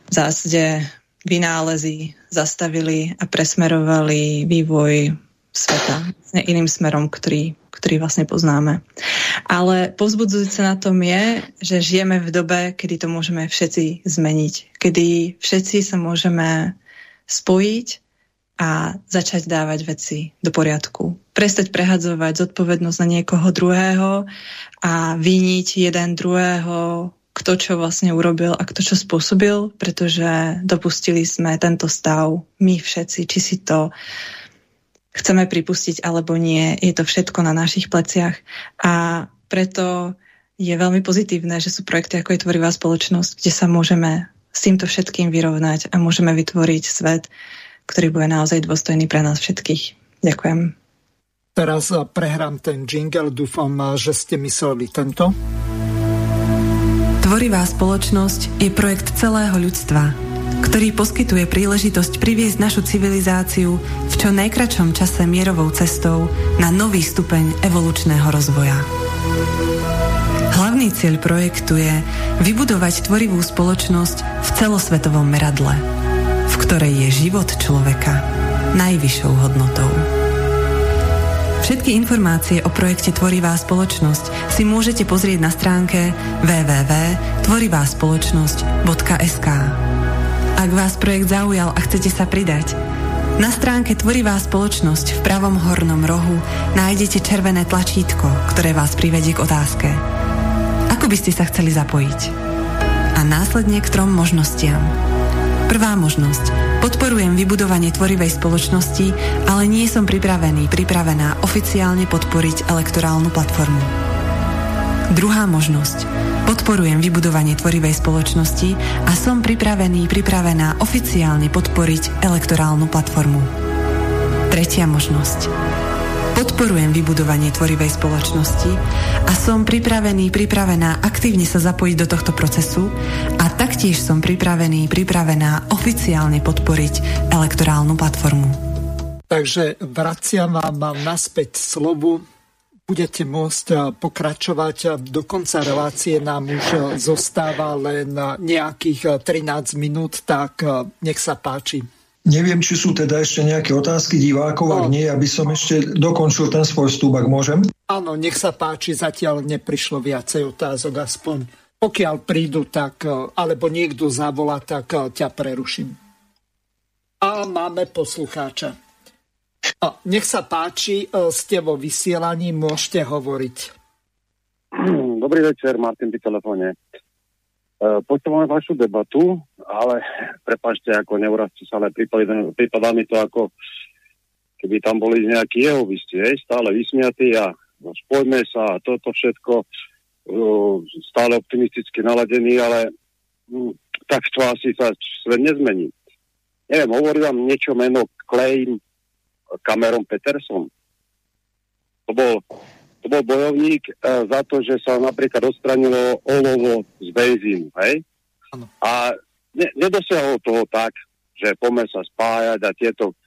v zásade vynálezy zastavili a presmerovali vývoj sveta vlastne iným smerom, ktorý ktorý vlastne poznáme. Ale povzbudzujúce na tom je, že žijeme v dobe, kedy to môžeme všetci zmeniť. Kedy všetci sa môžeme spojiť a začať dávať veci do poriadku. Prestať prehadzovať zodpovednosť na niekoho druhého a vyniť jeden druhého, kto čo vlastne urobil a kto čo spôsobil, pretože dopustili sme tento stav my všetci, či si to chceme pripustiť alebo nie. Je to všetko na našich pleciach a preto je veľmi pozitívne, že sú projekty ako je Tvorivá spoločnosť, kde sa môžeme s týmto všetkým vyrovnať a môžeme vytvoriť svet, ktorý bude naozaj dôstojný pre nás všetkých. Ďakujem. Teraz prehrám ten jingle, dúfam, že ste mysleli tento. Tvorivá spoločnosť je projekt celého ľudstva, ktorý poskytuje príležitosť priviesť našu civilizáciu v čo najkračom čase mierovou cestou na nový stupeň evolučného rozvoja. Hlavný cieľ projektu je vybudovať tvorivú spoločnosť v celosvetovom meradle, ktorej je život človeka najvyššou hodnotou. Všetky informácie o projekte Tvorivá spoločnosť si môžete pozrieť na stránke www.tvoriváspoločnosť.sk. Ak vás projekt zaujal a chcete sa pridať, na stránke Tvorivá spoločnosť v pravom hornom rohu nájdete červené tlačítko, ktoré vás privedie k otázke. Ako by ste sa chceli zapojiť? A následne k trom možnostiam. Prvá možnosť. Podporujem vybudovanie tvorivej spoločnosti, ale nie som pripravený, pripravená oficiálne podporiť elektorálnu platformu. Druhá možnosť. Podporujem vybudovanie tvorivej spoločnosti a som pripravený, pripravená oficiálne podporiť elektorálnu platformu. Tretia možnosť. Podporujem vybudovanie tvorivej spoločnosti a som pripravený, pripravená aktívne sa zapojiť do tohto procesu taktiež som pripravený, pripravená oficiálne podporiť elektorálnu platformu. Takže vraciam vám naspäť slovu budete môcť eh, pokračovať. Do konca relácie nám už eh, zostáva len eh, nejakých 13 minút, tak nech sa páči. Neviem, či sú teda ešte nejaké otázky divákov, no. ak nie, aby som ešte dokončil ten svoj vstup, ak môžem. Áno, nech sa páči, zatiaľ neprišlo viacej otázok, aspoň pokiaľ prídu, tak, alebo niekto zavolá, tak ťa preruším. A máme poslucháča. Nech sa páči, e, ste vo vysielaní, môžete hovoriť. Dobrý večer, Martin pri telefóne. E, počúvam vašu debatu, ale prepašte, ako neurazte sa, ale prípada, prípada mi to ako keby tam boli nejakí jeho vystie, stále vysmiatí a no, spojme sa a toto všetko stále optimisticky naladený, ale uh, tak to asi sa svet nezmení. Neviem, hovorí vám niečo meno Clay Cameron Peterson. To bol, to bol bojovník uh, za to, že sa napríklad odstranilo olovo z benzínu, hej? Ano. A ne, nedosiahol toho tak, že pomer sa spájať a tieto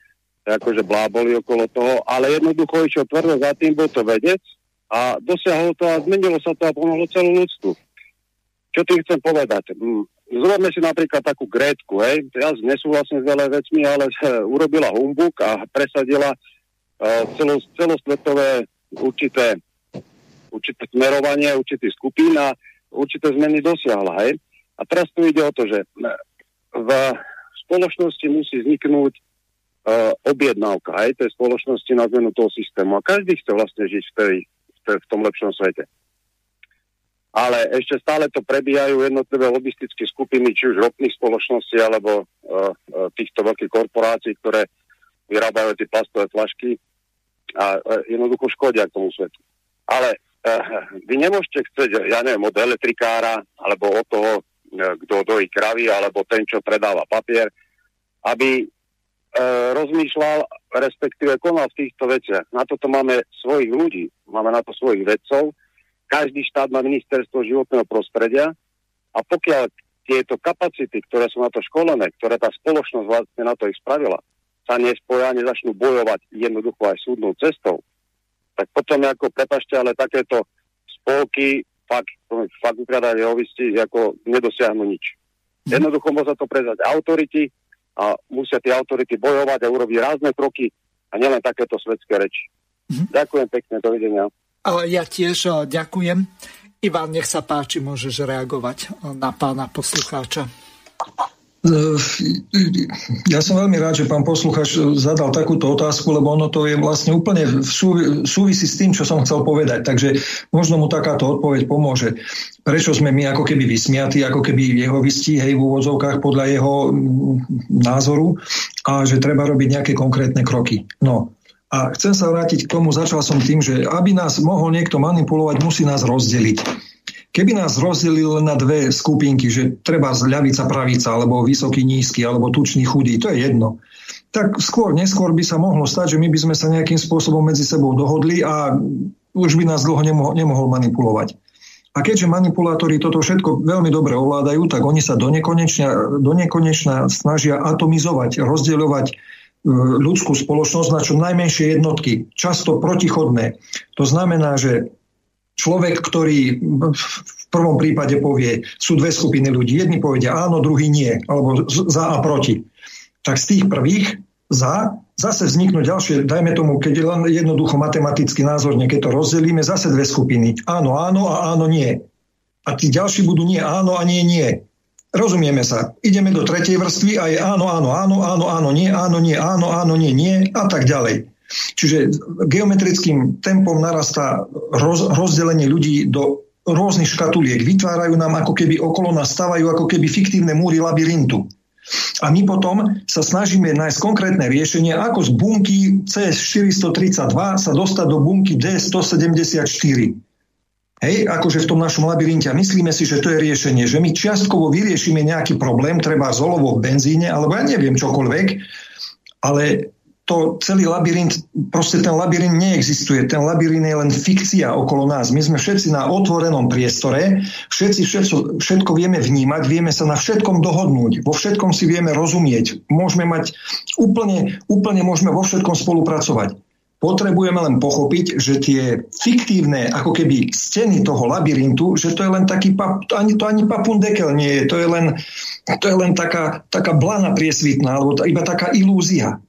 akože bláboli okolo toho, ale jednoducho išiel tvrdo za tým, bol to vedec a dosiahol to a zmenilo sa to a pomohlo celú ľudstvu. Čo tým chcem povedať? Zrobme si napríklad takú Grétku, hej. Ja nesúhlasím s veľa vecmi, ale urobila humbuk a presadila uh, celo, celosvetové určité, určité smerovanie, určitý skupín a určité zmeny dosiahla, hej. A teraz tu ide o to, že v spoločnosti musí vzniknúť uh, objednávka aj tej spoločnosti na zmenu toho systému. A každý chce vlastne žiť v, tej, v, tom lepšom svete. Ale ešte stále to prebíjajú jednotlivé lobistické skupiny, či už ropných spoločností, alebo uh, uh, týchto veľkých korporácií, ktoré vyrábajú tie plastové flašky a uh, jednoducho škodia tomu svetu. Ale uh, vy nemôžete chcieť, ja neviem, od elektrikára, alebo od toho, uh, kto dojí kravy, alebo ten, čo predáva papier, aby E, rozmýšľal, respektíve konal v týchto veciach. Na toto máme svojich ľudí, máme na to svojich vedcov. Každý štát má ministerstvo životného prostredia a pokiaľ tieto kapacity, ktoré sú na to školené, ktoré tá spoločnosť vlastne na to ich spravila, sa nespoja, nezačnú bojovať jednoducho aj súdnou cestou, tak potom ako, prepašte, ale takéto spolky fakt, fakt ako nedosiahnu nič. Mhm. Jednoducho môže to prezať autority, a musia tie autority bojovať a urobiť rázne kroky a nielen takéto svetské reči. Mm-hmm. Ďakujem pekne, dovidenia. Ja tiež eh, ďakujem. Ivan, nech sa páči, môžeš reagovať eh, na pána poslucháča. Ja som veľmi rád, že pán posluchač zadal takúto otázku, lebo ono to je vlastne úplne v súvisí s tým, čo som chcel povedať. Takže možno mu takáto odpoveď pomôže. Prečo sme my ako keby vysmiatí, ako keby jeho vystí, hej, v úvodzovkách podľa jeho názoru a že treba robiť nejaké konkrétne kroky. No, a chcem sa vrátiť k tomu, začal som tým, že aby nás mohol niekto manipulovať, musí nás rozdeliť. Keby nás rozdelil na dve skupinky, že treba ľavica, pravica, alebo vysoký, nízky, alebo tučný, chudý, to je jedno, tak skôr, neskôr by sa mohlo stať, že my by sme sa nejakým spôsobom medzi sebou dohodli a už by nás dlho nemohol, nemohol manipulovať. A keďže manipulátori toto všetko veľmi dobre ovládajú, tak oni sa do do nekonečna snažia atomizovať, rozdeľovať e, ľudskú spoločnosť na čo najmenšie jednotky, často protichodné. To znamená, že človek, ktorý v prvom prípade povie, sú dve skupiny ľudí. Jedni povedia áno, druhý nie, alebo za a proti. Tak z tých prvých za zase vzniknú ďalšie, dajme tomu, keď je len jednoducho matematicky názorne, keď to rozdelíme, zase dve skupiny. Áno, áno a áno, nie. A tí ďalší budú nie áno a nie, nie. Rozumieme sa. Ideme do tretej vrstvy a je áno, áno, áno, áno, áno, nie, áno, nie, áno, áno, nie, nie a tak ďalej. Čiže geometrickým tempom narastá roz, rozdelenie ľudí do rôznych škatuliek. Vytvárajú nám ako keby okolo nás stavajú ako keby fiktívne múry labyrintu. A my potom sa snažíme nájsť konkrétne riešenie, ako z bunky CS432 sa dostať do bunky D174. Hej, akože v tom našom labyrinte. A myslíme si, že to je riešenie, že my čiastkovo vyriešime nejaký problém, treba z olovo v benzíne, alebo ja neviem čokoľvek, ale to celý labyrint, proste ten labyrint neexistuje. Ten labyrint je len fikcia okolo nás. My sme všetci na otvorenom priestore, všetci všetko, všetko vieme vnímať, vieme sa na všetkom dohodnúť, vo všetkom si vieme rozumieť. Môžeme mať úplne, úplne môžeme vo všetkom spolupracovať. Potrebujeme len pochopiť, že tie fiktívne ako keby steny toho labyrintu, že to je len taký, pap, to ani, to ani papundekel nie je, to je len, to je len taká, taká blana priesvitná, alebo iba taká ilúzia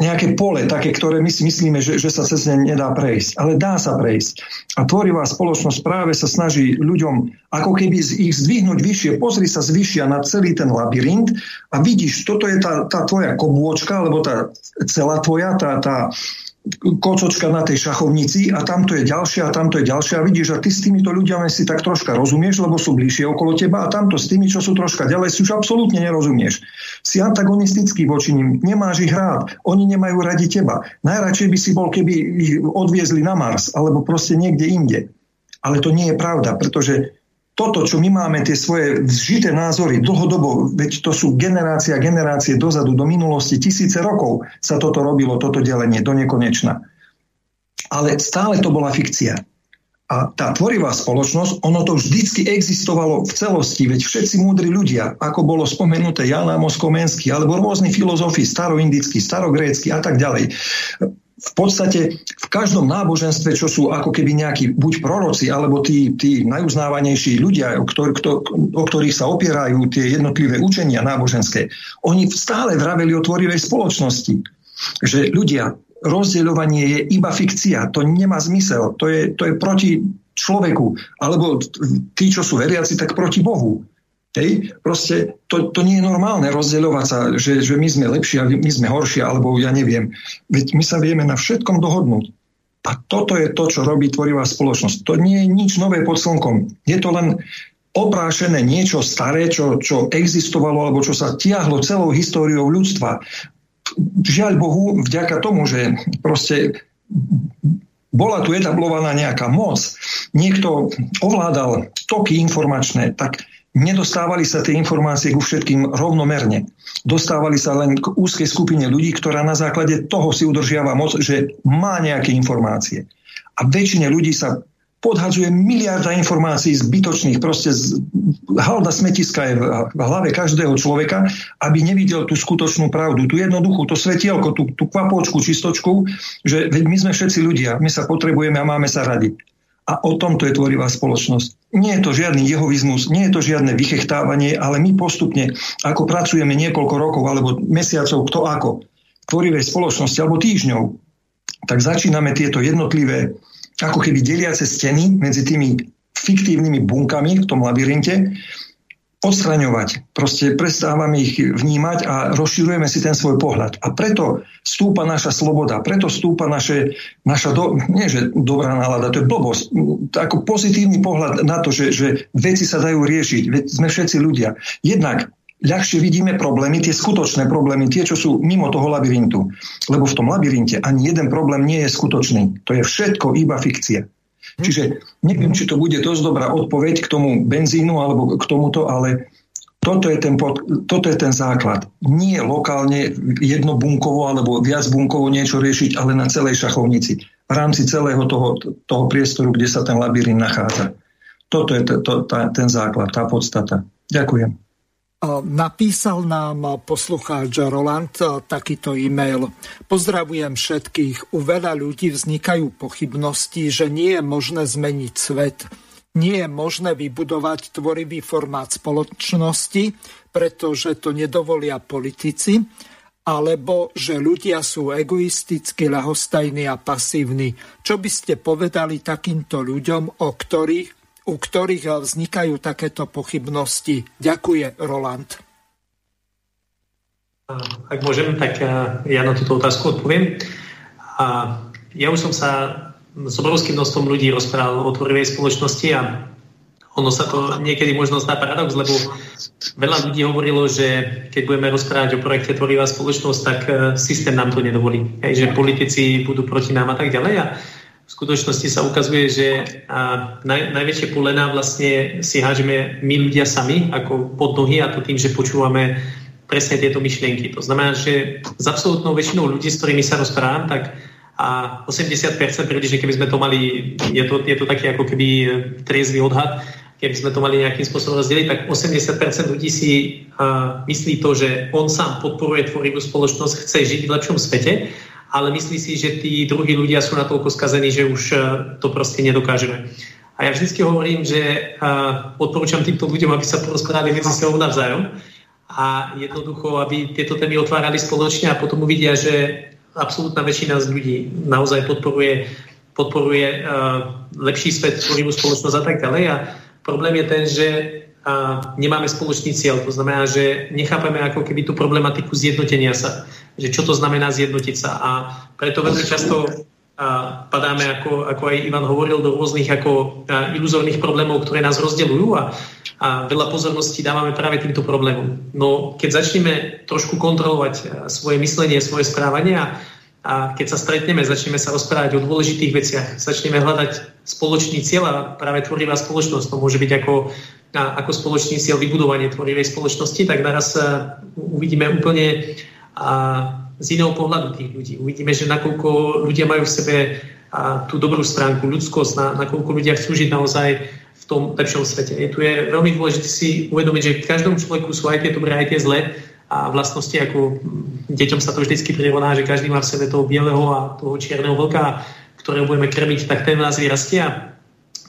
nejaké pole, také, ktoré my si myslíme, že, že sa cez ne nedá prejsť. Ale dá sa prejsť. A tvorivá spoločnosť práve sa snaží ľuďom ako keby ich zdvihnúť vyššie. Pozri sa zvyšia na celý ten labyrint a vidíš, toto je tá, tá tvoja kobôčka, alebo tá celá tvoja, tá, tá, kocočka na tej šachovnici a tamto je ďalšia a tamto je ďalšia a vidíš, a ty s týmito ľuďmi si tak troška rozumieš, lebo sú bližšie okolo teba a tamto s tými, čo sú troška ďalej, si už absolútne nerozumieš. Si antagonistický voči nim, nemáš ich rád, oni nemajú radi teba. Najradšej by si bol, keby ich odviezli na Mars alebo proste niekde inde. Ale to nie je pravda, pretože toto, čo my máme, tie svoje zžité názory dlhodobo, veď to sú generácia generácie dozadu, do minulosti, tisíce rokov sa toto robilo, toto delenie, do nekonečna. Ale stále to bola fikcia. A tá tvorivá spoločnosť, ono to vždycky existovalo v celosti, veď všetci múdri ľudia, ako bolo spomenuté Jan Amos Komenský, alebo rôzni filozofi, staroindickí, starogrécky a tak ďalej v podstate v každom náboženstve, čo sú ako keby nejakí buď proroci, alebo tí, tí najuznávanejší ľudia, o, ktor, kto, o ktorých sa opierajú tie jednotlivé učenia náboženské, oni stále vraveli o tvorivej spoločnosti. Že ľudia, rozdeľovanie je iba fikcia, to nemá zmysel, to je, to je proti človeku, alebo tí, čo sú veriaci, tak proti Bohu. Hej, proste to, to nie je normálne rozdeľovať sa, že, že my sme lepší a my sme horší, alebo ja neviem. Veď my sa vieme na všetkom dohodnúť. A toto je to, čo robí tvorivá spoločnosť. To nie je nič nové pod slnkom. Je to len oprášené niečo staré, čo, čo existovalo alebo čo sa tiahlo celou históriou ľudstva. Žiaľ Bohu, vďaka tomu, že proste bola tu etablovaná nejaká moc, niekto ovládal toky informačné, tak nedostávali sa tie informácie ku všetkým rovnomerne. Dostávali sa len k úzkej skupine ľudí, ktorá na základe toho si udržiava moc, že má nejaké informácie. A väčšine ľudí sa podhadzuje miliarda informácií zbytočných, proste z, halda smetiska je v, hlave každého človeka, aby nevidel tú skutočnú pravdu, tú jednoduchú, to svetielko, tú, tú kvapočku, čistočku, že my sme všetci ľudia, my sa potrebujeme a máme sa radi. A o tomto je tvorivá spoločnosť. Nie je to žiadny jehovizmus, nie je to žiadne vychechtávanie, ale my postupne, ako pracujeme niekoľko rokov alebo mesiacov, kto ako, v tvorivej spoločnosti alebo týždňov, tak začíname tieto jednotlivé, ako keby deliace steny medzi tými fiktívnymi bunkami v tom labyrinte odstraňovať. Proste prestávame ich vnímať a rozširujeme si ten svoj pohľad. A preto stúpa naša sloboda, preto stúpa naše, naša, do, nie že dobrá nálada, to je blbosť, ako pozitívny pohľad na to, že, že veci sa dajú riešiť, sme všetci ľudia. Jednak ľahšie vidíme problémy, tie skutočné problémy, tie, čo sú mimo toho labyrintu. Lebo v tom labyrinte ani jeden problém nie je skutočný. To je všetko iba fikcia. Čiže neviem, či to bude dosť dobrá odpoveď k tomu benzínu alebo k tomuto, ale toto je ten, pod, toto je ten základ. Nie lokálne jednobunkovo alebo viacbunkovo niečo riešiť, ale na celej šachovnici. V rámci celého toho, toho priestoru, kde sa ten labyrint nachádza. Toto je to, to, tá, ten základ, tá podstata. Ďakujem. Napísal nám poslucháč Roland takýto e-mail. Pozdravujem všetkých. U veľa ľudí vznikajú pochybnosti, že nie je možné zmeniť svet. Nie je možné vybudovať tvorivý formát spoločnosti, pretože to nedovolia politici, alebo že ľudia sú egoisticky, ľahostajní a pasívni. Čo by ste povedali takýmto ľuďom, o ktorých u ktorých eh, vznikajú takéto pochybnosti. Ďakuje Roland. Ak môžem, tak eh, ja na túto otázku odpoviem. A ja už som sa s obrovským množstvom ľudí rozprával o tvorivej spoločnosti a ono sa to niekedy možno zdá paradox, lebo veľa ľudí hovorilo, že keď budeme rozprávať o projekte Tvorivá spoločnosť, tak eh, systém nám to nedovolí. Hej, že politici budú proti nám a tak ďalej. A skutočnosti sa ukazuje, že naj, najväčšie polená vlastne si hážeme my ľudia sami ako pod nohy a to tým, že počúvame presne tieto myšlienky. To znamená, že s absolútnou väčšinou ľudí, s ktorými sa rozprávam, tak a 80% približne, keby sme to mali, je to, je to taký ako keby triezvy odhad, keby sme to mali nejakým spôsobom rozdeliť, tak 80% ľudí si uh, myslí to, že on sám podporuje tvorivú spoločnosť, chce žiť v lepšom svete ale myslí si, že tí druhí ľudia sú natoľko skazení, že už eh, to proste nedokážeme. A ja vždy hovorím, že eh, odporúčam týmto ľuďom, aby sa porozprávali medzi sebou navzájom a jednoducho, aby tieto témy otvárali spoločne a potom uvidia, že absolútna väčšina z ľudí naozaj podporuje, podporuje uh, lepší svet, tvorivú spoločnosť a tak ďalej. A problém je ten, že a nemáme spoločný cieľ. To znamená, že nechápeme ako keby tú problematiku zjednotenia sa, že čo to znamená zjednotiť sa. A preto veľmi často a padáme, ako, ako aj Ivan hovoril, do rôznych ako iluzórnych problémov, ktoré nás rozdeľujú a, a veľa pozorností dávame práve týmto problémom. No keď začneme trošku kontrolovať svoje myslenie, svoje správanie a, a keď sa stretneme, začneme sa rozprávať o dôležitých veciach, začneme hľadať spoločný cieľ a práve tvorivá spoločnosť, to môže byť ako, ako spoločný cieľ vybudovanie tvorivej spoločnosti, tak naraz uvidíme úplne z iného pohľadu tých ľudí. Uvidíme, že nakoľko ľudia majú v sebe tú dobrú stránku, ľudskosť, na, nakoľko ľudia chcú žiť naozaj v tom lepšom svete. Je, tu je veľmi dôležité si uvedomiť, že v každom človeku sú aj tie dobré, aj tie zlé a vlastnosti, ako deťom sa to vždycky prirovná, že každý má v sebe toho bieleho a toho čierneho vlka, ktorého budeme krmiť, tak ten nás vyrastie. A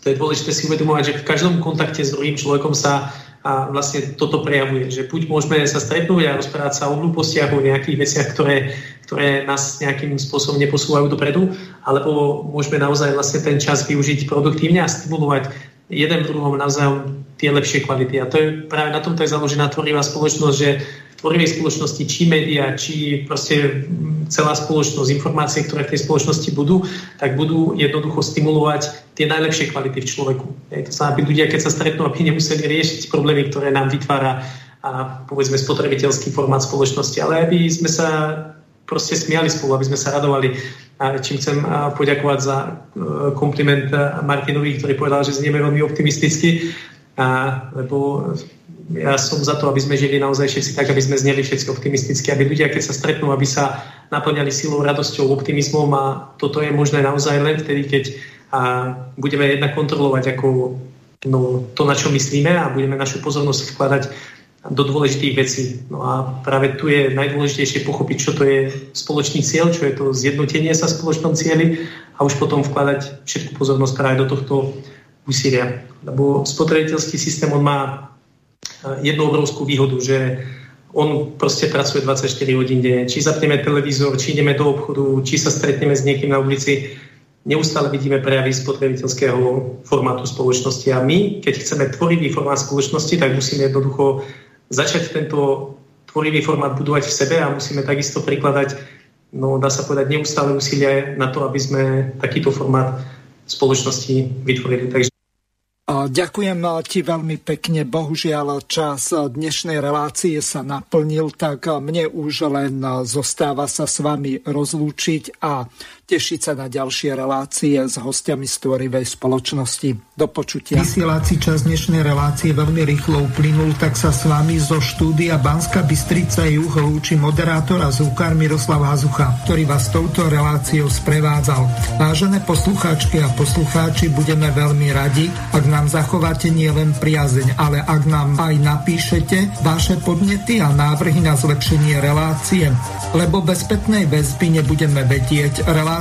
to je dôležité si uvedomovať, že v každom kontakte s druhým človekom sa a vlastne toto prejavuje, že buď môžeme sa stretnúť a rozprávať sa o hlúpostiach, o nejakých veciach, ktoré, ktoré nás nejakým spôsobom neposúvajú dopredu, alebo môžeme naozaj vlastne ten čas využiť produktívne a stimulovať jeden druhom navzájom tie lepšie kvality. A to je práve na tomto je založená tvorivá spoločnosť, že tvorivej spoločnosti, či média, či proste celá spoločnosť, informácie, ktoré v tej spoločnosti budú, tak budú jednoducho stimulovať tie najlepšie kvality v človeku. Je to znamená, aby ľudia, keď sa stretnú, aby nemuseli riešiť problémy, ktoré nám vytvára a povedzme spotrebiteľský formát spoločnosti, ale aby sme sa proste smiali spolu, aby sme sa radovali. A čím chcem poďakovať za e, kompliment Martinovi, ktorý povedal, že znieme veľmi optimisticky, a, lebo ja som za to, aby sme žili naozaj všetci tak, aby sme zneli všetci optimisticky, aby ľudia, keď sa stretnú, aby sa naplňali silou, radosťou, optimizmom a toto je možné naozaj len vtedy, keď a budeme jednak kontrolovať ako, no, to, na čo myslíme a budeme našu pozornosť vkladať do dôležitých vecí. No a práve tu je najdôležitejšie pochopiť, čo to je spoločný cieľ, čo je to zjednotenie sa spoločnom cieli a už potom vkladať všetku pozornosť práve do tohto úsilia. Lebo spotrebiteľský systém, on má jednu obrovskú výhodu, že on proste pracuje 24 hodín denne. Či zapneme televízor, či ideme do obchodu, či sa stretneme s niekým na ulici, neustále vidíme prejavy spotrebiteľského formátu spoločnosti. A my, keď chceme tvorivý formát spoločnosti, tak musíme jednoducho začať tento tvorivý formát budovať v sebe a musíme takisto prikladať, no dá sa povedať, neustále úsilie na to, aby sme takýto formát spoločnosti vytvorili. Takže Ďakujem ti veľmi pekne. Bohužiaľ, čas dnešnej relácie sa naplnil, tak mne už len zostáva sa s vami rozlúčiť a tešiť sa na ďalšie relácie s hostiami z tvorivej spoločnosti. Do počutia. Vysielací čas dnešnej relácie veľmi rýchlo uplynul, tak sa s vami zo štúdia Banska Bystrica Juh lúči moderátor a zúkar Miroslav Hazucha, ktorý vás touto reláciou sprevádzal. Vážené poslucháčky a poslucháči, budeme veľmi radi, ak nám zachováte nielen priazeň, ale ak nám aj napíšete vaše podnety a návrhy na zlepšenie relácie, lebo bez spätnej väzby nebudeme vedieť relácie